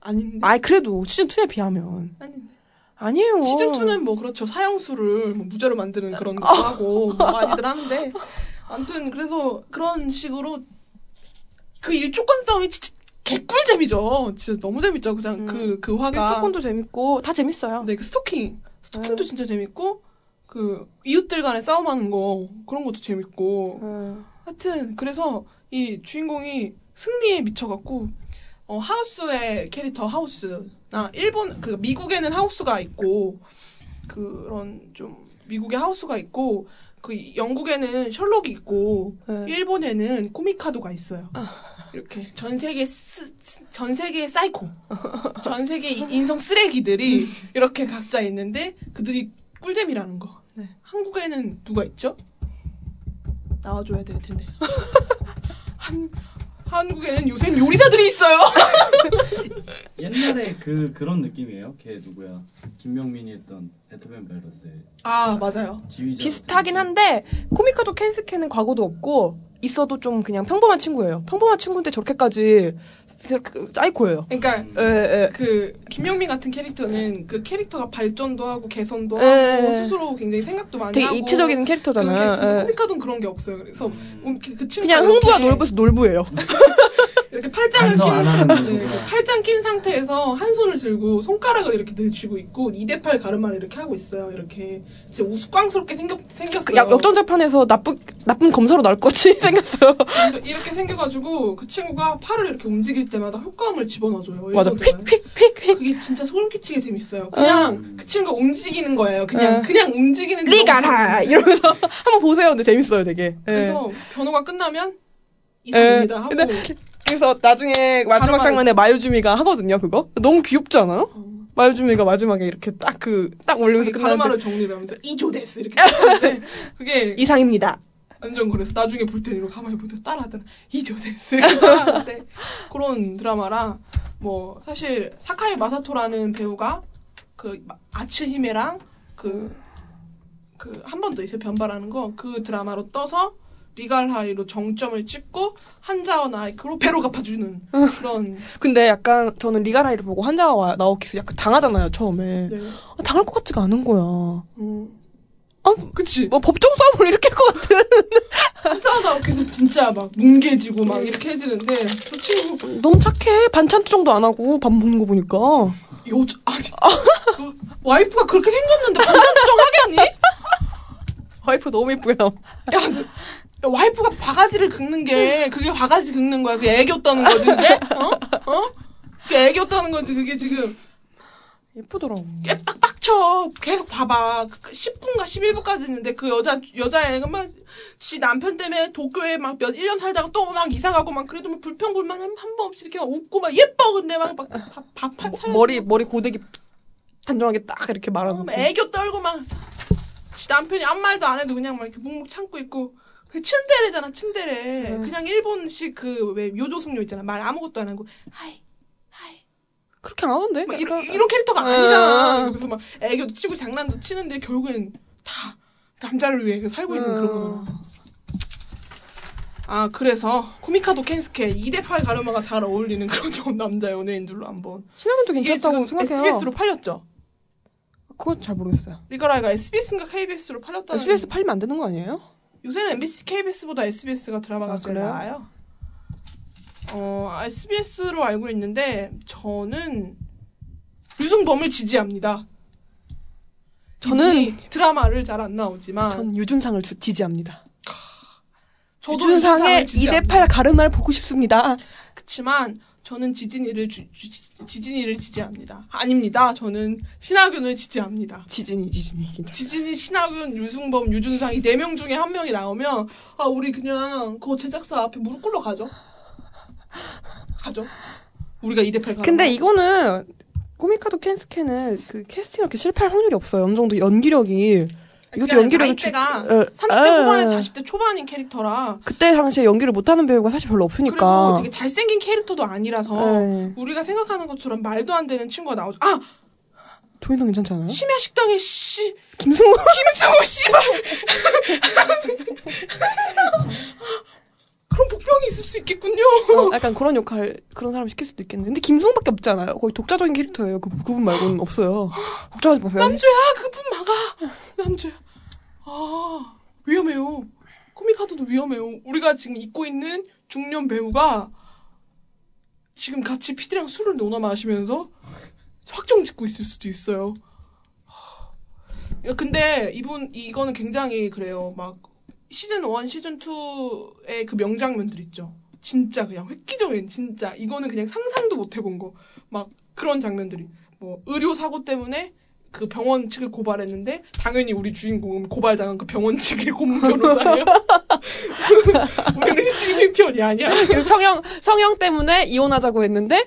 아닌데. 아 그래도 시즌 2에 비하면 아닌데. 아니에요. 시즌 2는 뭐 그렇죠 사형수를 뭐 무죄로 만드는 그런 거 하고 뭐 많이들 하는데 아무튼 그래서 그런 식으로 그 일조권 싸움이 진짜 개꿀잼이죠. 진짜 너무 재밌죠. 그냥 음. 그 그 화가. 일조건도 재밌고 다 재밌어요. 네, 그 스토킹. 스토킹도 네. 진짜 재밌고 그 이웃들 간에 싸움하는 거 그런 것도 재밌고. 음. 하여튼 그래서 이 주인공이 승리에 미쳐갖고 어, 하우스의 캐릭터 하우스나 일본 그 미국에는 하우스가 있고 그런 좀 미국의 하우스가 있고 그 영국에는 셜록이 있고 네. 일본에는 코미카도가 있어요. 이렇게 전 세계 스, 스- 전 세계 사이코, 전 세계 이- 인성 쓰레기들이 이렇게 각자 있는데 그들이 꿀잼이라는 거. 네. 한국에는 누가 있죠? 나와줘야 될 텐데. <laughs> 한 한국에는 요새 요리사들이 있어요. <laughs> 옛날에 그 그런 느낌이에요. 걔 누구야? 김명민이 했던 배트맨 바이러스의 아 맞아요. 지휘자. 비슷하긴 한데 코미카도 켄스케는 과거도 없고 있어도 좀 그냥 평범한 친구예요. 평범한 친구인데 저렇게까지 저렇게 사이코예요. 그러니까 예, 예. 그 김용민 같은 캐릭터는 그 캐릭터가 발전도 하고 개선도 예, 하고 예. 스스로 굉장히 생각도 많이 되게 하고 입체적인 그런 캐릭터잖아요. 캐릭터. 예. 코미카도는 그런 게 없어요. 그래서 음. 뭐 그, 그 친구가 그냥 흥부와 놀부에서 놀부예요. <laughs> 이렇게 팔짱을 낀 네. 이렇게 팔짱 낀 상태에서 한 손을 들고 손가락을 이렇게 늘 쥐고 있고 2대8 가르마를 이렇게 하고 있어요. 이렇게 진짜 우스꽝스럽게 생겼, 생겼어요. 그 약, 역전재판에서 나쁜 나쁜 검사로 나올 것 같이 <laughs> 생겼어요. 이렇게- 생겨가지고 그 친구가 팔을 이렇게 움직일 때마다 효과음을 집어넣어줘요. 맞아. 픽픽픽픽. 그게 진짜 소름 끼치게 재밌어요. 그냥 그 친구가 움직이는 거예요. 그냥 어. 그냥 움직이는 게 리가라 너무 이러면서 <laughs> 한번 보세요. 근데 재밌어요, 되게. 그래서 변호가 끝나면 예. 이상입니다 하고 근데 그래서 나중에 마지막 장면에 마유주미가 하거든요, 그거. 너무 귀엽지 않아요? 마유주미가 마지막에 이렇게 딱 그 딱 올리면서 가르마를 정리를 하면서 이조데스 이렇게 하는데 <laughs> 그게 이상입니다. 완전 그래서 나중에 볼 때는 가만히 보다 따라하더라 이조데스 이렇게 따라하는데 그런 드라마라 뭐 사실 사카이 마사토라는 배우가 그 아츠 히메랑 그 그 한 번 더 있어요 변발하는 거 그 드라마로 떠서 리갈 하이로 정점을 찍고 한자와 나이크로 배로 갚아주는 그런 근데 약간 저는 리가라이를 보고 한자와 나오키스 약간 당하잖아요, 처음에. 네. 아, 당할 것 같지가 않은 거야. 음. 아, 그치 뭐 법정 싸움을 이렇게 할것 같은. <laughs> 한자와 나이크는 진짜 막 뭉개지고 막 이렇게 해지는데 저 친구 너무 착해. 반찬 투정도 안 하고 밥 먹는 거 보니까. 여자 아니 그 와이프가 그렇게 생겼는데 반찬 투정 하겠니? <laughs> 와이프 너무 너- 야, 와이프가 바가지를 긁는 게 그게 바가지 긁는 거야. 그게 애교 떠는 거지 그게? 어? 어? 그게 애교 떠는 거지 그게 지금 예쁘더라고. 얘 빡빡 쳐 계속 봐봐. 그 10분가 11분까지 있는데 그 여자 여자애가 막 지 남편 때문에 도쿄에 막 몇 1년 살다가 또 막 이사 가고 막 그래도 막 불평불만 한 번 없이 이렇게 막 웃고 막 예뻐 근데 막밥밥 차려 머리, 머리 고데기 단정하게 딱 이렇게 말하고. 어, 막 애교 떨고 막 지 남편이 아무 말도 안 해도 그냥 막 이렇게 묵묵 참고 있고 그 츤데레잖아 츤데레 음. 그냥 일본식 그 왜 요조숙녀 있잖아 말 아무것도 안 하고 はい はい 그렇게 안 하던데? 막 약간- 이런, 이런 캐릭터가 아니잖아 음. 그래서 막 애교도 치고 장난도 치는데 결국엔 다 남자를 위해 살고 있는 그런 음. 거. 아 그래서 코미카도 켄스케 2대8 가르마가 잘 어울리는 그런 좋은 남자 연예인들로 한번 신하균도 괜찮다고 생각해요. SBS로 팔렸죠 그거 잘 모르겠어요. 리갈하이가 SBS인가 KBS로 팔렸다는 SBS 팔리면 안 되는 거 아니에요? 요새는 MBC, KBS보다 SBS가 드라마가 아, 제일 그래요? 나아요. 어, SBS로 알고 있는데 저는 유승범을 지지합니다. 저는- 드라마를 잘 안 나오지만 전 유준상을 주- 지지합니다. 유준상의 유준상을 지지합니다. 2대8 가르마를 보고 싶습니다. 그치만 저는 지진이를 주, 주- 지진이를 지지합니다. 아닙니다. 저는 신하균을 지지합니다. 지진이 지진이 진짜. 지진이, 신하균, 유승범, 유준상 이 네 명 중에 한 명이 나오면 아 우리 그냥 그 제작사 앞에 무릎 꿇러 가죠. 가죠. 우리가 2대8 가는 근데 거. 이거는 코미카도 캔스캔은 그 캐스팅 이렇게 실패할 확률이 없어요. 어느 정도 연기력이 이것도 연기력이 주- 에, 30대 에. 후반에 40대 초반인 캐릭터라 그때 당시에 연기를 못하는 배우가 사실 별로 그리고 없으니까. 되게 잘생긴 캐릭터도 아니라서 네. 우리가 생각하는 것처럼 말도 안 되는 친구가 나오죠. 아 조인성 괜찮지 않아요? 심야 식당의 씨 김승우 <laughs> 김승우 씨발 <laughs> <laughs> 그런 복병이 있을 수 있겠군요. 어, 약간 그런 역할 그런 사람 시킬 수도 있겠는데 근데 김승우밖에 없지 않아요? 거의 독자적인 캐릭터예요. 그 그분 말고는 없어요. 걱정하지 마세요. 남주야 그분 막아 남주야 아 위험해요 코미카드도 위험해요 우리가 지금 입고 있는 중년 배우가 지금 같이 피디랑 술을 논아 마시면서 확정 짓고 있을 수도 있어요 야, 근데 이분 이거는 굉장히 그래요 막 시즌 1 시즌 2의 그 명장면들 있죠 진짜 그냥 획기적인 진짜 이거는 그냥 상상도 못 해본 거 막 그런 장면들이 뭐 의료 사고 때문에 그 병원 측을 고발했는데 당연히 우리 주인공은 고발당한 그 병원 측의 고문 변호사예요. <laughs> 우리는 시민 편이 아니야. 성형 성형 때문에 이혼하자고 했는데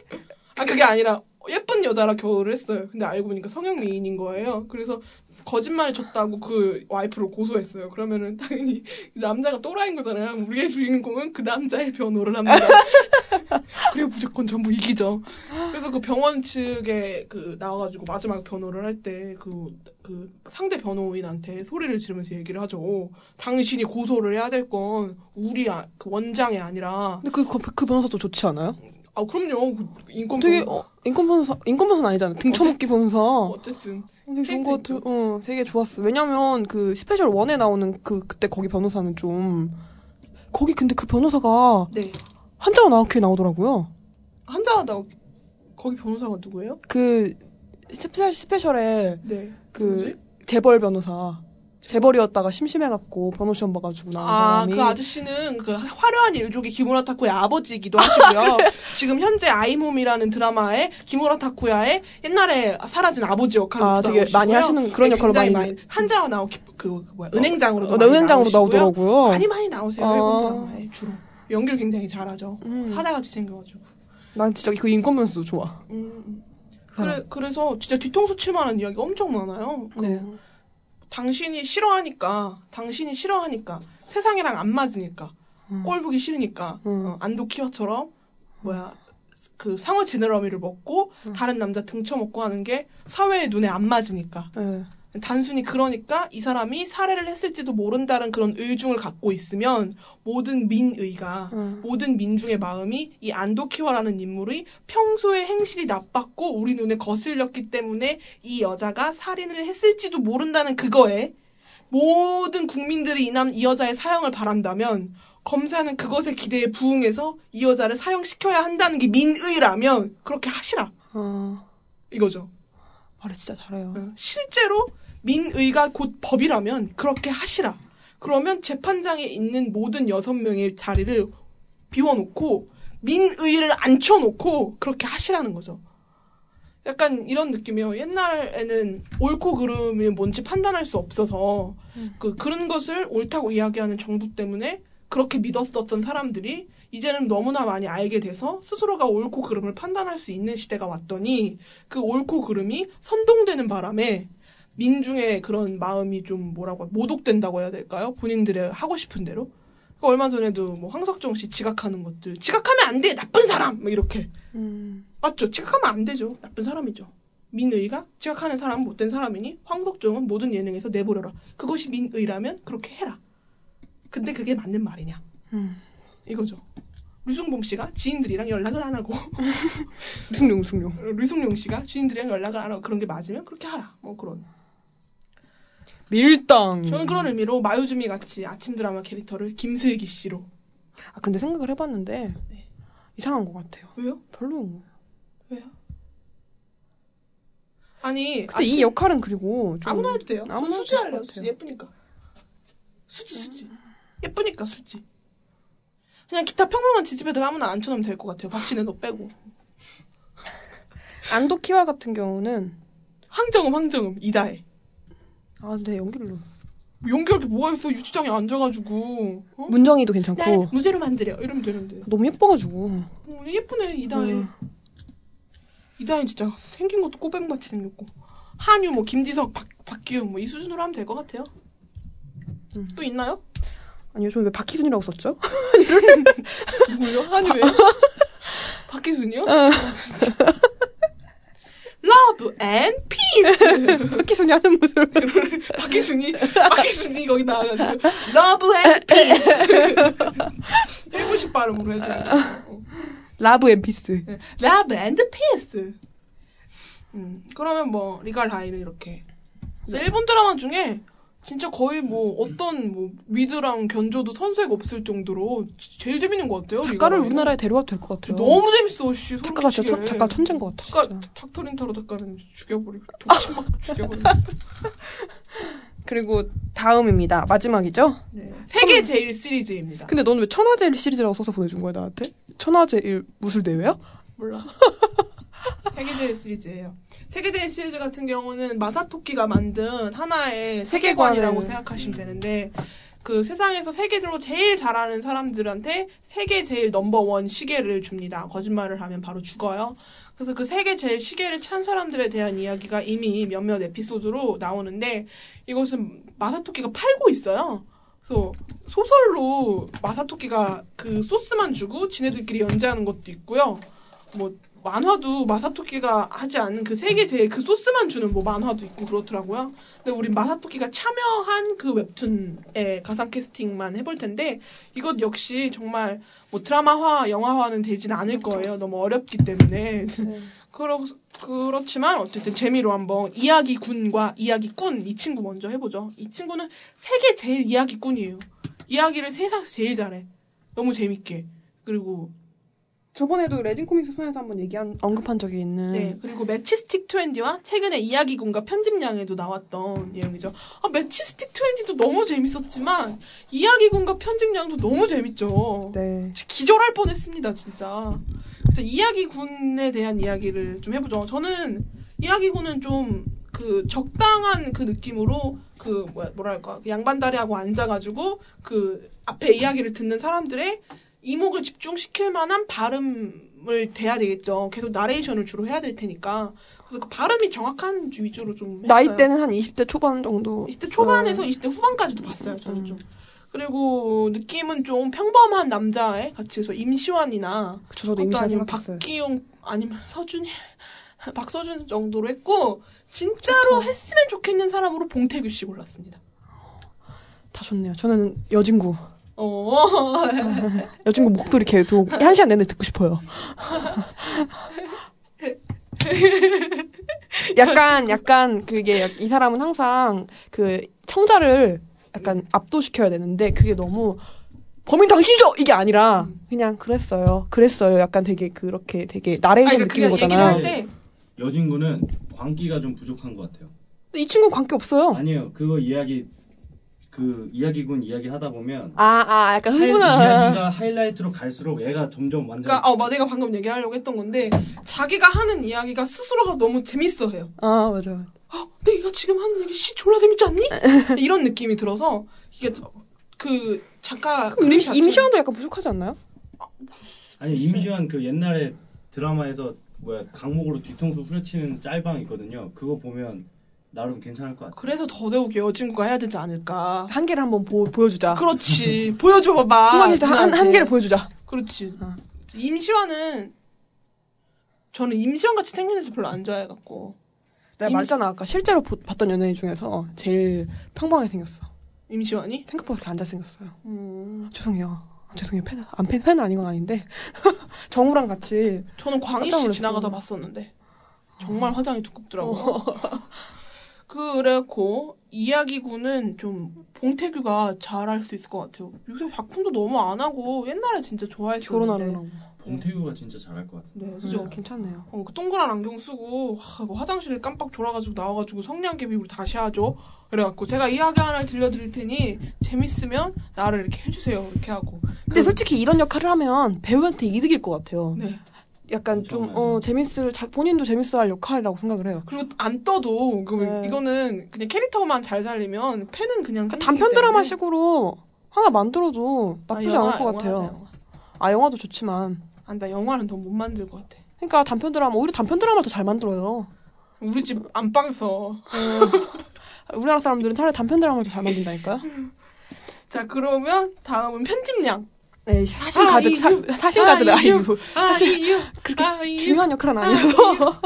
아 그게 아니라 예쁜 여자랑 결혼을 했어요. 근데 알고 보니까 성형 미인인 거예요. 그래서 거짓말 쳤다고 그 와이프를 고소했어요. 그러면은 당연히 남자가 또라이인 거잖아요. 우리의 주인공은 그 남자의 변호를 합니다. <laughs> 그리고 무조건 전부 이기죠. 그래서 그 병원 측에 그 나와가지고 마지막 변호를 할 때 그 그 상대 변호인한테 소리를 지르면서 얘기를 하죠. 당신이 고소를 해야 될 건 우리 아, 그 원장이 아니라 근데 그, 그, 그 변호사도 좋지 않아요? 아 그럼요 그 인권 되게 변호사. 어, 인권 변호사 인권 변호사는 아니잖아요. 등쳐먹기 변호사. 어쨌든 되게 좋은 것 같아. 어, 되게 좋았어. 왜냐면 그 스페셜 1에 나오는 그 그때 거기 변호사는 좀 거기 근데 그 변호사가 네 한자와 나오키 나오더라고요. 한자와다 거기 변호사가 누구예요? 그 스페셜 스페셜에 네그 누구지? 재벌 변호사 재벌이었다가 심심해갖고 변호 시험 봐가지고 나온 아, 사람이 그 아저씨는 그 화려한 일족의 기무라 타쿠의 아버지이기도 하시고요. <laughs> 지금 현재 아이몸이라는 드라마에 기무라 타쿠야의 옛날에 사라진 아버지 역할로 아, 되게 나오시고요. 많이 하시는 그런 네, 역할을 굉장히 많이 한자가 나오 그, 그 뭐야 은행장으로 어, 나 은행장으로 나오더라고요. 많이 많이 나오세요 아. 일본 드라마에 주로 연기를 굉장히 잘하죠. 음. 사자같이 생겨가지고. 난 진짜 그 인권 변호사도 좋아. 음. 그래 그래서 진짜 뒤통수 칠만한 이야기 엄청 많아요. 그 네. 당신이 싫어하니까 당신이 싫어하니까 세상이랑 안 맞으니까 꼴 보기 싫으니까 음. 어, 안도 키와처럼 뭐야 그 상어 지느러미를 먹고 음. 다른 남자 등쳐먹고 하는 게 사회의 눈에 안 맞으니까 네. 단순히 그러니까 이 사람이 살해를 했을지도 모른다는 그런 의중을 갖고 있으면 모든 민의가 음. 모든 민중의 마음이 이 안도키와라는 인물이 평소에 행실이 나빴고 우리 눈에 거슬렸기 때문에 이 여자가 살인을 했을지도 모른다는 그거에 모든 국민들이 이, 남, 이 여자의 사형을 바란다면 검사는 그것의 기대에 부응해서 이 여자를 사형시켜야 한다는 게 민의라면 그렇게 하시라 어, 이거죠. 말을 진짜 잘해요. 어, 실제로 민의가 곧 법이라면 그렇게 하시라. 그러면 재판장에 있는 모든 여섯 명의 자리를 비워놓고 민의를 앉혀놓고 그렇게 하시라는 거죠. 약간 이런 느낌이요. 옛날에는 옳고 그름이 뭔지 판단할 수 없어서 그 그런 것을 옳다고 이야기하는 정부 때문에 그렇게 믿었었던 사람들이 이제는 너무나 많이 알게 돼서 스스로가 옳고 그름을 판단할 수 있는 시대가 왔더니 그 옳고 그름이 선동되는 바람에 민중의 그런 마음이 좀 뭐라고 모독된다고 해야 될까요? 본인들의 하고 싶은 대로. 그 얼마 전에도 뭐 황석정 씨 지각하는 것들 지각하면 안 돼 나쁜 사람 뭐 이렇게 음. 맞죠? 지각하면 안 되죠. 나쁜 사람이죠. 민의가 지각하는 사람은 못된 사람이니 황석정은 모든 예능에서 내버려라. 그것이 민의라면 그렇게 해라. 근데 그게 맞는 말이냐? 음. 이거죠. 류승범 씨가 지인들이랑 연락을 안 하고 <laughs> 승룡 승룡. 류승룡 씨가 지인들이랑 연락을 안 하고 그런 게 맞으면 그렇게 하라. 뭐 그런. 밀당. 저는 그런 의미로 마유주미 같이 아침 드라마 캐릭터를 김슬기 씨로. 아 근데 생각을 해봤는데 네. 이상한 것 같아요. 왜요? 별로. 왜요? 아니 근데 이 역할은 그리고 좀 아무나 해도 돼요. 아무나 전 수지 해도 할래요. 수지. 예쁘니까. 수지 수지. 예쁘니까 수지. 그냥 기타 평범한 지집애들 아무나 앉혀놓으면 될 것 같아요. 박신혜 너 빼고. 안도키와 같은 경우는 황정음, 황정음, 이다혜. 아, 네 연기를 연기할 게 뭐가 있어? 유치장에 앉아가지고. 어? 문정이도 날 괜찮고 무죄로 만들려. 이러면 되는데. 너무 예뻐가지고 어, 예쁘네, 이다혜. 음. 이다혜 진짜 생긴 것도 꼬백마치 생겼고. 한유, 뭐, 김지석, 박, 박기훈, 뭐, 이 수준으로 하면 될 것 같아요. 음. 또 있나요? 아니요 저는 왜 박희순이라고 썼죠? <laughs> 누구요? 한유예요? <laughs> 박기순이요? 러브 앤 피스! 박희순이 하는 모습을 <laughs> 박기순이, 박기순이 거기 나와가지고, 앤 피스! 일본식 발음으로 해줘요. and peace! 음, 그러면 뭐, 리갈 하이를 이렇게. 그래서 일본 드라마 중에, 진짜 거의 뭐, 어떤 뭐, 미드랑 견줘도 손색이 없을 정도로, 지- 제일 재밌는 것 같아요. 리갈 하이는. 우리나라에 데려와도 될 것 같아요. 너무 재밌어, 씨. 작가가 진짜. 천, 작가 천재인 것 같아. 작가 진짜. 닥터 린타로 작가는 죽여버리고 독침 막 죽여버리고 <laughs> 그리고 다음입니다. 마지막이죠? 네. 세계 제일 시리즈입니다. 근데 넌왜 천하제일 시리즈라고 써서 보내준 거야 나한테? 천하제일 무술 대회야? 몰라. <laughs> <laughs> 세계 제일 시리즈예요. 세계 제일 시리즈 같은 경우는 마사토키가 만든 하나의 세계관이라고 생각하시면 되는데 그 세상에서 세계적으로 제일 잘하는 사람들한테 세계 제일 넘버원 시계를 줍니다. 거짓말을 하면 바로 죽어요. 그래서 그 세계 제일 시계를 찬 사람들에 대한 이야기가 이미 몇몇 에피소드로 나오는데 이것은 마사토키가 팔고 있어요. 그래서 소설로 마사토키가 그 소스만 주고 지네들끼리 연재하는 것도 있고요. 뭐 만화도 마사토키가 하지 않는 그 세계 제일 그 소스만 주는 뭐 만화도 있고 그렇더라고요. 근데 우리 마사토키가 참여한 그 웹툰의 가상 캐스팅만 해볼 텐데 이것 역시 정말 뭐 드라마화, 영화화는 되지는 않을 거예요. 너무 어렵기 때문에. <laughs> 그렇, 그렇지만 어쨌든 재미로 한번 이야기군과 이야기꾼 이 친구 먼저 해보죠. 이 친구는 세계 제일 이야기꾼이에요. 이야기를 세상에서 제일 잘해. 너무 재밌게. 그리고 저번에도 레진 코믹스 편에서 한번 얘기한 언급한 적이 있는 네, 그리고 매치스틱 20와 최근에 이야기군과 편집량에도 나왔던 내용이죠. 아, 매치스틱 20도 너무 재밌었지만 이야기군과 편집량도 너무 재밌죠. 네. 기절할 뻔했습니다, 진짜. 그래서 이야기군에 대한 이야기를 좀 해보죠. 저는 이야기군은 좀 그 적당한 그 느낌으로 그 뭐랄까 그 양반다리하고 앉아가지고 그 앞에 이야기를 듣는 사람들의 이목을 집중시킬 만한 발음을 돼야 되겠죠. 계속 나레이션을 주로 해야 될 테니까. 그래서 그 발음이 정확한 위주로 좀 했어요. 나이 때는 한 20대 초반 정도 20대 초반에서 어. 20대 후반까지도 봤어요. 저는 음. 좀. 그리고 느낌은 좀 평범한 남자애 같이 해서 임시완이나 그쵸 저도 임시한 아니면 박기용 아니면 서준이 <laughs> 박서준 정도로 했고 진짜로 했으면 좋겠는 사람으로 봉태규 씨 골랐습니다. 다 좋네요 저는 여진구 어. <laughs> 여진구 목소리 계속 한 시간 내내 듣고 싶어요. <laughs> 약간 약간 그게 이 사람은 항상 그 청자를 약간 압도시켜야 되는데 그게 너무 범인 당신이죠! 이게 아니라 그냥 그랬어요. 그랬어요. 약간 되게 그렇게 되게 나레이션 아니, 그러니까 느끼는 거잖아요. 여진구는 광기가 좀 부족한 것 같아요. 이 친구 는 관계 없어요. 아니에요. 그거 이야기 그 이야기군 이야기 하다 보면 아 아 약간 하이, 흥분한 이야기가 하이라이트로 갈수록 얘가 점점 완전 그러니까 어, 뭐 내가 방금 얘기하려고 했던 건데 자기가 하는 이야기가 스스로가 너무 재밌어해요. 아 맞아 내가 지금 하는 얘기 씨 졸라 재밌지 않니? <laughs> 이런 느낌이 들어서 이게 더- 그 작가 그림 임시, 자체가- 임시완도 약간 부족하지 않나요? 아니 임시완 그 옛날에 드라마에서 뭐야 강목으로 뒤통수 후려치는 짤방 있거든요. 그거 보면 나름 괜찮을 것 같아요. 그래서 더더욱 여친구가 해야 되지 않을까. 한계를 한번 보, 보여주자 그렇지. <laughs> 보여줘봐봐. 한, 누나한테. 한계를 보여주자 그렇지. 어. 임시완은 저는 임시완 같이 생긴 애들 별로 안 좋아해갖고. 내가 임- 말했잖아 아까 실제로 보- 봤던 연예인 중에서 제일 평범하게 생겼어 임시완이? 생각보다 그렇게 안 잘생겼어요 음. 죄송해요 아, 죄송해요 팬, 안 팬, 팬은 아닌 건 아닌데 <laughs> 정우랑 같이 저는 광희 씨. 지나가다 봤었는데 정말 화장이 두껍더라고. 그래고 이야기구는 좀 봉태규가 잘할 수 있을 것 같아요. 요새 작품도 너무 안 하고 옛날에 진짜 좋아했었는데. 봉태규가 진짜 잘할 것 같아요. 네, 음, 그죠. 괜찮네요 어, 그 동그란 안경 쓰고 하, 뭐 화장실에 깜빡 졸아가지고 나와가지고 성냥개비 우리 다시 하죠. 그래갖고 제가 이야기 하나를 들려드릴 테니 재밌으면 나를 이렇게 해주세요. 이렇게 하고. 근데 그- 솔직히 이런 역할을 하면 배우한테 이득일 것 같아요 네. 약간 좀 어. 재밌을 자, 본인도 재밌어할 역할이라고 생각을 해요. 그리고 안 떠도 그 네. 이거는 그냥 캐릭터만 잘 살리면 팬은 그냥 그러니까 생기기 단편. 드라마식으로 하나 만들어도 나쁘지 아, 영화, 않을 것 같아요. 하자, 영화. 아 영화도 좋지만. 아, 나 영화는 더 못 만들 것 같아. 그러니까 단편 드라마 오히려 단편 드라마 더 잘 만들어요. 우리 집 안방에서. <laughs> 우리나라 사람들은 차라리 단편 드라마를 더잘 만든다니까요. 자, 그러면 다음은 편집량. 네, 사실 아, 가득 이유. 사, 사실 가득 아, 아이유. 이유. 아, 사실 이유. 그렇게 아, 이유. 중요한 역할은 아, 아니어서.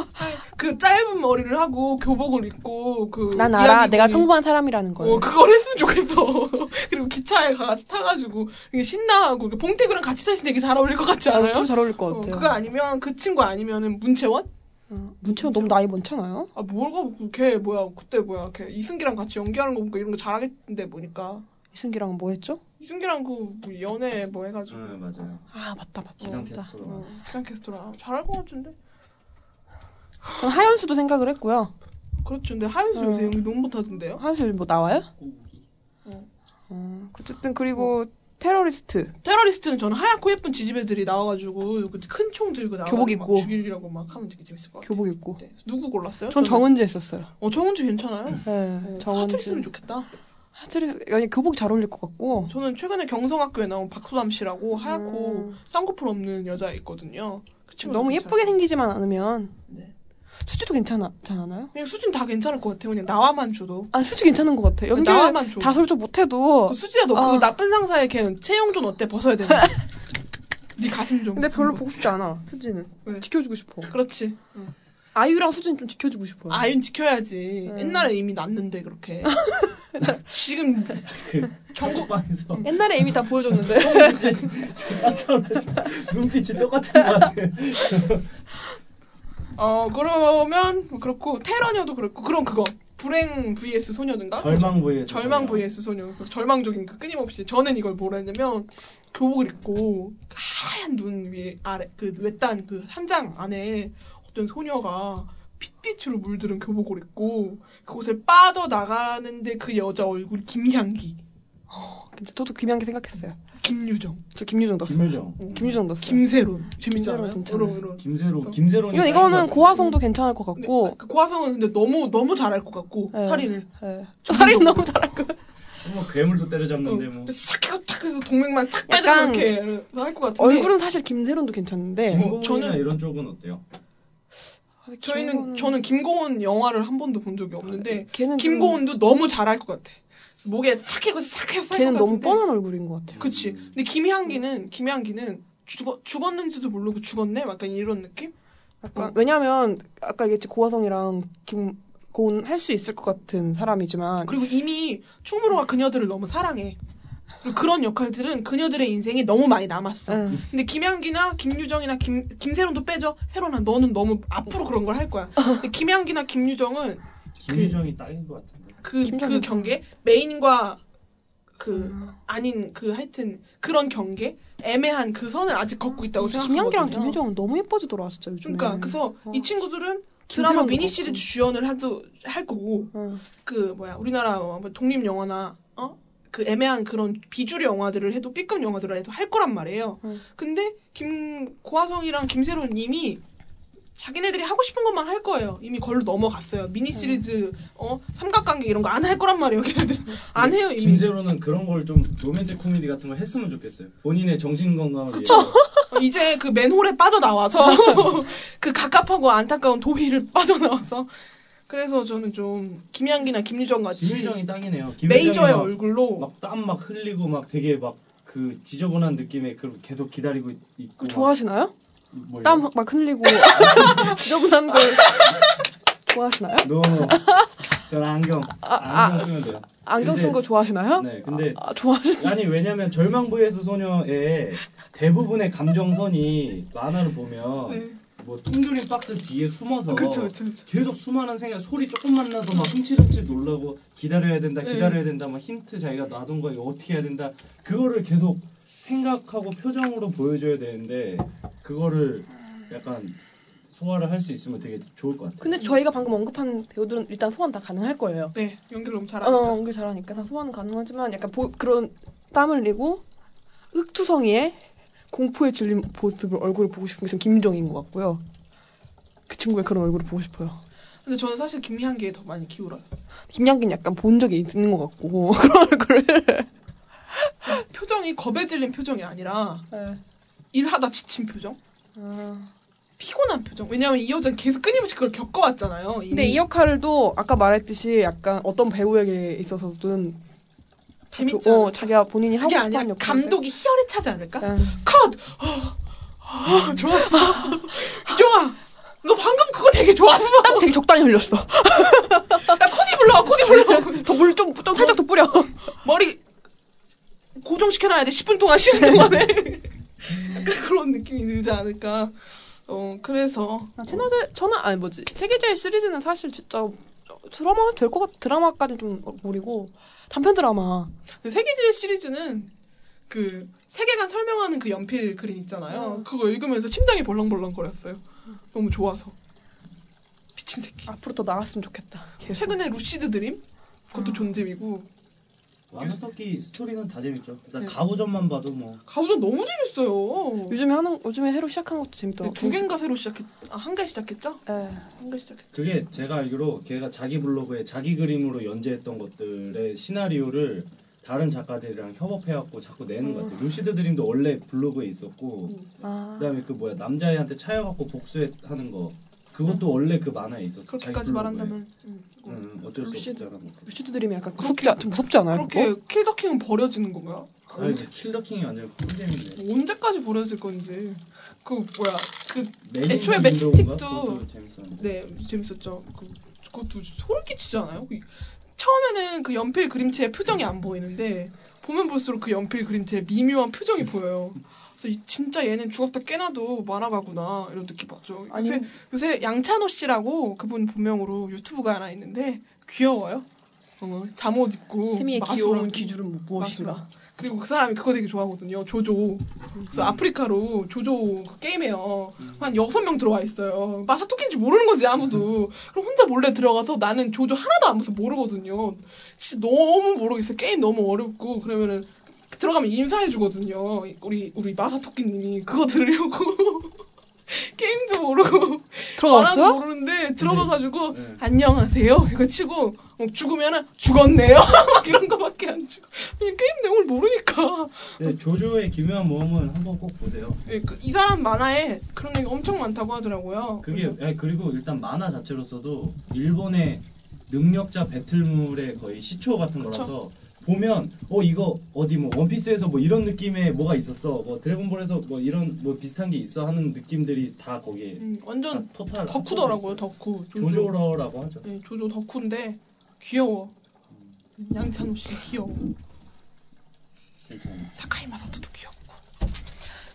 그 짧은 머리를 하고 교복을 입고 그난 알아. 내가 평범한 사람이라는 거예요. 어, 그걸 했으면 좋겠어. <laughs> 그리고 기차에 가서 타가지고 이게 신나하고 봉태규랑 같이 사실 되게 잘 어울릴 것 같지 아, 않아요? 둘이 잘 어울릴 것 어, 같아요. 그거 아니면 그 친구 아니면은 문채원? 어, 문채원 너무 나이 많잖아요. 아 뭐가 걔 뭐야 그때 뭐야 걔 이승기랑 같이 연기하는 거 보니까 이런 거 잘하겠는데 보니까 이승기랑 뭐 했죠? 이승기랑 그뭐 연애 뭐 해가지고 네, 맞아요. 아 맞다 맞다. 기상 맞다. 캐스터로. 어, 기상캐스터랑 잘할 것 같은데 전 하연수도 생각을 했고요. 그렇죠 근데 하연수 어. 요새 연기 너무 못하던데요 하연수 뭐 나와요? 꼬부기. 어, 어쨌든 그리고 테러리스트 테러리스트는 저는 하얗고 예쁜 지지배들이 나와가지고 그큰총 들고 나와 교복 입고. 죽이려고 막 하면 되게 재밌을 것 같아요 교복 입고. 네. 누구 골랐어요? 전 저는- 정은지 했었어요. 어 정은주 괜찮아요 네, 어, 사투리 정은지. 쓰면 좋겠다 하트리 아니 교복 잘 어울릴 것 같고. 저는 최근에 경성학교에 나온 박소담 씨라고 하얗고 음. 쌍꺼풀 없는 여자 있거든요 그 친구 너무 예쁘게 생기지만 않으면 네. 수지도 괜찮았잖아요. 그냥 수진 다 괜찮을 것 같아요 그냥 나와만 줘도 아니 수지 괜찮은 것 같아. 연기 나와만 줘. 다 솔직 못해도. 그 수지야 너그 어. 나쁜 상사의 걔는 채용준 어때 벗어야 되는 <laughs> 네 가슴 좀 근데 별로 보고 싶지 않아. 수지는 왜? 지켜주고 싶어. 그렇지 아이유랑 수지는 좀 지켜주고 싶어요. 아윤 지켜야지 음. 옛날에 이미 났는데 그렇게 <laughs> 지금 그 전국 방에서 옛날에 이미 다 보여줬는데. <laughs> 깜짝. 눈빛이 똑같은 것 같아. <laughs> 어 그러면 뭐 그렇고 테러녀도 그렇고 그럼 그거 불행 vs 소녀든가 절망 vs 절망 소녀. vs 소녀 그 절망적인 그 끊임없이 저는 이걸 뭐라 했냐면 교복을 입고 하얀 눈 위에 아래 그 외딴 그 한 장 안에 어떤 소녀가 핏빛으로 물들은 교복을 입고 그곳을 빠져 나가는데 그 여자 얼굴 김향기 근데 저도 김양기 생각했어요. 김유정 저 김유정 넣었어요. 김유정. 김유정 넣었어요. 김세론 재밌잖아요. 김세론. 이런 김세로 이건 이거는 고화성도 괜찮을 것 근데 같고. 그 고화성은 근데 너무 너무 잘할 것 같고 네. 살인을 네. 살인 너무 잘할 것 같고. 뭐 괴물도 때려잡는데 뭐싹 해서 탁 해서 동맥만 싹 빼서 약간 이렇게 할 것 같은데 얼굴은 사실 김세론도 괜찮은데. 김고은이나 저는- 이런 쪽은 어때요? 아직 저희는 김고은은- 저는 김고은 영화를 한 번도 본 적이 없는데 걔는 좀- 김고은도 너무 잘할 것 같아. 목에 싹 해고 싹 해서 할 걔는 것 너무. 뻔한 얼굴인 것 같아요. 그치. 근데 김향기는 김향기는 죽어 죽었는지도 모르고 죽었네. 약간 이런 느낌? 약간 어. 왜냐면 아까 얘기했지 고화성이랑 김 고은 할 수 있을 것 같은 사람이지만 그리고 이미 충무로가 그녀들을 너무 사랑해. 그런 역할들은 그녀들의 인생에 너무 많이 남았어. 응. 근데 김향기나 김유정이나 김 김세론도 빼죠. 세론아 너는 너무 앞으로 그런 걸 할 거야. 근데 김향기나 김유정은 김유정이 딱인 것 같은데. 그, 김정은 그 경계 메인과 그 음. 아닌 그 하여튼 그런 경계 애매한 그 선을 아직 걷고 있다고 생각하거든요. 김양기랑 김유정은 너무 예뻐지더라 진짜 요즘에. 그러니까 그래서 어. 이 친구들은 드라마 미니 그렇고. 시리즈 주연을 하도 할 거고 응. 그 뭐야 우리나라 독립 영화나 어? 그 애매한 그런 비주류 영화들을 해도 B급 영화들을 해도 할 거란 말이에요. 응. 근데 김 고화성이랑 김세론 님이 자기네들이 하고 싶은 것만 할 거예요. 이미 걸로 넘어갔어요. 미니 시리즈 어 삼각관계 이런 거 안 할 거란 말이에요. 걔네들 안 해요 이미. 김세로는 그런 걸 좀 로맨틱 코미디 같은 걸 했으면 좋겠어요. 본인의 정신 건강을 위해서. <laughs> 어, 이제 그 맨홀에 빠져 나와서 <laughs> 그 갑갑하고 안타까운 도희를 빠져 나와서 그래서 저는 좀 김양기나 김유정 같이 김유정이 딱이네요. 메이저의 얼굴로 막 땀 막 흘리고 막 되게 막 그 지저분한 느낌에 그 계속 기다리고 있고 막 좋아하시나요? 땀 막 흘리고 <laughs> 지저분한 걸 <laughs> 좋아하시나요? 노노 저는 안경 아, 안경 쓰면 돼요. 안경 쓴 거 좋아하시나요? 네, 근데 아, 좋아하시. 아니 왜냐면 절망 vs 소녀의 대부분의 감정선이 만화를 보면 네. 뭐 통조림 박스 뒤에 숨어서 그렇죠 그렇죠 그렇죠. 계속 수많은 생각 소리 조금만 나도 막 흠칫흠칫 놀라고 기다려야 된다 네. 기다려야 된다 막 힌트 자기가 놔둔 거 이거 어떻게 해야 된다 그거를 계속 생각하고 표정으로 보여줘야 되는데 그거를 약간 소화를 할 수 있으면 되게 좋을 것 같아요. 근데 저희가 방금 언급한 배우들은 일단 소환 다 가능할 거예요. 네 연기를 너무 잘하니까. 어, 연기 잘하니까 다 소환 가능하지만 약간 보, 그런 땀 흘리고 흑투성이에 공포에 질린 모습을 얼굴을 보고 싶은 게전 김정인 것 같고요. 그 친구의 그런 얼굴을 보고 싶어요. 근데 저는 사실 김희한기에 더 많이 기울어요. 김양기는 약간 본 적이 있는 것 같고 <laughs> 그런 얼굴을. 표정이 겁에 질린 표정이 아니라 일하다 지친 표정? 피곤한 표정. 왜냐면 이 여자는 계속 끊임없이 그걸 겪어왔잖아요. 이미. 근데 이 역할도 아까 말했듯이 약간 어떤 배우에게 있어서든 재밌지 어, 않을까? 자기가 본인이 하고 싶은 아니라 감독이 희열에 차지 않을까? 응. 컷! 아, 아, 좋았어. 이정아! 너 방금 그거 되게 좋았어. 땀 되게 적당히 흘렸어. 야, 코디 불러, 코디 불러. 더물좀 좀 살짝 더 뿌려. 머리 고정시켜놔야 돼. 10분 동안 쉬는 동안에. 약간 그런 느낌이 들지 않을까. 어, 그래서. 채널들 저는 아니 뭐지 세계제일 시리즈는 사실 진짜 드라마 될것 같 드라마까지 좀 모르고 단편 드라마. 세계지의 시리즈는 그 세계관 설명하는 그 연필 그림 있잖아요. 그거 읽으면서 심장이 벌렁벌렁거렸어요. 너무 좋아서. 미친 새끼. 앞으로 더 나갔으면 좋겠다. 계속. 최근에 루시드 드림? 그것도 존재이고. 완화토끼 스토리는 다 재밌죠. 일단 네. 가부전만 봐도 뭐 가부전 너무 재밌어요. 요즘에 하는 요즘에 새로 시작한 것도 재밌더라고. 두 개인가 새로 시작했, 아, 한 개 시작했죠? 예. 한개 시작했죠. 그게 제가 알기로 걔가 자기 블로그에 자기 그림으로 연재했던 것들의 시나리오를 다른 작가들이랑 협업해갖고 자꾸 내는 것 같아요. 루시드 드림도 원래 블로그에 있었고 아. 그다음에 그 뭐야 남자애한테 차여갖고 복수하는 거 그것도 원래 그 만화에 있었어. 그렇게까지. 말한다면. 음, 이거. 응, 어쩔 수 루시드- 없잖아. 뭐. 루시드 드림이 약간 그렇게- 무섭지 않- 좀 무섭지 않아요? 그렇게 그거? 킬더킹은 버려지는 건가요? 아니 킬더킹이 완전 꿀잼인데. 언제까지 버려질 건지. 그 뭐야 그 애초에? 매치스틱도-. 네, 재밌었죠. 그, 그것도 소름 끼치지 않아요? 그- 처음에는 그 연필 그림체의 표정이 안 보이는데, 보면 볼수록 그 연필 그림체의 미묘한 표정이 보여요. <laughs> 그래서 이- 진짜 얘는 죽었다 깨나도 만화가구나, 이런 느낌 받죠. 아니- 요새, 요새 양찬호 씨라고 그분 본명으로 유튜브가 하나 있는데, 귀여워요. 어, 잠옷 입고. 세미의. 귀여운 기준은 무- 무엇인가? 마술. 그리고 그 사람이 그거 되게 좋아하거든요. 조조. 그래서 아프리카로 조조 그 게임해요. 한 여섯 명 들어와 있어요. 마사토끼인지 모르는 거지 아무도. 그럼 혼자 몰래 들어가서 나는 조조 하나도 안 봐서 모르거든요. 진짜 너무 모르겠어요. 게임 너무 어렵고 그러면은 들어가면 인사해 주거든요. 우리 우리 마사토끼님이 그거 들으려고 <laughs> 게임도 모르고 들어갔어요? 말도 모르는데 들어가가지고 네. 안녕하세요 이거 치고 어, 죽으면은 죽었네요 <laughs> 막 이런 거밖에 안 주고 그냥 게임 내용을 모르니까 네, 조조의 기묘한 모험은 한번 꼭 보세요. 예, 그, 이 사람 만화에 그런 얘기 엄청 많다고 하더라고요. 그게 아니, 그리고 일단 만화 자체로서도 일본의 능력자 배틀물의 거의 시초 같은 그쵸. 거라서 보면 어 이거 어디 뭐 원피스에서 뭐 이런 느낌의 뭐가 있었어 뭐 드래곤볼에서 뭐 이런 뭐 비슷한 게 있어 하는 느낌들이 다 거기에 음, 완전 다 토탈 덕후더라고요, 덕후. 있어요. 조조러라고 하죠. 네, 조조 덕후인데 귀여워. 양찬호 씨 귀여워. 괜찮아요. 사카이 마사토도 귀엽고.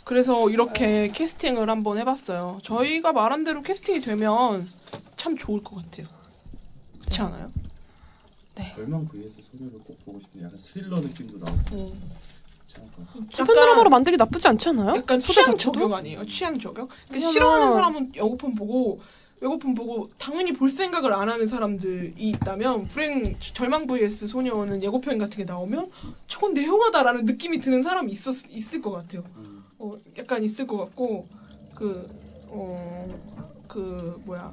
그래서 이렇게 캐스팅을 한번 해봤어요. 저희가 말한 대로 캐스팅이 되면 참 좋을 것 같아요. 그렇지 않아요? 별명 vs 소녀를 꼭 보고 싶은데 약간 스릴러 느낌도 나고 음. 같아요. 단편 드라마로 만들기 나쁘지 않지 않아요? 약간 취향 자체도? 저격 아니에요? 취향 저격? 그러니까 싫어하는 사람은 예고편 보고 예고편 보고 당연히 볼 생각을 안 하는 사람들이 있다면 불행 절망 vs 소녀는 예고편 같은 게 나오면 저건 내용하다라는 느낌이 드는 사람이 있었 있을 것 같아요. 음. 어, 약간 있을 것 같고 그 어, 그 뭐야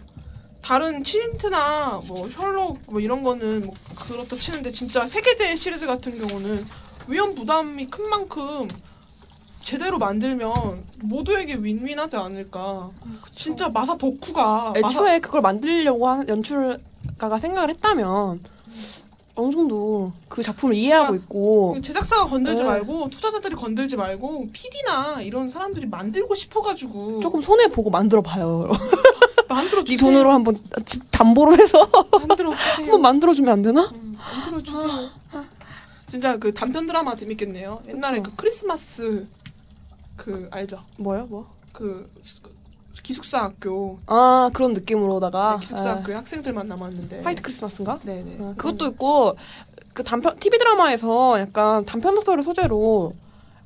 다른 치닌트나 뭐 셜록 뭐 이런 거는 뭐 그렇다 치는데 진짜 세계제 시리즈 같은 경우는 위험 부담이 큰 만큼 제대로 만들면 모두에게 윈윈하지 않을까. 진짜 마사 덕후가 마사- 애초에 그걸 만들려고 하는 연출가가 생각을 했다면 어느 정도 그 작품을 이해하고 있고 제작사가 건들지 네. 말고 투자자들이 건들지 말고 PD나 이런 사람들이 만들고 싶어가지고 조금 손해 보고 만들어 봐요. <laughs> 만들어 네 주세요. 돈으로 한번 집 담보로 해서 만들어 주세요. <laughs> 한번 만들어 주면 안 되나? 만들어 주세요. 진짜 그 단편 드라마 재밌겠네요. 옛날에 그 크리스마스 그 알죠? 뭐요, 뭐? 그 기숙사 학교 아 그런 느낌으로다가 네, 기숙사 학교에 학생들만 남았는데 화이트 크리스마스인가? 네네 어, 그것도 있고 그 단편 TV 드라마에서 약간 단편 소설을 소재로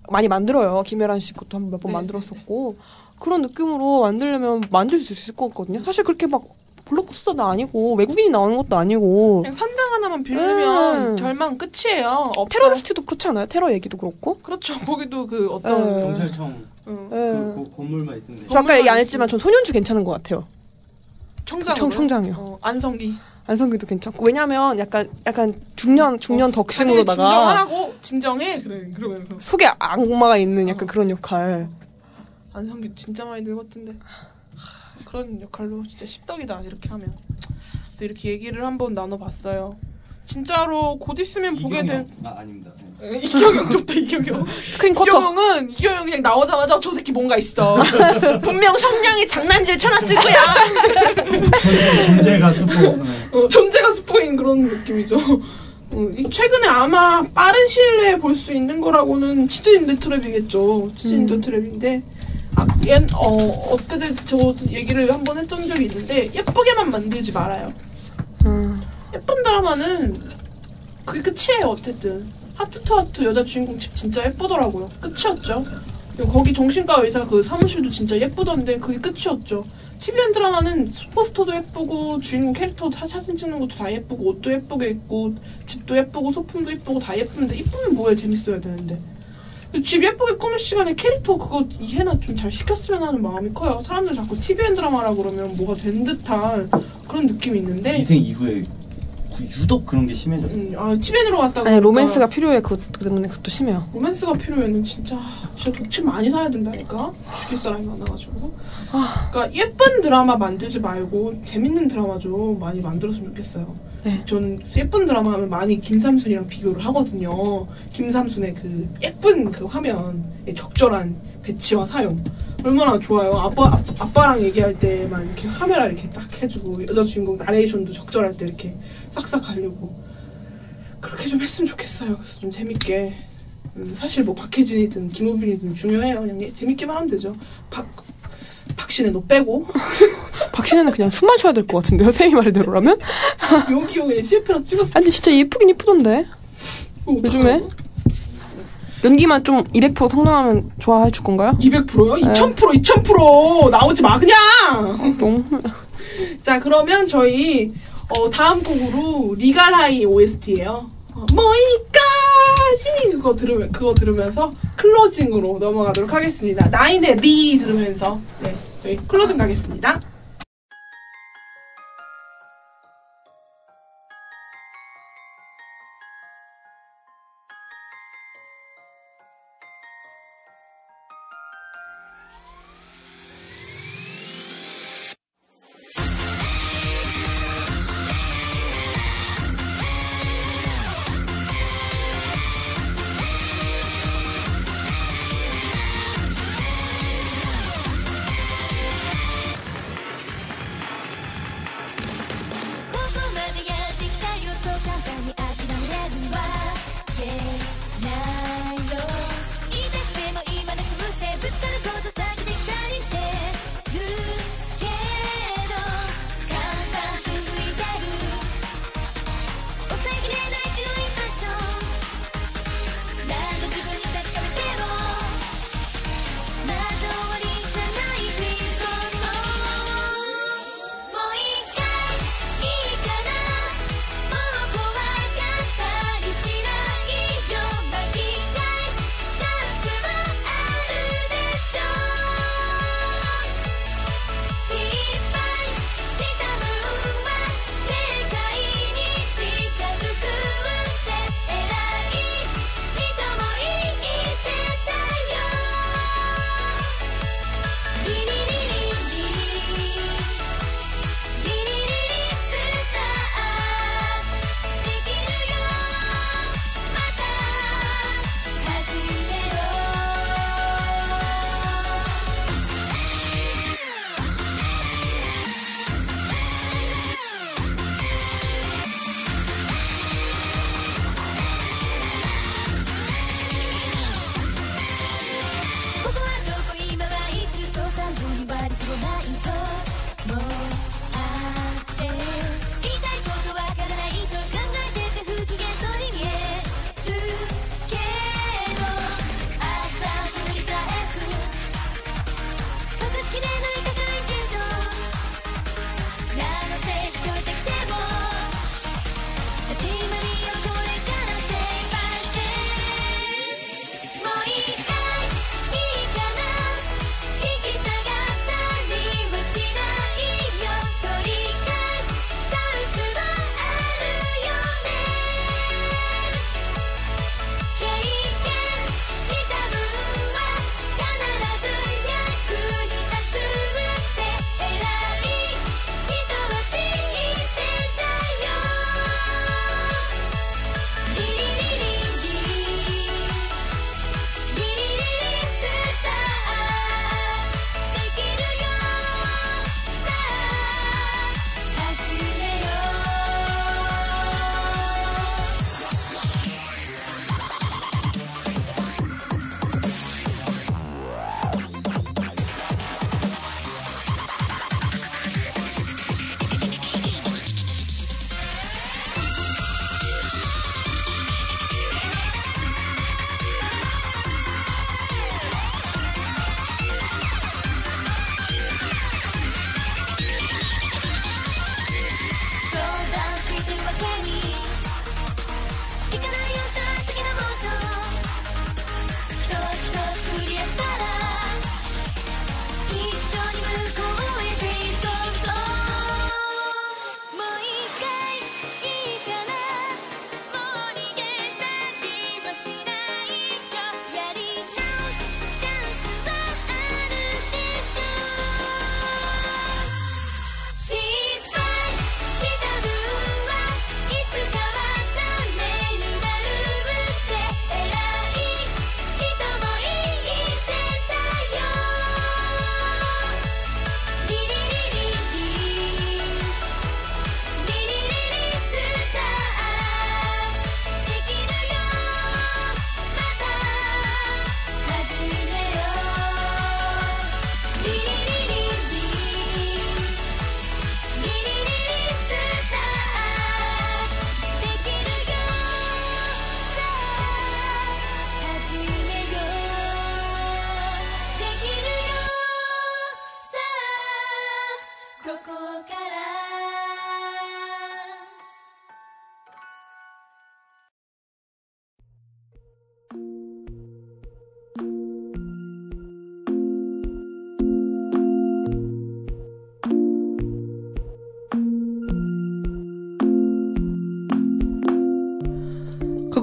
많이 만들어요. 김혜란 씨 것도 한 몇번 네, 만들었었고 그런 느낌으로 만들려면 만들 수 있을 것 같거든요. 사실 그렇게 막 블록버스터도 아니고 외국인이 나오는 것도 아니고 선장 하나만 빌리면 음. 절망 끝이에요. 없어요. 테러리스트도 그렇지 않아요? 테러 얘기도 그렇고 그렇죠. 거기도 그 어떤 네. 경찰청 어. 그 예. 고- 건물만 있으면 돼. 저 아까 얘기 안 했지만 전 소년주 괜찮은 것 같아요. 청장 청- 청장이요. 어, 안성기. 안성기도 괜찮고 왜냐면 약간 약간 중년 중년 자기네 덕심으로다가 진정하라고 진정해 그래 그러면서 속에 악마가 있는 약간 그런 역할. 안성기 진짜 많이 늙었던데 하, 그런 역할로 진짜 십덕이다 이렇게 하면 또 이렇게 얘기를 한번 나눠봤어요. 진짜로 곧 있으면 보게 될 이경영. 아 아닙니다. 네. 에, 이경영 좋다 이경영. 스크린 쿼터. 이경영은 이경영 그냥 나오자마자 저 새끼 뭔가 있어. <laughs> 분명 성냥에 장난질 쳐놨을 거야. 존- 존재가 스포. 네. <laughs> 어, 존재가 스포인 그런 느낌이죠. 어, 이 최근에 아마 빠른 시일 내에 볼 수 있는 거라고는 치즈 인더 트랩이겠죠. 치즈 인더 트랩인데 아, 옛, 어, 엊그제 저 얘기를 한 번 했던 적이 있는데 예쁘게만 만들지 말아요. 음. 예쁜 드라마는 그게 끝이에요 어쨌든. 하트 투 하트 여자 주인공 집 진짜 예쁘더라고요. 끝이었죠. 거기 정신과 의사 그 사무실도 진짜 예쁘던데 그게 끝이었죠. TVN 드라마는 포스터도 예쁘고 주인공 캐릭터 사, 사진 찍는 것도 다 예쁘고 옷도 예쁘게 입고 집도 예쁘고 소품도 예쁘고 다 예쁜데 이쁘면 뭐해 재밌어야 되는데 집 예쁘게 꾸밀 시간에 캐릭터 그거 이해나 좀 잘 시켰으면 하는 마음이 커요 사람들 자꾸 TVN 드라마라 그러면 뭐가 된 듯한 그런 느낌이 있는데 이생 이후에 그 유독 그런 게 심해졌어. 음, 아, 티벤으로 갔다가. 아니 로맨스가 필요해 그것 때문에 그것도 심해요. 로맨스가 필요해는 진짜, 진짜 독침 많이 사야 된다니까? 죽일 사람이 많아가지고. 그러니까 예쁜 드라마 만들지 말고 재밌는 드라마 좀 많이 만들었으면 좋겠어요. 네. 저는 예쁜 드라마 하면 많이 김삼순이랑 비교를 하거든요. 김삼순의 그 예쁜 그 화면의 적절한 배치와 사용. 얼마나 좋아요. 아빠, 아빠, 아빠랑 얘기할 때만 이렇게 카메라 이렇게 딱 해주고, 여자 주인공 나레이션도 적절할 때 이렇게 싹싹 가려고. 그렇게 좀 했으면 좋겠어요. 그래서 좀 재밌게. 음, 사실 뭐 박혜진이든 김우빈이든 중요해요. 그냥 예, 재밌게만 하면 되죠. 박, 박신혜 너 빼고. <laughs> 박신혜는 그냥 숨만 쉬어야 될 것 같은데요. 세미 말대로라면? 용기 용의 CF랑 찍었어. 아니 진짜 예쁘긴 예쁘던데. 요즘에? 연기만 좀 200% 성장하면 좋아해 줄 건가요? 200%요? 네. 2000% 2000% 나오지 마 그냥. 똥. <laughs> 자 그러면 저희 어, 다음 곡으로 리갈하이 OST예요. 어, 뭐이까지 그거 들으면 그거 들으면서 클로징으로 넘어가도록 하겠습니다. 나인의 리 들으면서 네 저희 클로징 가겠습니다.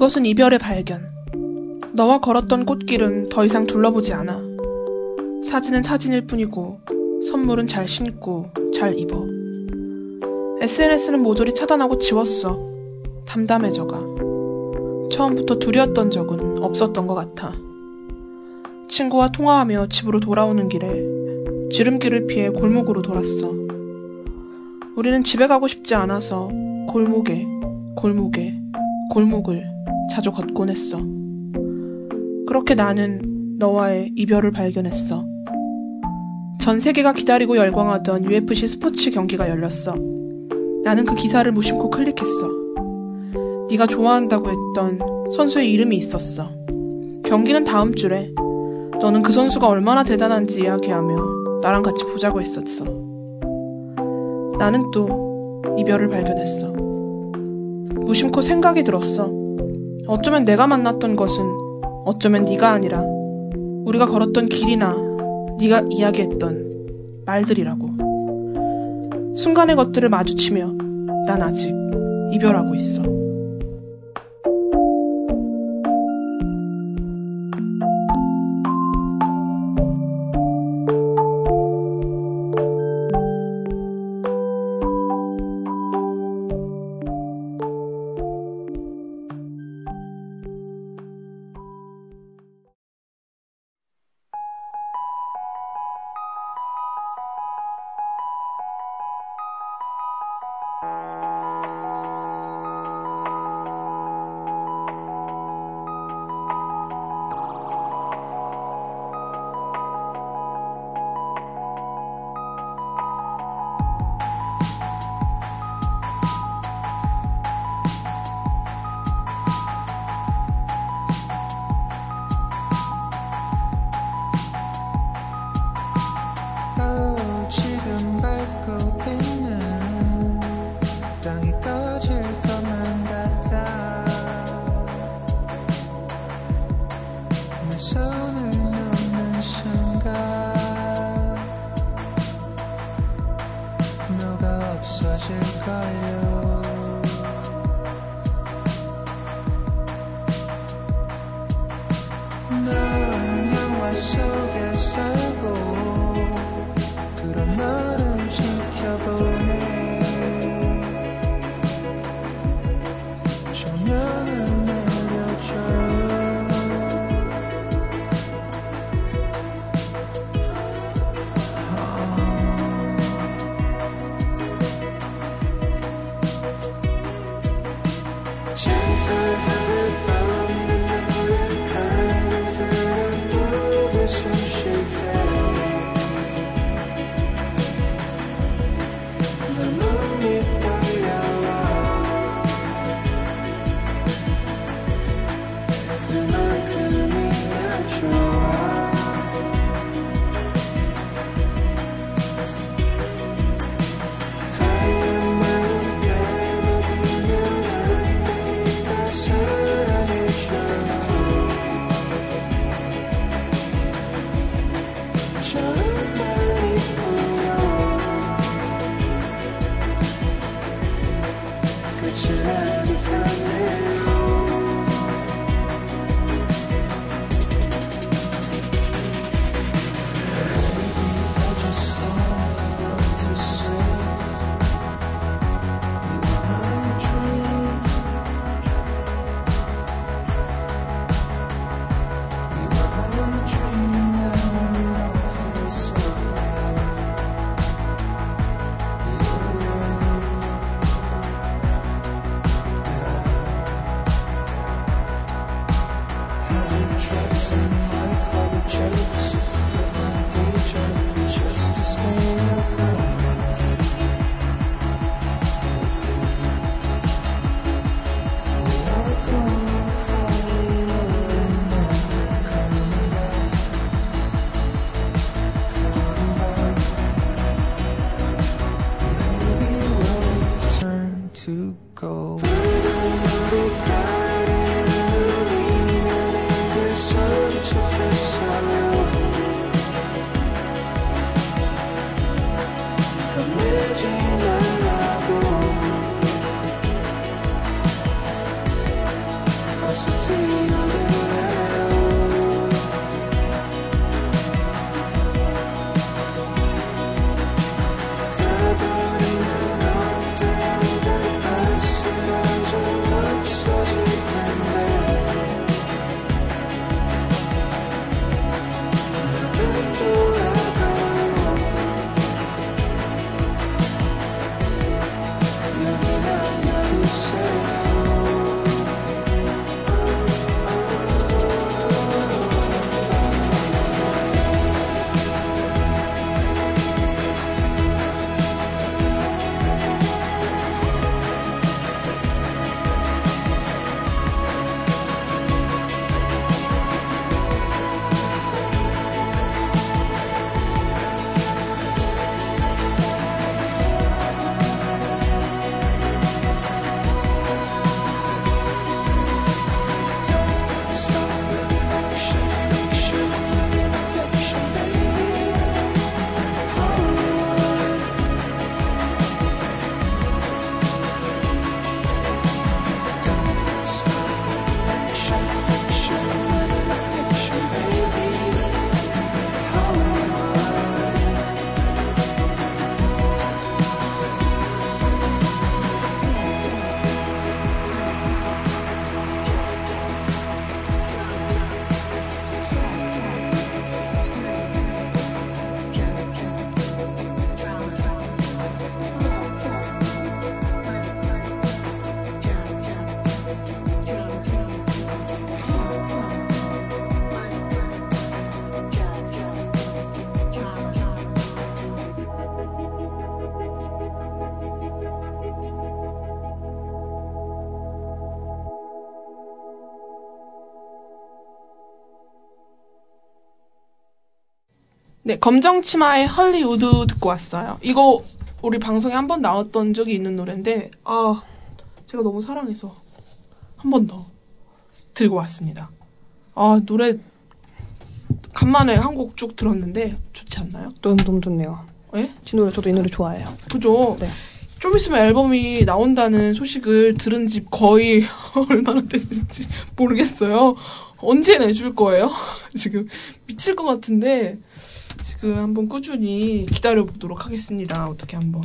그것은 이별의 발견. 너와 걸었던 꽃길은 더 이상 둘러보지 않아. 사진은 사진일 뿐이고, 선물은 잘 신고, 잘 입어. SNS는 모조리 차단하고 지웠어. 담담해져가. 처음부터 둘이었던 적은 없었던 것 같아. 친구와 통화하며 집으로 돌아오는 길에 지름길을 피해 골목으로 돌았어. 우리는 집에 가고 싶지 않아서 골목에, 골목에, 골목을 자주 걷곤 했어. 그렇게 나는 너와의 이별을 발견했어. 전 세계가 기다리고 열광하던 UFC 스포츠 경기가 열렸어. 나는 그 기사를 무심코 클릭했어. 네가 좋아한다고 했던 선수의 이름이 있었어. 경기는 다음 주래. 너는 그 선수가 얼마나 대단한지 이야기하며 나랑 같이 보자고 했었어. 나는 또 이별을 발견했어. 무심코 생각이 들었어. 어쩌면 내가 만났던 것은 어쩌면 네가 아니라 우리가 걸었던 길이나 네가 이야기했던 말들이라고. 순간의 것들을 마주치며 난 아직 이별하고 있어. 어, 검정 치마의 헐리우드 듣고 왔어요. 이거 우리 방송에 한 번 나왔던 적이 있는 노래인데, 아, 제가 너무 사랑해서 한 번 더 들고 왔습니다. 아, 노래 간만에 한 곡 쭉 들었는데 좋지 않나요? 너무 너무 좋네요. 예? 이 노래 저도 이 노래 좋아해요. 그죠? 네. 좀 있으면 앨범이 나온다는 소식을 들은 지 거의 <laughs> 얼마나 됐는지 모르겠어요. 언제 내줄 거예요? <laughs> 지금 미칠 것 같은데 지금 한번 꾸준히 기다려 보도록 하겠습니다. 어떻게 한번.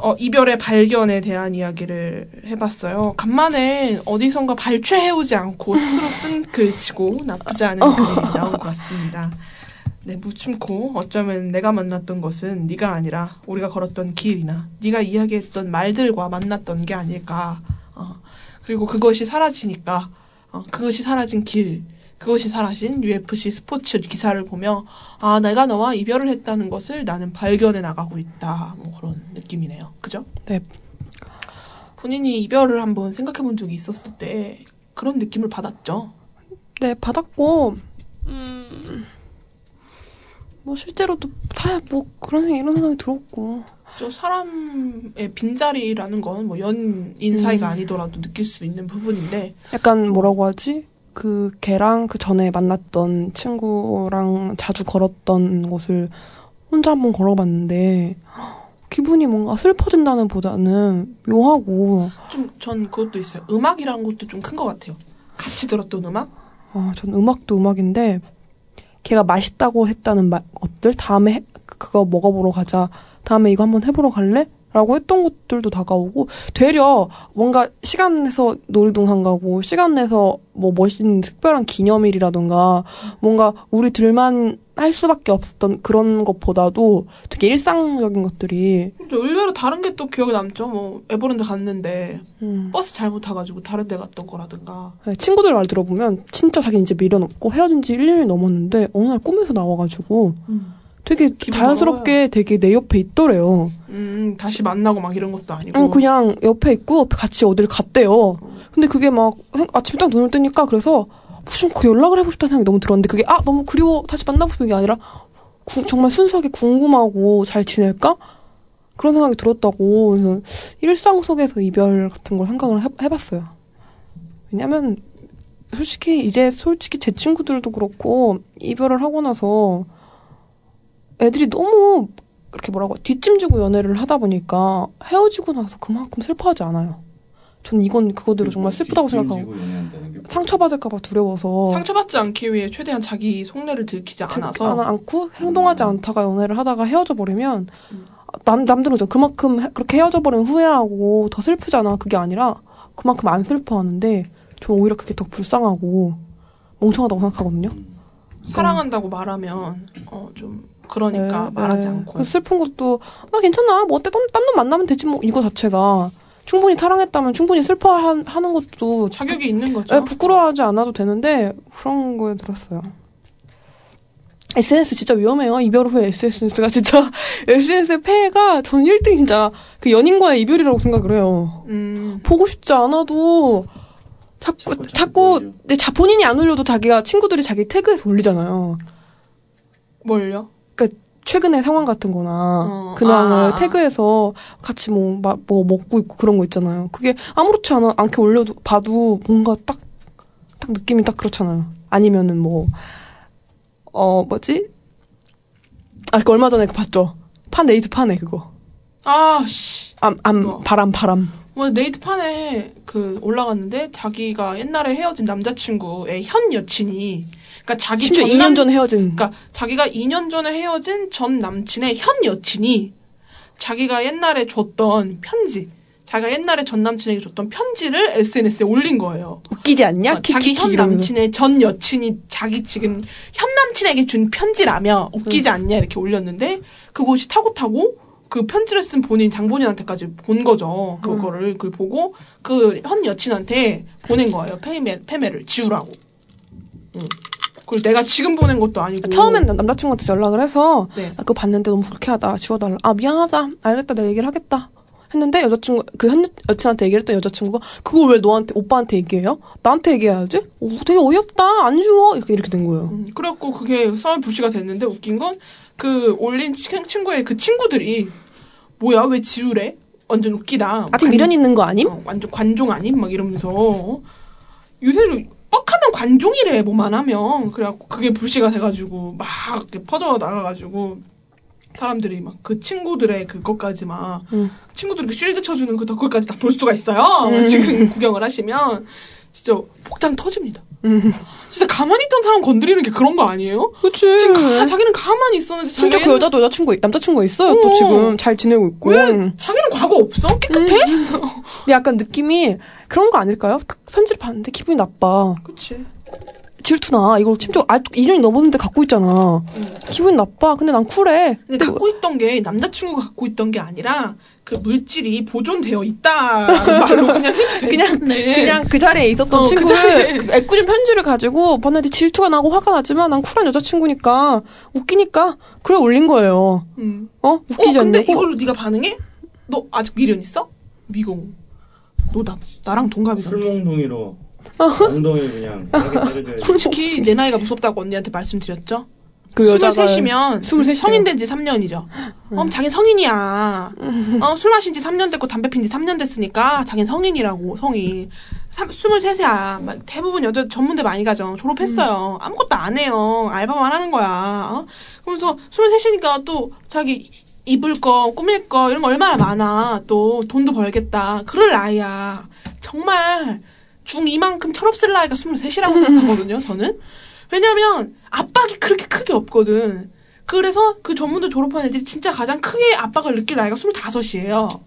어, 이별의 발견에 대한 이야기를 해봤어요. 간만에 어디선가 발췌해오지 않고 스스로 쓴 <laughs> 글치고 나쁘지 않은 글이 나온 것 같습니다. 네, 무심코 어쩌면 내가 만났던 것은 네가 아니라 우리가 걸었던 길이나 네가 이야기했던 말들과 만났던 게 아닐까. 어, 그리고 그것이 사라지니까 어, 그것이 사라진 길, 그것이 사라진 UFC 스포츠 기사를 보며 아 내가 너와 이별을 했다는 것을 나는 발견해 나가고 있다. 뭐 그런 느낌이네요. 그죠? 네. 본인이 이별을 한번 생각해 본 적이 있었을 때 그런 느낌을 받았죠. 네, 받았고, 음, 뭐, 실제로도 다, 뭐, 그런, 생각- 이런 생각이 들었고. 저 사람의 빈자리라는 건 뭐 연인 사이가 음. 아니더라도 느낄 수 있는 부분인데 약간 뭐라고 하지? 그, 걔랑 그 전에 만났던 친구랑 자주 걸었던 곳을 혼자 한번 걸어봤는데, 기분이 뭔가 슬퍼진다는 보다는 묘하고, 좀 전 그것도 있어요. 음악이라는 것도 좀 큰 것 같아요. 같이 들었던 음악? 어, 전 음악도 음악인데, 걔가 맛있다고 했다는 말, 것들, 다음에 해- 그거 먹어보러 가자. 다음에 이거 한번 해보러 갈래? 라고 했던 것들도 다가오고, 되려 뭔가 시간 내서 놀이동산 가고, 시간 내서 뭐 멋있는 특별한 기념일이라던가, 뭔가 우리 둘만 할 수밖에 없었던 그런 것보다도 되게 일상적인 것들이, 의외로 다른 게 또 기억에 남죠. 뭐 에버랜드 갔는데 음, 버스 잘못 타가지고 다른 데 갔던 거라든가. 네, 친구들 말 들어보면 진짜 자기는 이제 미련 없고 헤어진 지 1년이 넘었는데, 어느 날 꿈에서 나와가지고, 되게 자연스럽게 되게 내 옆에 있더래요. 음 다시 만나고 막 이런 것도 아니고. 응, 그냥 옆에 있고 같이 어딜 갔대요. 근데 그게 막 생- 아침에 딱 눈을 뜨니까 그래서 무슨 그 연락을 해보고 싶다는 생각이 너무 들었는데 그게 아 너무 그리워 다시 만나고 싶은 게 아니라 구- 정말 순수하게 궁금하고 잘 지낼까? 그런 생각이 들었다고 그래서 일상 속에서 이별 같은 걸 생각을 해, 해봤어요. 왜냐면 솔직히 이제 솔직히 제 친구들도 그렇고 이별을 하고 나서 애들이 너무 그렇게 뭐라고 뒷짐 지고 연애를 하다 보니까 헤어지고 나서 그만큼 슬퍼하지 않아요. 전 이건 그거대로 정말 슬프다고 생각하고 상처받을까봐 두려워서 상처받지 않기 위해 최대한 자기 속내를 들키지 않아서 안, 않고 행동하지 않다가 연애를 하다가 헤어져 버리면 남 남들은 저 그만큼 해- 그렇게 헤어져 버리면 후회하고 더 슬프잖아. 그게 아니라 그만큼 안 슬퍼하는데 전 오히려 그게 더 불쌍하고 멍청하다고 생각하거든요. 사랑한다고 말하면 어 좀 그러니까 네, 말하지 네. 않고. 그 슬픈 것도 나 괜찮아. 뭐 어때? 딴놈 만나면 되지 뭐 이거 자체가 충분히 사랑했다면 충분히 슬퍼하는 것도 자격이 있는 거죠. 네, 부끄러워하지 않아도 되는데 그런 거에 들었어요. SNS 진짜 위험해요. 이별 후에 SNS가 진짜 <laughs> SNS의 폐해가 전 1등 진짜 그 연인과의 이별이라고 생각을 해요. 음, 보고 싶지 않아도 자꾸 자꾸 자꾸. 내 자 본인이 안 올려도 자기가 친구들이 자기 태그에서 올리잖아요. 뭘요? 최근의 상황 같은 거나 어, 근황을 아, 아. 태그해서 같이 뭐, 마- 뭐 먹고 있고 그런 거 있잖아요. 그게 아무렇지 않아, 않게 올려도, 봐도 뭔가 딱, 딱 느낌이 딱 그렇잖아요. 아니면은 뭐, 어, 뭐지? 아, 그 얼마 전에 그 봤죠? 판 네이트 판에 그거. 아, 씨. 암, 암, 뭐. 바람, 바람. 뭐 네이트판에 그 올라갔는데 자기가 옛날에 헤어진 남자친구의 현 여친이 그러니까 자기 심지어 전 2년 남- 전 헤어진. 그러니까 자기가 2년 전에 헤어진 전 남친의 현 여친이 자기가 옛날에 줬던 편지, 자기가 옛날에 전 남친에게 줬던 편지를 SNS에 올린 거예요. 웃기지 않냐? 어, 자기 현. 남친의 전 여친이 자기 지금 현 남친에게 준 편지라며 웃기지 않냐 이렇게 올렸는데 그것이 타고 타고 그 편지를 쓴 본인 장본인한테까지 본 거죠. 그거를 그걸 보고 그 현 여친한테 보낸 거예요. 페메 페메를 지우라고. 응. 그걸 내가 지금 보낸 것도 아니고 처음엔 남- 남자친구한테 연락을 해서 네. 아, 그거 봤는데 너무 불쾌하다 지워달라 아 미안하다 알겠다 내가 얘기를 하겠다 했는데 여자친구 그 현 여친한테 얘기를 했던 여자친구가 그걸 왜 너한테 오빠한테 얘기해요? 나한테 얘기해야지. 오, 되게 어이없다. 안 좋아. 이렇게 이렇게 된 거예요. 음, 그래갖고 그게 썰 불씨가 됐는데 웃긴 건 그 올린 친- 친구의 그 친구들이 뭐야 왜 지우래? 완전 웃기다. 아직 관- 미련 있는 거 아님? 어, 완전 관종 아님? 막 이러면서 어? 요새는 뻑하면 관종이래 뭐만 하면 그래갖고 그게 불씨가 돼가지고 막 이렇게 퍼져 나가가지고 사람들이 막 그 친구들의 그것까지 막 음. 친구들이 그 쉴드 쳐주는 그 덕글까지 다 볼 수가 있어요. 지금 구경을 하시면 진짜 복장 터집니다. 음. 진짜 가만히 있던 사람 건드리는 게 그런 거 아니에요? 그치. 지금 가, 자기는 가만히 있었는데 자기는- 그 여자도 여자친구, 남자친구가 있어요. 또 어. 지금 잘 지내고 있고. 왜 음. 자기는 과거 없어? 깨끗해? 근데 약간 느낌이 그런 거 아닐까요? 그 편지를 봤는데 기분이 나빠. 그치. 질투나. 이걸 심지어 아 2년이 넘었는데 갖고 있잖아. 기분이 나빠. 근데 난 쿨해. 근데 갖고 있던 게 남자친구가 갖고 있던 게 아니라 그 물질이 보존되어 있다라는 말로 그냥 그냥. 그냥 그 자리에 있었던 어, 그 친구를 자리에. 그 애꿎은 편지를 가지고 봤는데 질투가 나고 화가 나지만 난 쿨한 여자친구니까 웃기니까 그래 올린 거예요. 음. 어? 어 웃기지 근데 않냐고? 이걸로 네가 반응해? 너 아직 미련 있어? 미공. 너 나 나랑 동갑이다. 술몽둥이로 엉덩이를 그냥. 솔직히 내 나이가 무섭다고 언니한테 말씀드렸죠? 그 여자가 23이면 23 이래요. 성인 된 지 3년이죠. 어, 자긴 성인이야. 어, 술 마신 지 3년 됐고 담배 핀 지 3년 됐으니까 자긴 성인이라고, 성인. 23세야. 막 대부분 여자 전문대 많이 가죠. 졸업했어요. 아무것도 안 해요. 알바만 하는 거야. 어? 그러면서 23이니까 또 자기 입을 거, 꾸밀 거, 이런 거 얼마나 많아. 또 돈도 벌겠다. 그럴 나이야. 정말 중2만큼 철없을 나이가 23이라고 생각하거든요, 저는. 왜냐면 압박이 그렇게 크게 없거든. 그래서 그 전문대 졸업한 애들이 진짜 가장 크게 압박을 느낄 나이가 25이에요.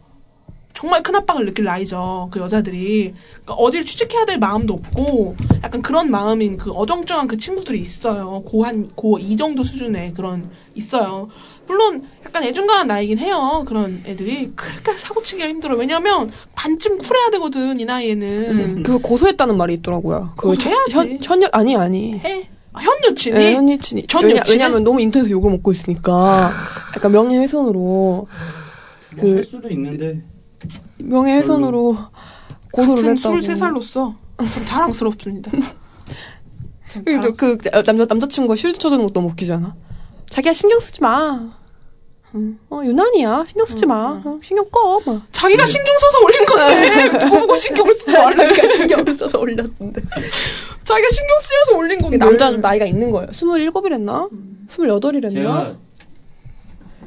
정말 큰 압박을 느낄 나이죠. 그 여자들이. 그러니까 어딜 취직해야 될 마음도 없고, 약간 그런 마음인 그 어정쩡한 그 친구들이 있어요. 고 한, 고 이 정도 수준의 그런, 있어요. 물론, 약간 애중간한 나이긴 해요. 그런 애들이. 그러니까 사고치기가 힘들어. 왜냐면, 반쯤 쿨해야 되거든, 이 나이에는. 그거 고소했다는 말이 있더라고요. 그 고소해야지. 현, 현, 아니, 아니. 해. 아, 현 여친이? 네, 현 여친이. 전 왜냐, 여친은? 왜냐면 너무 인터넷에서 욕을 먹고 있으니까. 약간 명예훼손으로, 뭐할 수도 있는데 명예훼손으로 고소를 했다고. 23살로서 좀 자랑스럽습니다. 참 그리고 그 남자 남자친구가 쉴드 쳐주는 것도 너무 웃기잖아. 자기야 신경 쓰지 마. 어 유난이야 신경 쓰지 마. 어, 신경 꺼. 막. 자기가 신경 써서 올린 건데 저보고 신경을 쓰지 말라니까 신경 써서 올렸는데. 자기가 신경 쓰여서 올린 건데 남자는 좀 나이가 있는 거예요. 스물일곱이랬나? 스물여덟이랬나? 제가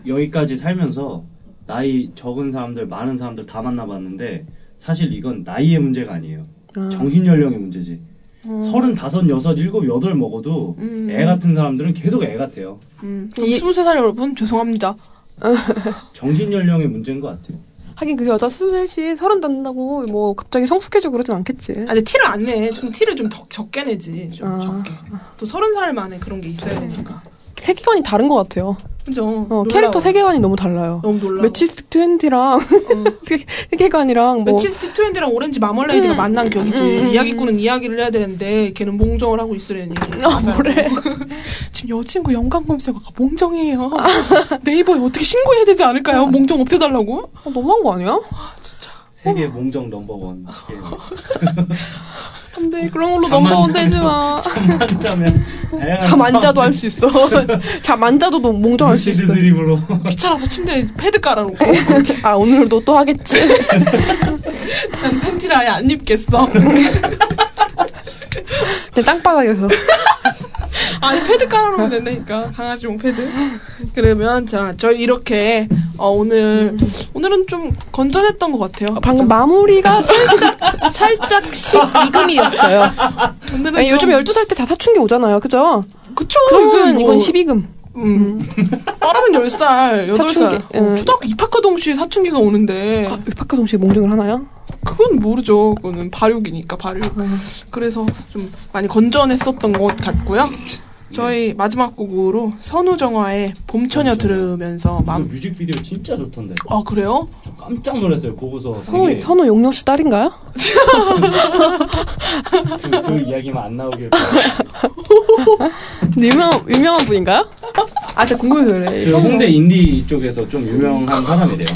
여기까지 살면서 나이 적은 사람들 많은 사람들 다 만나봤는데 사실 이건 나이의 문제가 아니에요. 아. 정신 연령의 문제지. 서른다섯, 여섯, 일곱, 여덟 먹어도 음. 애 같은 사람들은 계속 애 같아요. 음, 이- 23살 여러분 죄송합니다 <laughs> 정신 연령의 문제인 것 같아요. 하긴 그 여자 스물셋이 서른 닿는다고 뭐 갑자기 성숙해지고 그러진 않겠지. 아 근데 티를 안 내. 좀 티를 좀 더, 적게 내지 좀 아. 적게 또 서른 살 만에 그런 게 있어야 되니까 세계관이 다른 것 같아요. 그죠 어, 놀라워. 캐릭터 세계관이 너무 달라요. 너무 놀라워 매치스틱 20랑 세계관이랑 뭐 매치스틱 트렌드랑 오렌지 마멀레이드가 음, 만난 격이지 음, 음, 음. 이야기꾼은 이야기를 해야 되는데 걔는 몽정을 하고 있으려니 아, 뭐래? <laughs> 지금 여친구 연관 검색어가 몽정이에요 네이버에 어떻게 신고해야 되지 않을까요? 몽정 없애달라고? 어, 너무한 거 아니야? 세계 몽정 넘버원 <laughs> 시계. 근데 그런 걸로 잠만 넘버원 자면- 되지 마. 잠만 자면 다양한 잠안 자도 할 수 있어. <laughs> 잠안 자도 너 몽정할 수 있어. 드림으로 귀찮아서 침대에 패드 깔아놓고 <laughs> 아 오늘도 또 하겠지. <laughs> 난 팬티를 아예 안 입겠어 그냥 땅바닥에서. <laughs> 아니 패드 깔아놓으면 된다니까 강아지 용 패드 그러면 자 저희 이렇게 어, 오늘 오늘은 좀 건전했던 것 같아요 방금 마무리가 살짝 살짝씩 이금이었어요. 오늘은 아니, 요즘 좀- 12살 때 다 사춘기 오잖아요. 그죠? 그쵸 그러면 이건 뭐- 12금. 음. 빠르면 10살, 8살. 사춘기, 어, 응. 초등학교 입학과 동시에 사춘기가 오는데, 아, 박하 동시에 몽정을 하나요? 그건 모르죠. 그거는 발육이니까, 발육. 그래서 좀 많이 건전했었던 것 같고요. 저희 마지막 곡으로 선우정화의 봄처녀 들으면서 그 맘. 뮤직비디오 진짜 좋던데. 아, 그래요? 깜짝 놀랐어요. 보고서 선우, 되게 선우 용녀 씨 딸인가요? 그, 그 이야기만 안 나오길. 근데 <laughs> 유명한, 유명한 분인가요? 아, 진짜 궁금해서 그래. 그 홍대 인디 쪽에서 좀 유명한 사람이래요.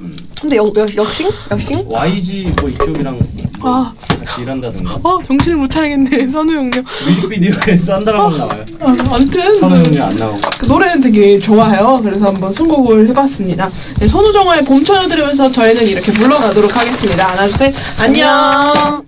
음. 근데 역, 역, 역싱? 역싱? YG 뭐 이쪽이랑 뭐 아. 같이 일한다든가 어, 정신을 못 차리겠네. <laughs> 선우 형님. 뮤직비디오에 산다라고 나와요. 아, 아무튼. 선우 그- 형님 안 나오고. 그 노래는 되게 좋아요. 그래서 한번 선곡을 해봤습니다. 네, 선우정아의 봄처녀 들으면서 저희는 이렇게 물러가도록 하겠습니다. 셋. 안녕.